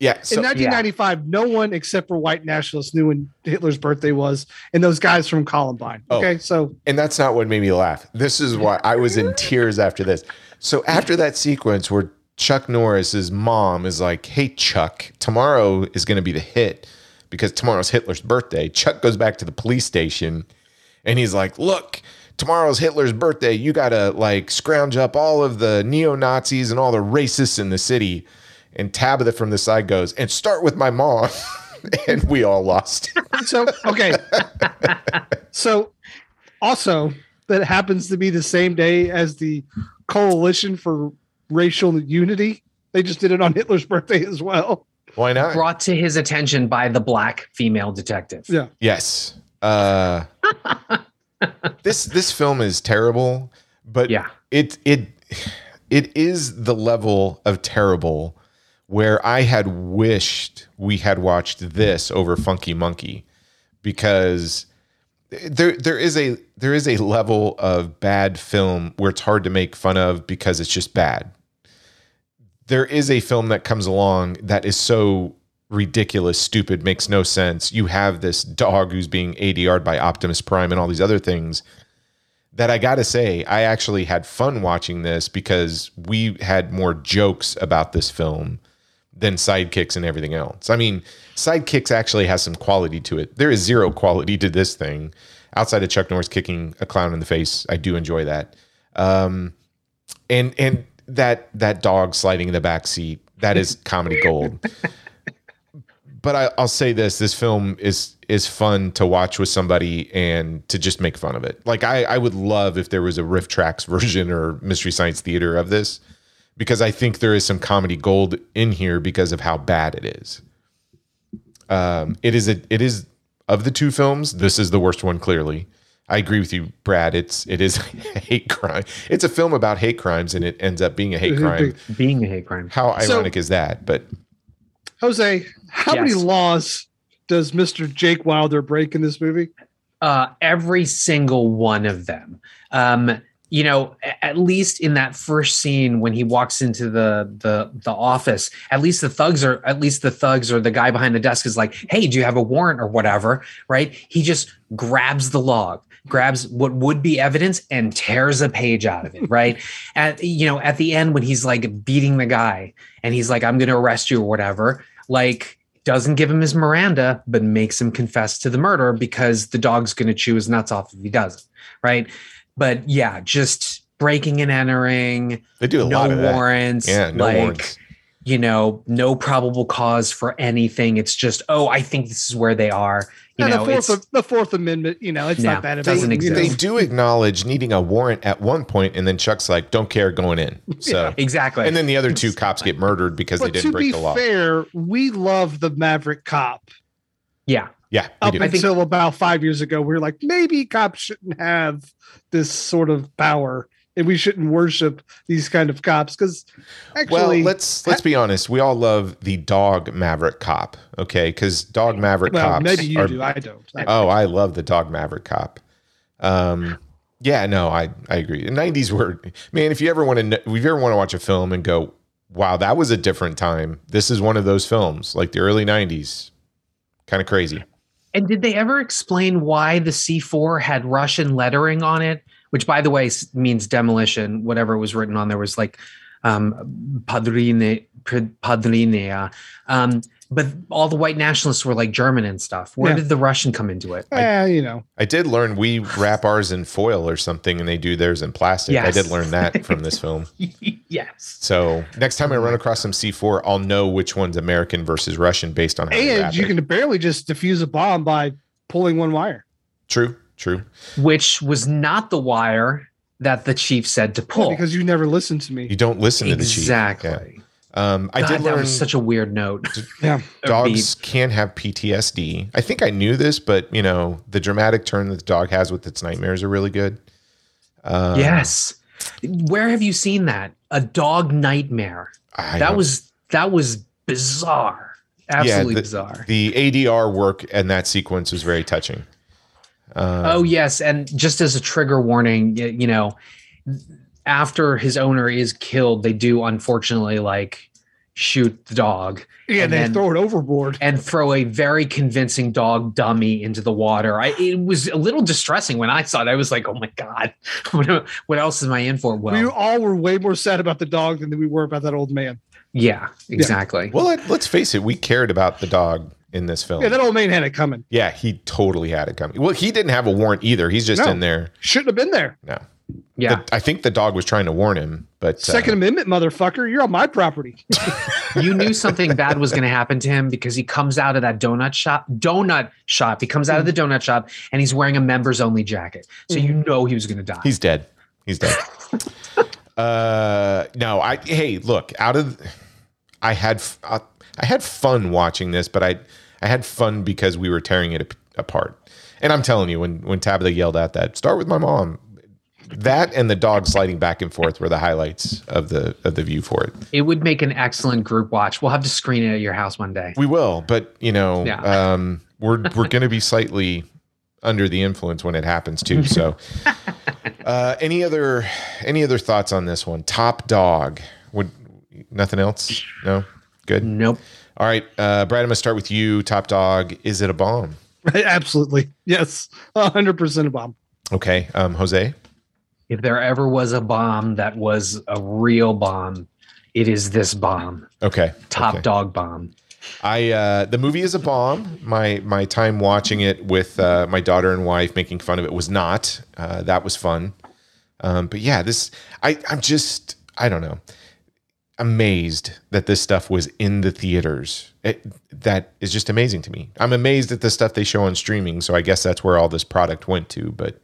Yeah. So in 1995, no one except for white nationalists knew when Hitler's birthday was, and those guys from Columbine. Oh. Okay, so And that's not what made me laugh. This is why I was in tears after this. So after that sequence where Chuck Norris's mom is like, "Hey Chuck, tomorrow is going to be the hit because tomorrow's Hitler's birthday." Chuck goes back to the police station and he's like, "Look, tomorrow's Hitler's birthday. You got to like scrounge up all of the neo-Nazis and all the racists in the city." And Tabitha from the side goes, "And start with my mom." and we all lost. so okay. so also that happens to be the same day as the Coalition for Racial Unity. They just did it on Hitler's birthday as well. Why not? Brought to his attention by the black female detective. Yeah. Yes. Uh, this this film is terrible, but Yeah. it it it is the level of terrible where I had wished we had watched this over Funky Monkey because there there is a there is a level of bad film where it's hard to make fun of because it's just bad. There is a film that comes along that is so ridiculous, stupid, makes no sense. You have this dog who's being ADR'd by Optimus Prime and all these other things that I got to say, I actually had fun watching this because we had more jokes about this film than sidekicks and everything else. I mean, sidekicks actually has some quality to it. There is zero quality to this thing outside of Chuck Norris kicking a clown in the face. I do enjoy that. Um, and and that that dog sliding in the back seat that is comedy gold. but I, I'll say this: this film is is fun to watch with somebody and to just make fun of it. Like I, I would love if there was a RiffTrax version or Mystery Science Theater of this, because I think there is some comedy gold in here because of how bad it is. Um, it is a it is of the two films, this is the worst one. Clearly, I agree with you, Brad. It's it is a hate crime. It's a film about hate crimes, and it ends up being a hate crime. Being a hate crime. How So- ironic is that? But Jose, how many laws does Mr. Jake Wilder break in this movie? Uh, every single one of them. Um, you know, at least in that first scene when he walks into the the the office, at least the thugs are at least the thugs or the guy behind the desk is like, "Hey, do you have a warrant or whatever?" Right? He just grabs the log, grabs what would be evidence, and tears a page out of it. Right? at you know, at the end when he's like beating the guy, and he's like, "I'm going to arrest you" or whatever. Like doesn't give him his Miranda, but makes him confess to the murder because the dog's going to chew his nuts off if he doesn't. Right. But yeah, just breaking and entering, they do a no lot of that. warrants, Yeah, no like, warrants. you know, no probable cause for anything. It's just, oh, I think this is where they are. You And know, the fourth, the Fourth Amendment, you know, it's No, not that doesn't amazing, you. They do acknowledge needing a warrant at one point, and then Chuck's like, "Don't care, going in." So, exactly. and then the other two cops get murdered because they But to didn't be break the law. fair, we love the Maverick cop. yeah. Yeah, we Up do. think- until about five years ago, we were like, maybe cops shouldn't have this sort of power, and we shouldn't worship these kind of cops because well, actually, let's let's be honest. We all love the dog Maverick cop, okay? Because dog Maverick well, cops. maybe you are- do. I don't. I- Oh, I love the dog Maverick cop. Um, yeah, no, I I agree. The '90s were man. If you ever want to, if you ever want to watch a film and go, "Wow, that was a different time." This is one of those films, like the early '90s. Kind of crazy. And did they ever explain why the C4 had Russian lettering on it? Which, by the way, means demolition. Whatever was written on there was like um, Padrine, Padrinea. Um, but all the white nationalists were like German and stuff. Where Yeah. did the Russian come into it? Eh, you know, I did learn we wrap ours in foil or something, and they do theirs in plastic. I did learn that from this film. yes. So next time I run across some C4, I'll know which one's American versus Russian based on how and wrap you it. can barely just defuse a bomb by pulling one wire True, true. Which was not the wire that the chief said to pull. because you never listened to me. You don't listen to the chief. exactly. Yeah. Um, I God, did that learn was such a weird note. Yeah, dogs can have PTSD. I think I knew this, but you know, the dramatic turn that the dog has with its nightmares are really good. Um, yes. Where have you seen that? A dog nightmare. I that don't- was that was bizarre. Absolutely the- bizarre. the ADR work and that sequence was very touching. Um, oh yes, and just as a trigger warning, you know, after his owner is killed, they do unfortunately like shoot the dog yeah. And they then- throw it overboard. and throw a very convincing dog dummy into the water. I, it was a little distressing when I saw it. I was like, "Oh my god, what, what else am I in for?" Well, we all were way more sad about the dog than we were about that old man. yeah, exactly. Well, let, let's face it, we cared about the dog in this film. Yeah, that old man had it coming. Yeah, he totally had it coming. Well, he didn't have a warrant either. He's just No. in there. Shouldn't have been there. No, yeah, The- I think the dog was trying to warn him, but uh, Second Amendment, motherfucker. You're on my property. you knew something bad was going to happen to him because he comes out of that donut shop. Donut shop. He comes out of the donut shop and he's wearing a members only jacket. So you know he was going to die. he's dead. He's dead. uh, no, I. Hey, look, out of, I had, f- uh, I had fun watching this, but I, I had fun because we were tearing it apart. And I'm telling you, when when Tabitha yelled at that "start with my mom," that and the dog sliding back and forth were the highlights of the of the view for it. it would make an excellent group watch. We'll have to screen it at your house one day. We will, but you know, Yeah. um, we're we're going to be slightly under the influence when it happens too. So, uh, any other any other thoughts on this one? Top dog. Would nothing else? No. Good. Nope. All right, uh, Brad. I'm going to start with you. Top dog. Is it a bomb? Absolutely. Yes. hundred percent a bomb. Okay. Um, Jose. If there ever was a bomb that was a real bomb, it is this bomb. Okay. Top okay. dog bomb. I uh, the movie is a bomb. My my time watching it with uh, my daughter and wife making fun of it was not. Uh, that was fun. Um, but yeah, this I I'm just I don't know amazed that this stuff was in the theaters. It, that is just amazing to me. I'm amazed at the stuff they show on streaming. So I guess that's where all this product went to. But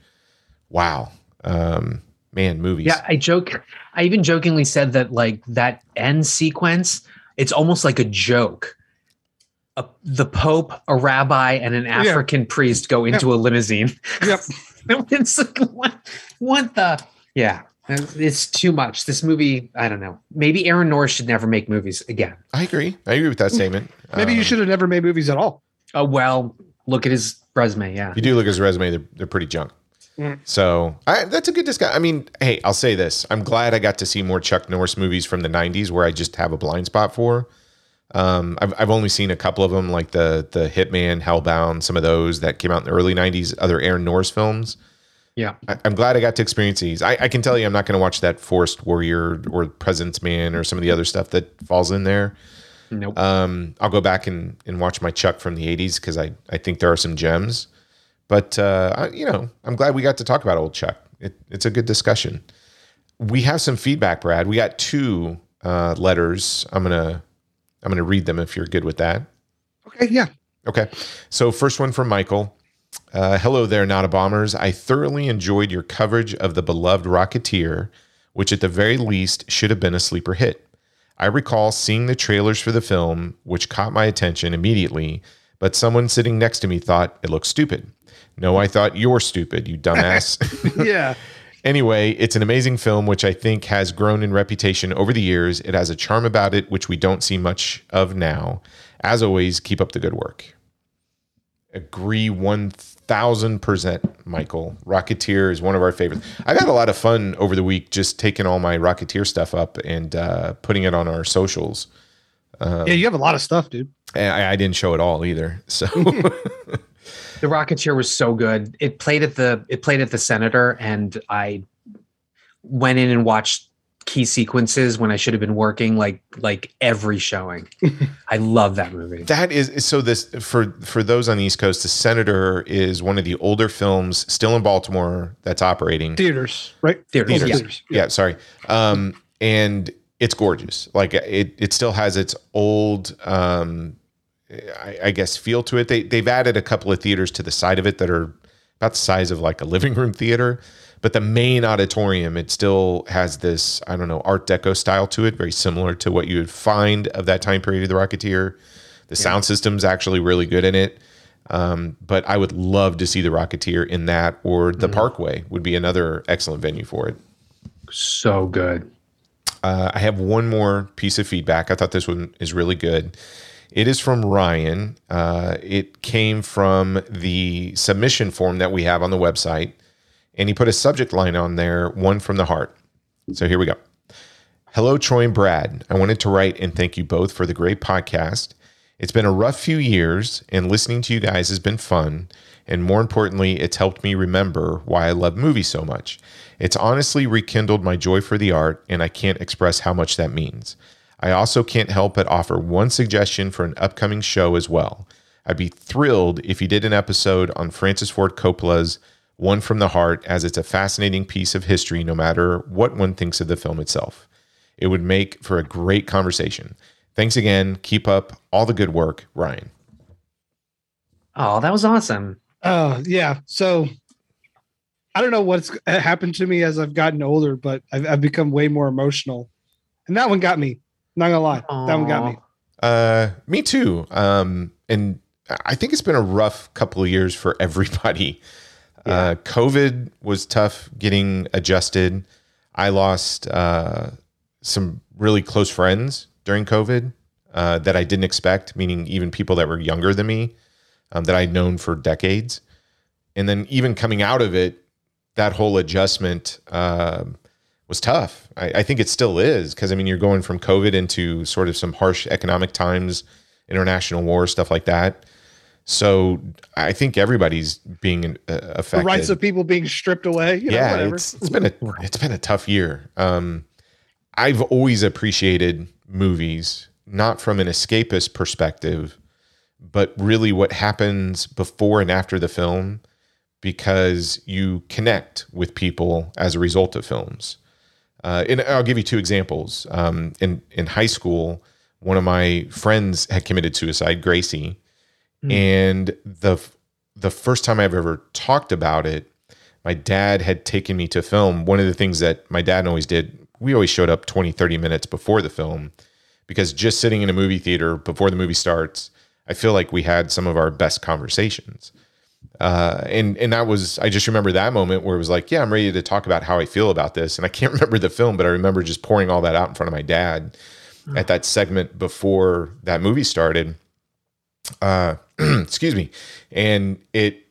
wow, um, man, movies. Yeah, I joke. I even jokingly said that like that end sequence, it's almost like a joke. A, the Pope, a rabbi, and an African priest go into a limousine. Yep. it's like, what, what the? Yeah, it's too much. This movie, I don't know. Maybe Aaron Norris should never make movies again. I agree. I agree with that statement. Maybe you Um, should have never made movies at all. Oh well, look at his resume. Yeah, If you do look at his resume, they're, they're pretty junk. Mm. So I, that's a good discussion. I mean, hey, I'll say this: I'm glad I got to see more Chuck Norris movies from the '90s, where I just have a blind spot for. Um, I've I've only seen a couple of them, like the the Hitman, Hellbound, some of those that came out in the early '90s. Other Aaron Norris films. yeah. I, I'm glad I got to experience these. I, I can tell you, I'm not going to watch that Forest Warrior or President's Man or some of the other stuff that falls in there. Nope. Um, I'll go back and, and watch my Chuck from the 80s because I, I think there are some gems. But, uh, I, you know, I'm glad we got to talk about old Chuck. It, it's a good discussion. We have some feedback, Brad. We got two uh, letters. I'm going to I'm to read them if you're good with that. Okay, yeah. Okay. So, first one from Michael. Uh, hello there, Not a Bombers. I thoroughly enjoyed your coverage of the beloved Rocketeer, which at the very least should have been a sleeper hit. I recall seeing the trailers for the film, which caught my attention immediately, but someone sitting next to me thought it looked stupid. No, I thought you're stupid, you dumbass. Yeah. Anyway, it's an amazing film, which I think has grown in reputation over the years. It has a charm about it, which we don't see much of now. As always, keep up the good work. Agree 1000%, Michael. Rocketeer is one of our favorites. I got a lot of fun over the week just taking all my Rocketeer stuff up and uh, putting it on our socials. yeah, you have a lot of stuff, dude. And I, I didn't show it all either. So, The Rocketeer was so good. It played at the it played at the Senator, and I went in and watched key sequences when I should have been working like like every showing. I love that movie. That is so. This for for those on the East Coast, The Senator is one of the older films still in Baltimore that's operating. Theaters, right? Theaters, Oh, yeah. theaters. Yeah, sorry. Um, and it's gorgeous. Like it, it still has its old, um, I, I guess, feel to it. They they've added a couple of theaters to the side of it that are about the size of like a living room theater. But the main auditorium, it still has this, I don't know, Art Deco style to it, very similar to what you would find of that time period of the Rocketeer. The sound system's actually really good in it. Um, but I would love to see the Rocketeer in that, or the Parkway would be another excellent venue for it. So good. Uh, I have one more piece of feedback. I thought this one is really good. It is from Ryan. Uh, it came from the submission form that we have on the website, and he put a subject line on there, one from the heart. So here we go. Hello, Troy and Brad. I wanted to write and thank you both for the great podcast. It's been a rough few years, and listening to you guys has been fun. And more importantly, it's helped me remember why I love movies so much. It's honestly rekindled my joy for the art, and I can't express how much that means. I also can't help but offer one suggestion for an upcoming show as well. I'd be thrilled if you did an episode on Francis Ford Coppola's One from the Heart, as it's a fascinating piece of history no matter what one thinks of the film itself. It would make for a great conversation. Thanks again. Keep up all the good work, Ryan. Oh, that was awesome. Oh, yeah. So I don't know what's uh, happened to me as I've gotten older, but I've, I've become way more emotional. And that one got me. Not gonna lie. That one got me. Uh, me too. Um, and I think it's been a rough couple of years for everybody. Uh, COVID was tough getting adjusted. I lost uh, some really close friends during COVID uh, that I didn't expect, meaning even people that were younger than me um, that I'd known for decades. And then even coming out of it, that whole adjustment um was tough. I, I think it still is because I mean you're going from COVID into sort of some harsh economic times, international war, stuff like that. So I think everybody's being uh, affected. The rights of people being stripped away. You know, yeah, whatever. it's it's been a it's been a tough year. Um, I've always appreciated movies not from an escapist perspective, but really what happens before and after the film, because you connect with people as a result of films. Uh, and I'll give you two examples. Um, in in high school, one of my friends had committed suicide, Gracie, and the the first time I've ever talked about it, my dad had taken me to film. One of the things that my dad always did, we always showed up 20, 30 minutes before the film because just sitting in a movie theater before the movie starts, I feel like we had some of our best conversations. Uh, and and that was I just remember that moment where it was like, yeah, I'm ready to talk about how I feel about this. And I can't remember the film, but I remember just pouring all that out in front of my dad at that segment before that movie started. Uh, excuse me, and it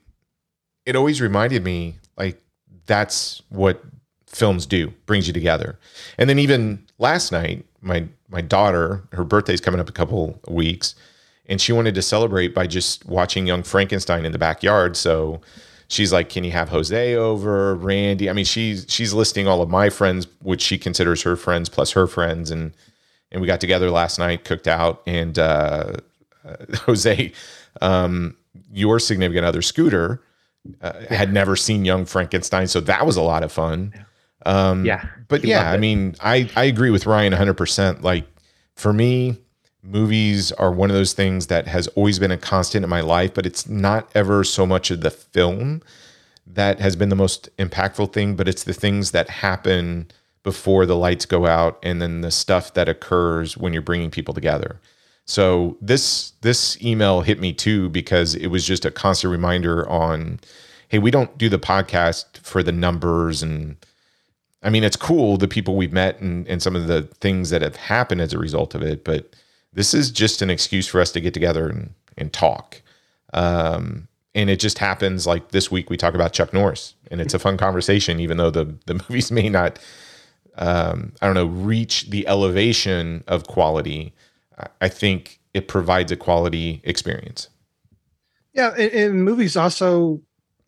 it always reminded me like that's what films do brings you together and then even last night my my daughter her birthday's coming up a couple of weeks and she wanted to celebrate by just watching young frankenstein in the backyard. So she's like can you have jose over? Randy? I mean she's she's listing all of my friends which she considers her friends plus her friends. And and we got together last night cooked out and uh, uh jose um your significant other scooter uh, had never seen young frankenstein. So that was a lot of fun. Um Yeah, but yeah i mean i i agree with ryan 100% like for me movies are one of those things that has always been a constant in my life but it's not ever so much of the film that has been the most impactful thing but it's the things that happen before the lights go out and then the stuff that occurs when you're bringing people together. So this this email hit me too because it was just a constant reminder on hey we don't do the podcast for the numbers and I mean, it's cool the people we've met and, and some of the things that have happened as a result of it, but this is just an excuse for us to get together and, and talk. Um, and it just happens like this week we talk about Chuck Norris, and it's a fun conversation, even though the the movies may not, um, I don't know, reach the elevation of quality. I- think it provides a quality experience. Yeah, and, and movies also,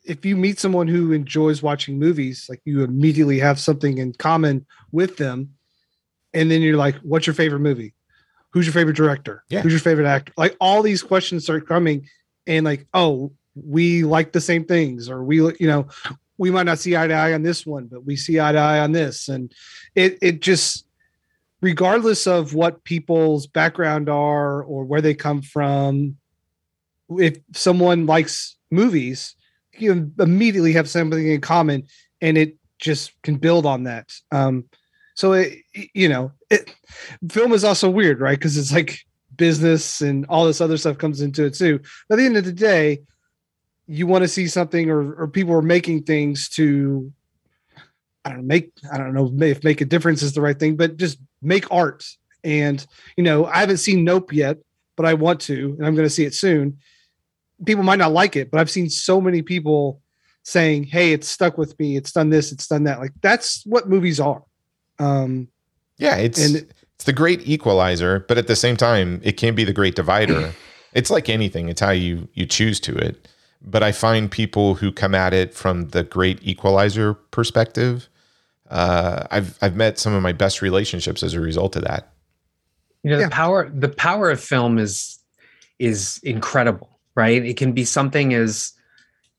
if you meet someone who enjoys watching movies, like you immediately have something in common with them, and then you're like, "What's your favorite movie? Who's your favorite director? Yeah. Who's your favorite actor?" Like all these questions start coming, and like, "Oh, we like the same things," or we, you know, we might not see eye to eye on this one, but we see eye to eye on this, and it it just regardless of what people's background are or where they come from if someone likes movies, you immediately have something in common, and it just can build on that. Um, so it, you know, it, film is also weird, right? Because it's like business and all this other stuff comes into it too. But at the end of the day, you want to see something, or or people are making things to. I don't know, make I don't know if make a difference is the right thing, but just make art. And you know, I haven't seen Nope yet, but I want to, and I'm going to see it soon people might not like it, but I've seen so many people saying, "Hey, it's stuck with me. It's done this. It's done that." Like that's what movies are. Um, Yeah, it's And- it's the great equalizer, but at the same time, it can be the great divider. it's like anything; it's how you you choose to it. But I find people who come at it from the great equalizer perspective. Uh, I've I've met some of my best relationships as a result of that. You know, Yeah. the power the power of film is is incredible, right? It can be something as,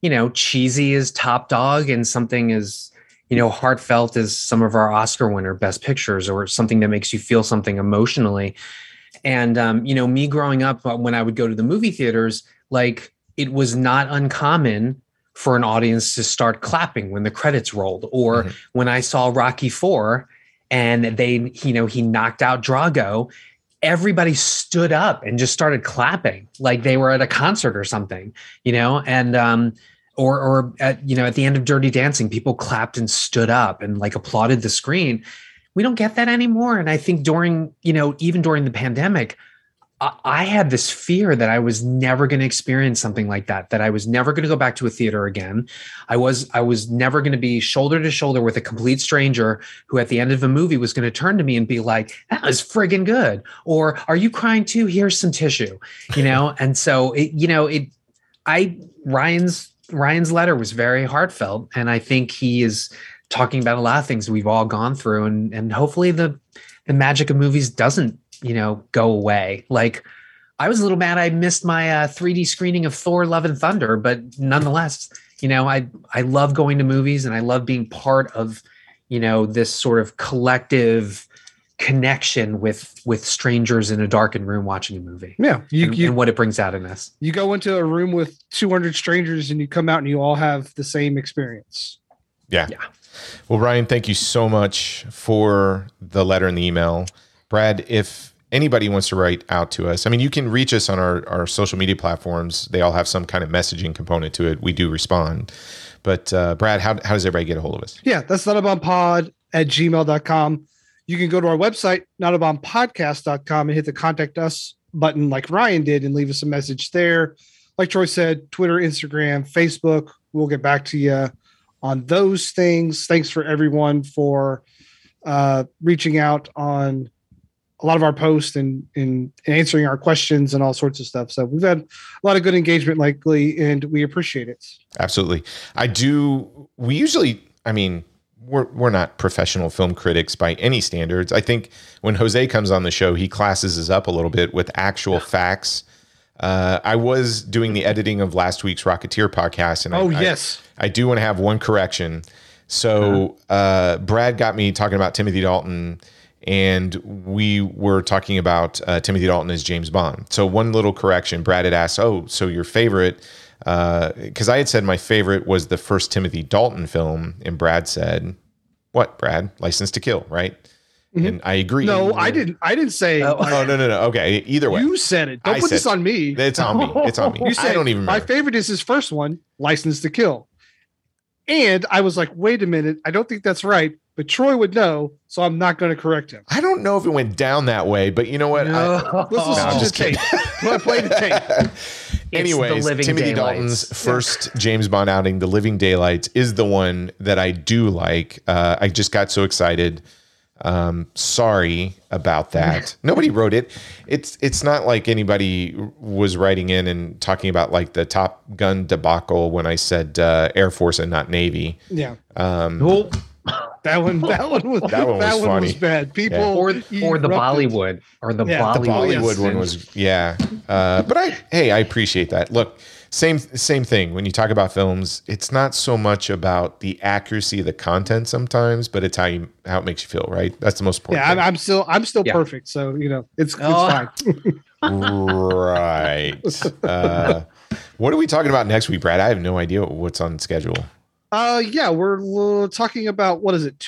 you know, cheesy as Top Dog and something as, you know, heartfelt as some of our Oscar winner best pictures or something that makes you feel something emotionally. And um, you know, me growing up uh, when I would go to the movie theaters, like it was not uncommon for an audience to start clapping when the credits rolled or Mhm. when I saw Rocky 4 and they you know he knocked out Drago everybody stood up and just started clapping like they were at a concert or something you know and um or or at you know at the end of dirty dancing people clapped and stood up and like applauded the screen we don't get that anymore and i think during you know even during the pandemic I, had this fear that I was never going to experience something like that. That I was never going to go back to a theater again. I was I was never going to be shoulder to shoulder with a complete stranger who, at the end of a movie, was going to turn to me and be like, "That was friggin' good," or "Are you crying too? Here's some tissue," you know. and so it, you know, it. I Ryan's Ryan's letter was very heartfelt, and I think he is talking about a lot of things we've all gone through, and and hopefully the the magic of movies doesn't you know go away. Like I was a little mad I missed my uh, 3D screening of Thor: Love and Thunder, but nonetheless, you know I I love going to movies and I love being part of you know this sort of collective connection with with strangers in a darkened room watching a movie Yeah, you and, you, and what it brings out in us. you go into a room with 200 strangers and you come out and you all have the same experience. Yeah. Yeah. Well, Ryan, thank you so much for the letter and the email. Brad, if anybody wants to write out to us, I mean, you can reach us on our, our social media platforms. They all have some kind of messaging component to it. We do respond. But uh, Brad, how, how does everybody get a hold of us? Yeah, that's notabombpod at gmail.com. You can go to our website, notabombpodcast.com, and hit the contact us button like Ryan did and leave us a message there. Like Troy said, Twitter, Instagram, Facebook. We'll get back to you on those things. Thanks for everyone for uh, reaching out on a lot of our posts and, and answering our questions and all sorts of stuff. So we've had a lot of good engagement lately, and we appreciate it. Absolutely. I do. We usually, I mean, we're, we're not professional film critics by any standards. I think when Jose comes on the show, he classes us up a little bit with actual facts. Uh, I was doing the editing of last week's Rocketeer podcast, and Oh, I, I- yes. I do want to have one correction. So uh, Brad got me talking about Timothy Dalton, and we were talking about uh, Timothy Dalton as James Bond. So one little correction: Brad had asked, "Oh, so your favorite?" Uh, because I had said my favorite was the first Timothy Dalton film, and Brad said, "What, Brad? License to Kill, right?" Mm-hmm. And I agree. No, I didn't. I didn't say. Oh, oh no, no, no. Okay, either way, You said it. Don't I put this on me. it's on me. It's on me. You said I don't even my favorite is his first one, License to Kill. And I was like, wait a minute, I don't think that's right. But Troy would know, so I'm not going to correct him. I don't know if it went down that way, but you know what? I- Let's listen I'm to just the tape. Play, play the tape. Anyways, the Timothy daylights. Dalton's first James Bond outing, The Living Daylights, is the one that I do like. Uh, I just got so excited. Um, sorry about that. Nobody wrote it. It's it's not like anybody was writing in and talking about like the Top Gun debacle when I said uh, Air Force and not Navy. Yeah. Um, Well, That one, that one was That one was funny. bad. People or or the. Bollywood or the Yeah, the the Bollywood. Bollywood one was yeah, uh, but I hey I appreciate that. Look, same same thing when you talk about films. It's not so much about the accuracy of the content sometimes, but it's how you how it makes you feel. Right, that's the most important. Yeah, I'm, I'm still, I'm still Yeah. perfect. So you know, it's, it's Oh. fine. right. Uh, what are we talking about next week, Brad? I have no idea what's on schedule. Uh, yeah, we're uh, talking about what is it,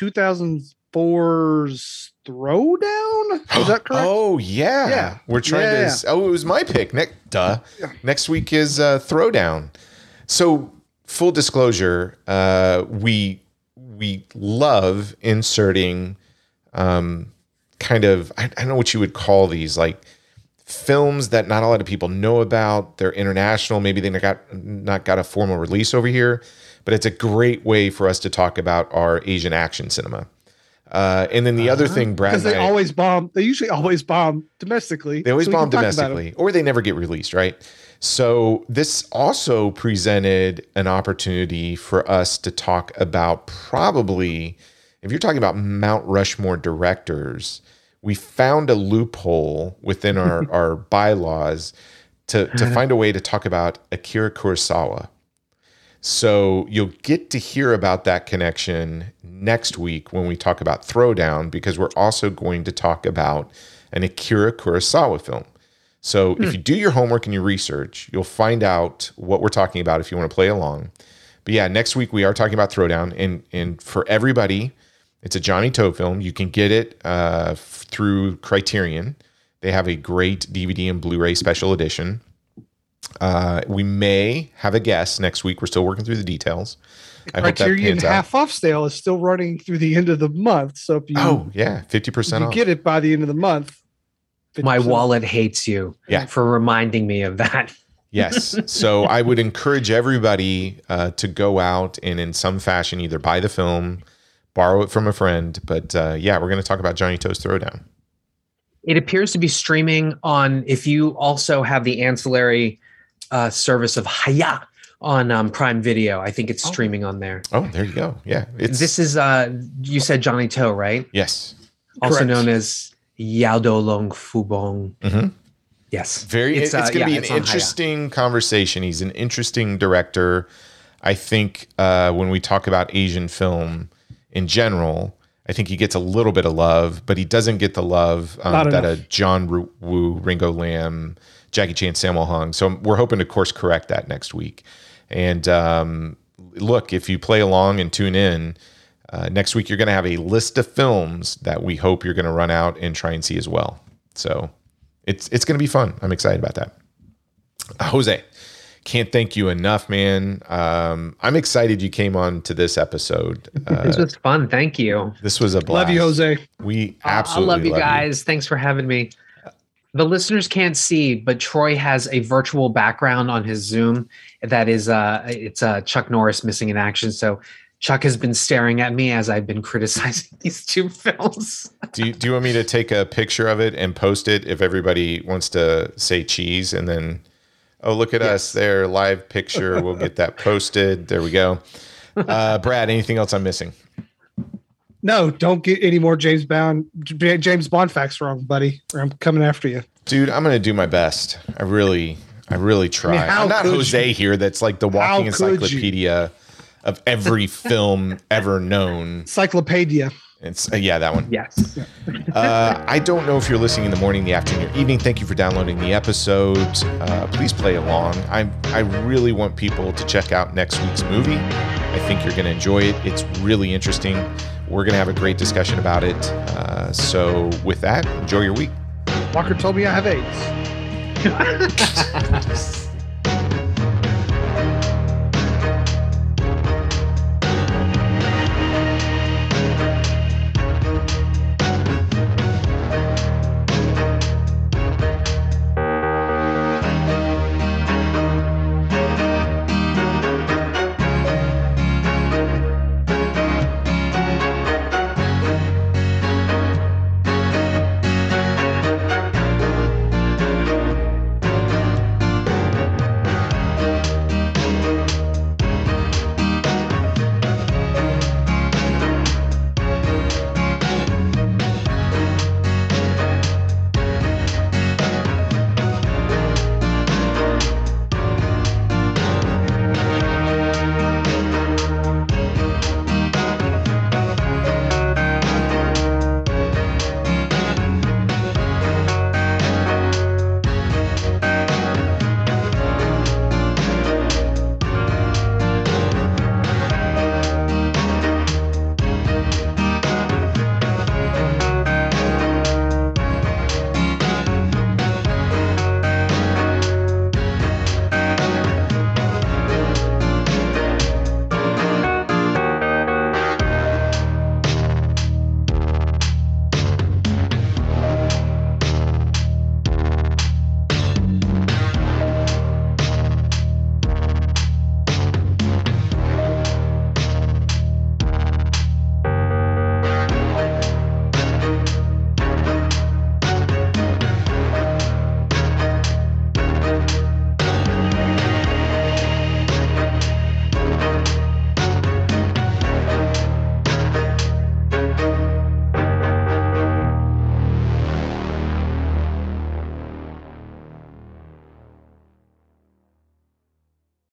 2004's Throwdown? Is that correct? Oh yeah, Yeah. We're trying Yeah, to. yeah. Oh, it was my pick. Next, duh. Next week is uh, Throwdown. So full disclosure, uh, we we love inserting um, kind of I, I don't know what you would call these like films that not a lot of people know about. They're international. Maybe they not got not got a formal release over here, but it's a great way for us to talk about our Asian action cinema. Uh, and then the other thing, Brad, Because they I- always bomb. They usually always bomb domestically. they always so bomb can talk about 'em. domestically, or they never get released, right? So this also presented an opportunity for us to talk about probably, if you're talking about Mount Rushmore directors, we found a loophole within our, our bylaws to, to find a way to talk about Akira Kurosawa. So you'll get to hear about that connection next week when we talk about Throwdown, because we're also going to talk about an Akira Kurosawa film. So if you do your homework and your research, you'll find out what we're talking about if you want to play along. But yeah, next week we are talking about Throwdown, and and for everybody, it's a Johnnie To film. You can get it uh, through Criterion. They have a great DVD and Blu-ray special edition. Uh, we may have a guest next week. We're still working through the details. I Criterion pans out. half off sale is still running through the end of the month. So if you, Oh yeah, fifty if percent you off. get it by the end of the month, My 50% wallet hates you Yeah. for reminding me of that. Yes. So I would encourage everybody uh, to go out and in some fashion either buy the film, borrow it from a friend. But uh, yeah, we're going to talk about Johnnie To's Throwdown. It appears to be streaming on. If you also have the ancillary uh, service of Hi-YAH on um, Prime Video. I think it's Oh. streaming on there. Oh, there you go. Yeah, it's This is uh, you said Johnnie To, right? yes, Also Correct. known as Yao Do Long Fu Bong. Mhm. Yes, very. It's, uh, going to yeah, be an it's on Hi-YAH. interesting conversation. He's an interesting director. I think uh, when we talk about Asian film in general, I think he gets a little bit of love, but he doesn't get the love um, that a. John Woo, Ringo Lam, Jackie Chan, Sammo Hung. So we're hoping to course correct that next week. And um, look, if you play along and tune in, uh, next week you're going to have a list of films that we hope you're going to run out and try and see as well. So it's it's going to be fun. I'm excited about that. Jose, can't thank you enough, man. Um, I'm excited you came on to this episode. Uh, this was fun. Thank you. this was a blast. Love you, Jose. We absolutely I love you guys. Thanks for having me. The listeners can't see, but Troy has a virtual background on his Zoom that is uh it's uh Chuck Norris missing in action. So Chuck has been staring at me as I've been criticizing these two films. Do you, do you want me to take a picture of it and post it if everybody wants to say cheese and then oh look at us there live picture we'll get that posted there we go uh, Brad anything else I'm missing No, don't get any more James Bond James Bond facts wrong, buddy. Or I'm coming after you. dude I'm gonna do my best I really I really try how I'm not could Jose here that's like the walking How encyclopedia of every film ever known Encyclopedia. it's uh, yeah that one Yes. Uh, I don't know if you're listening in the morning, the afternoon, or evening. Thank you for downloading the episode. Uh, please play along. I I really want people to check out next week's movie. I think you're going to enjoy it. It's really interesting. We're going to have a great discussion about it. Uh, so with that, enjoy your week. Walker told me I have AIDS.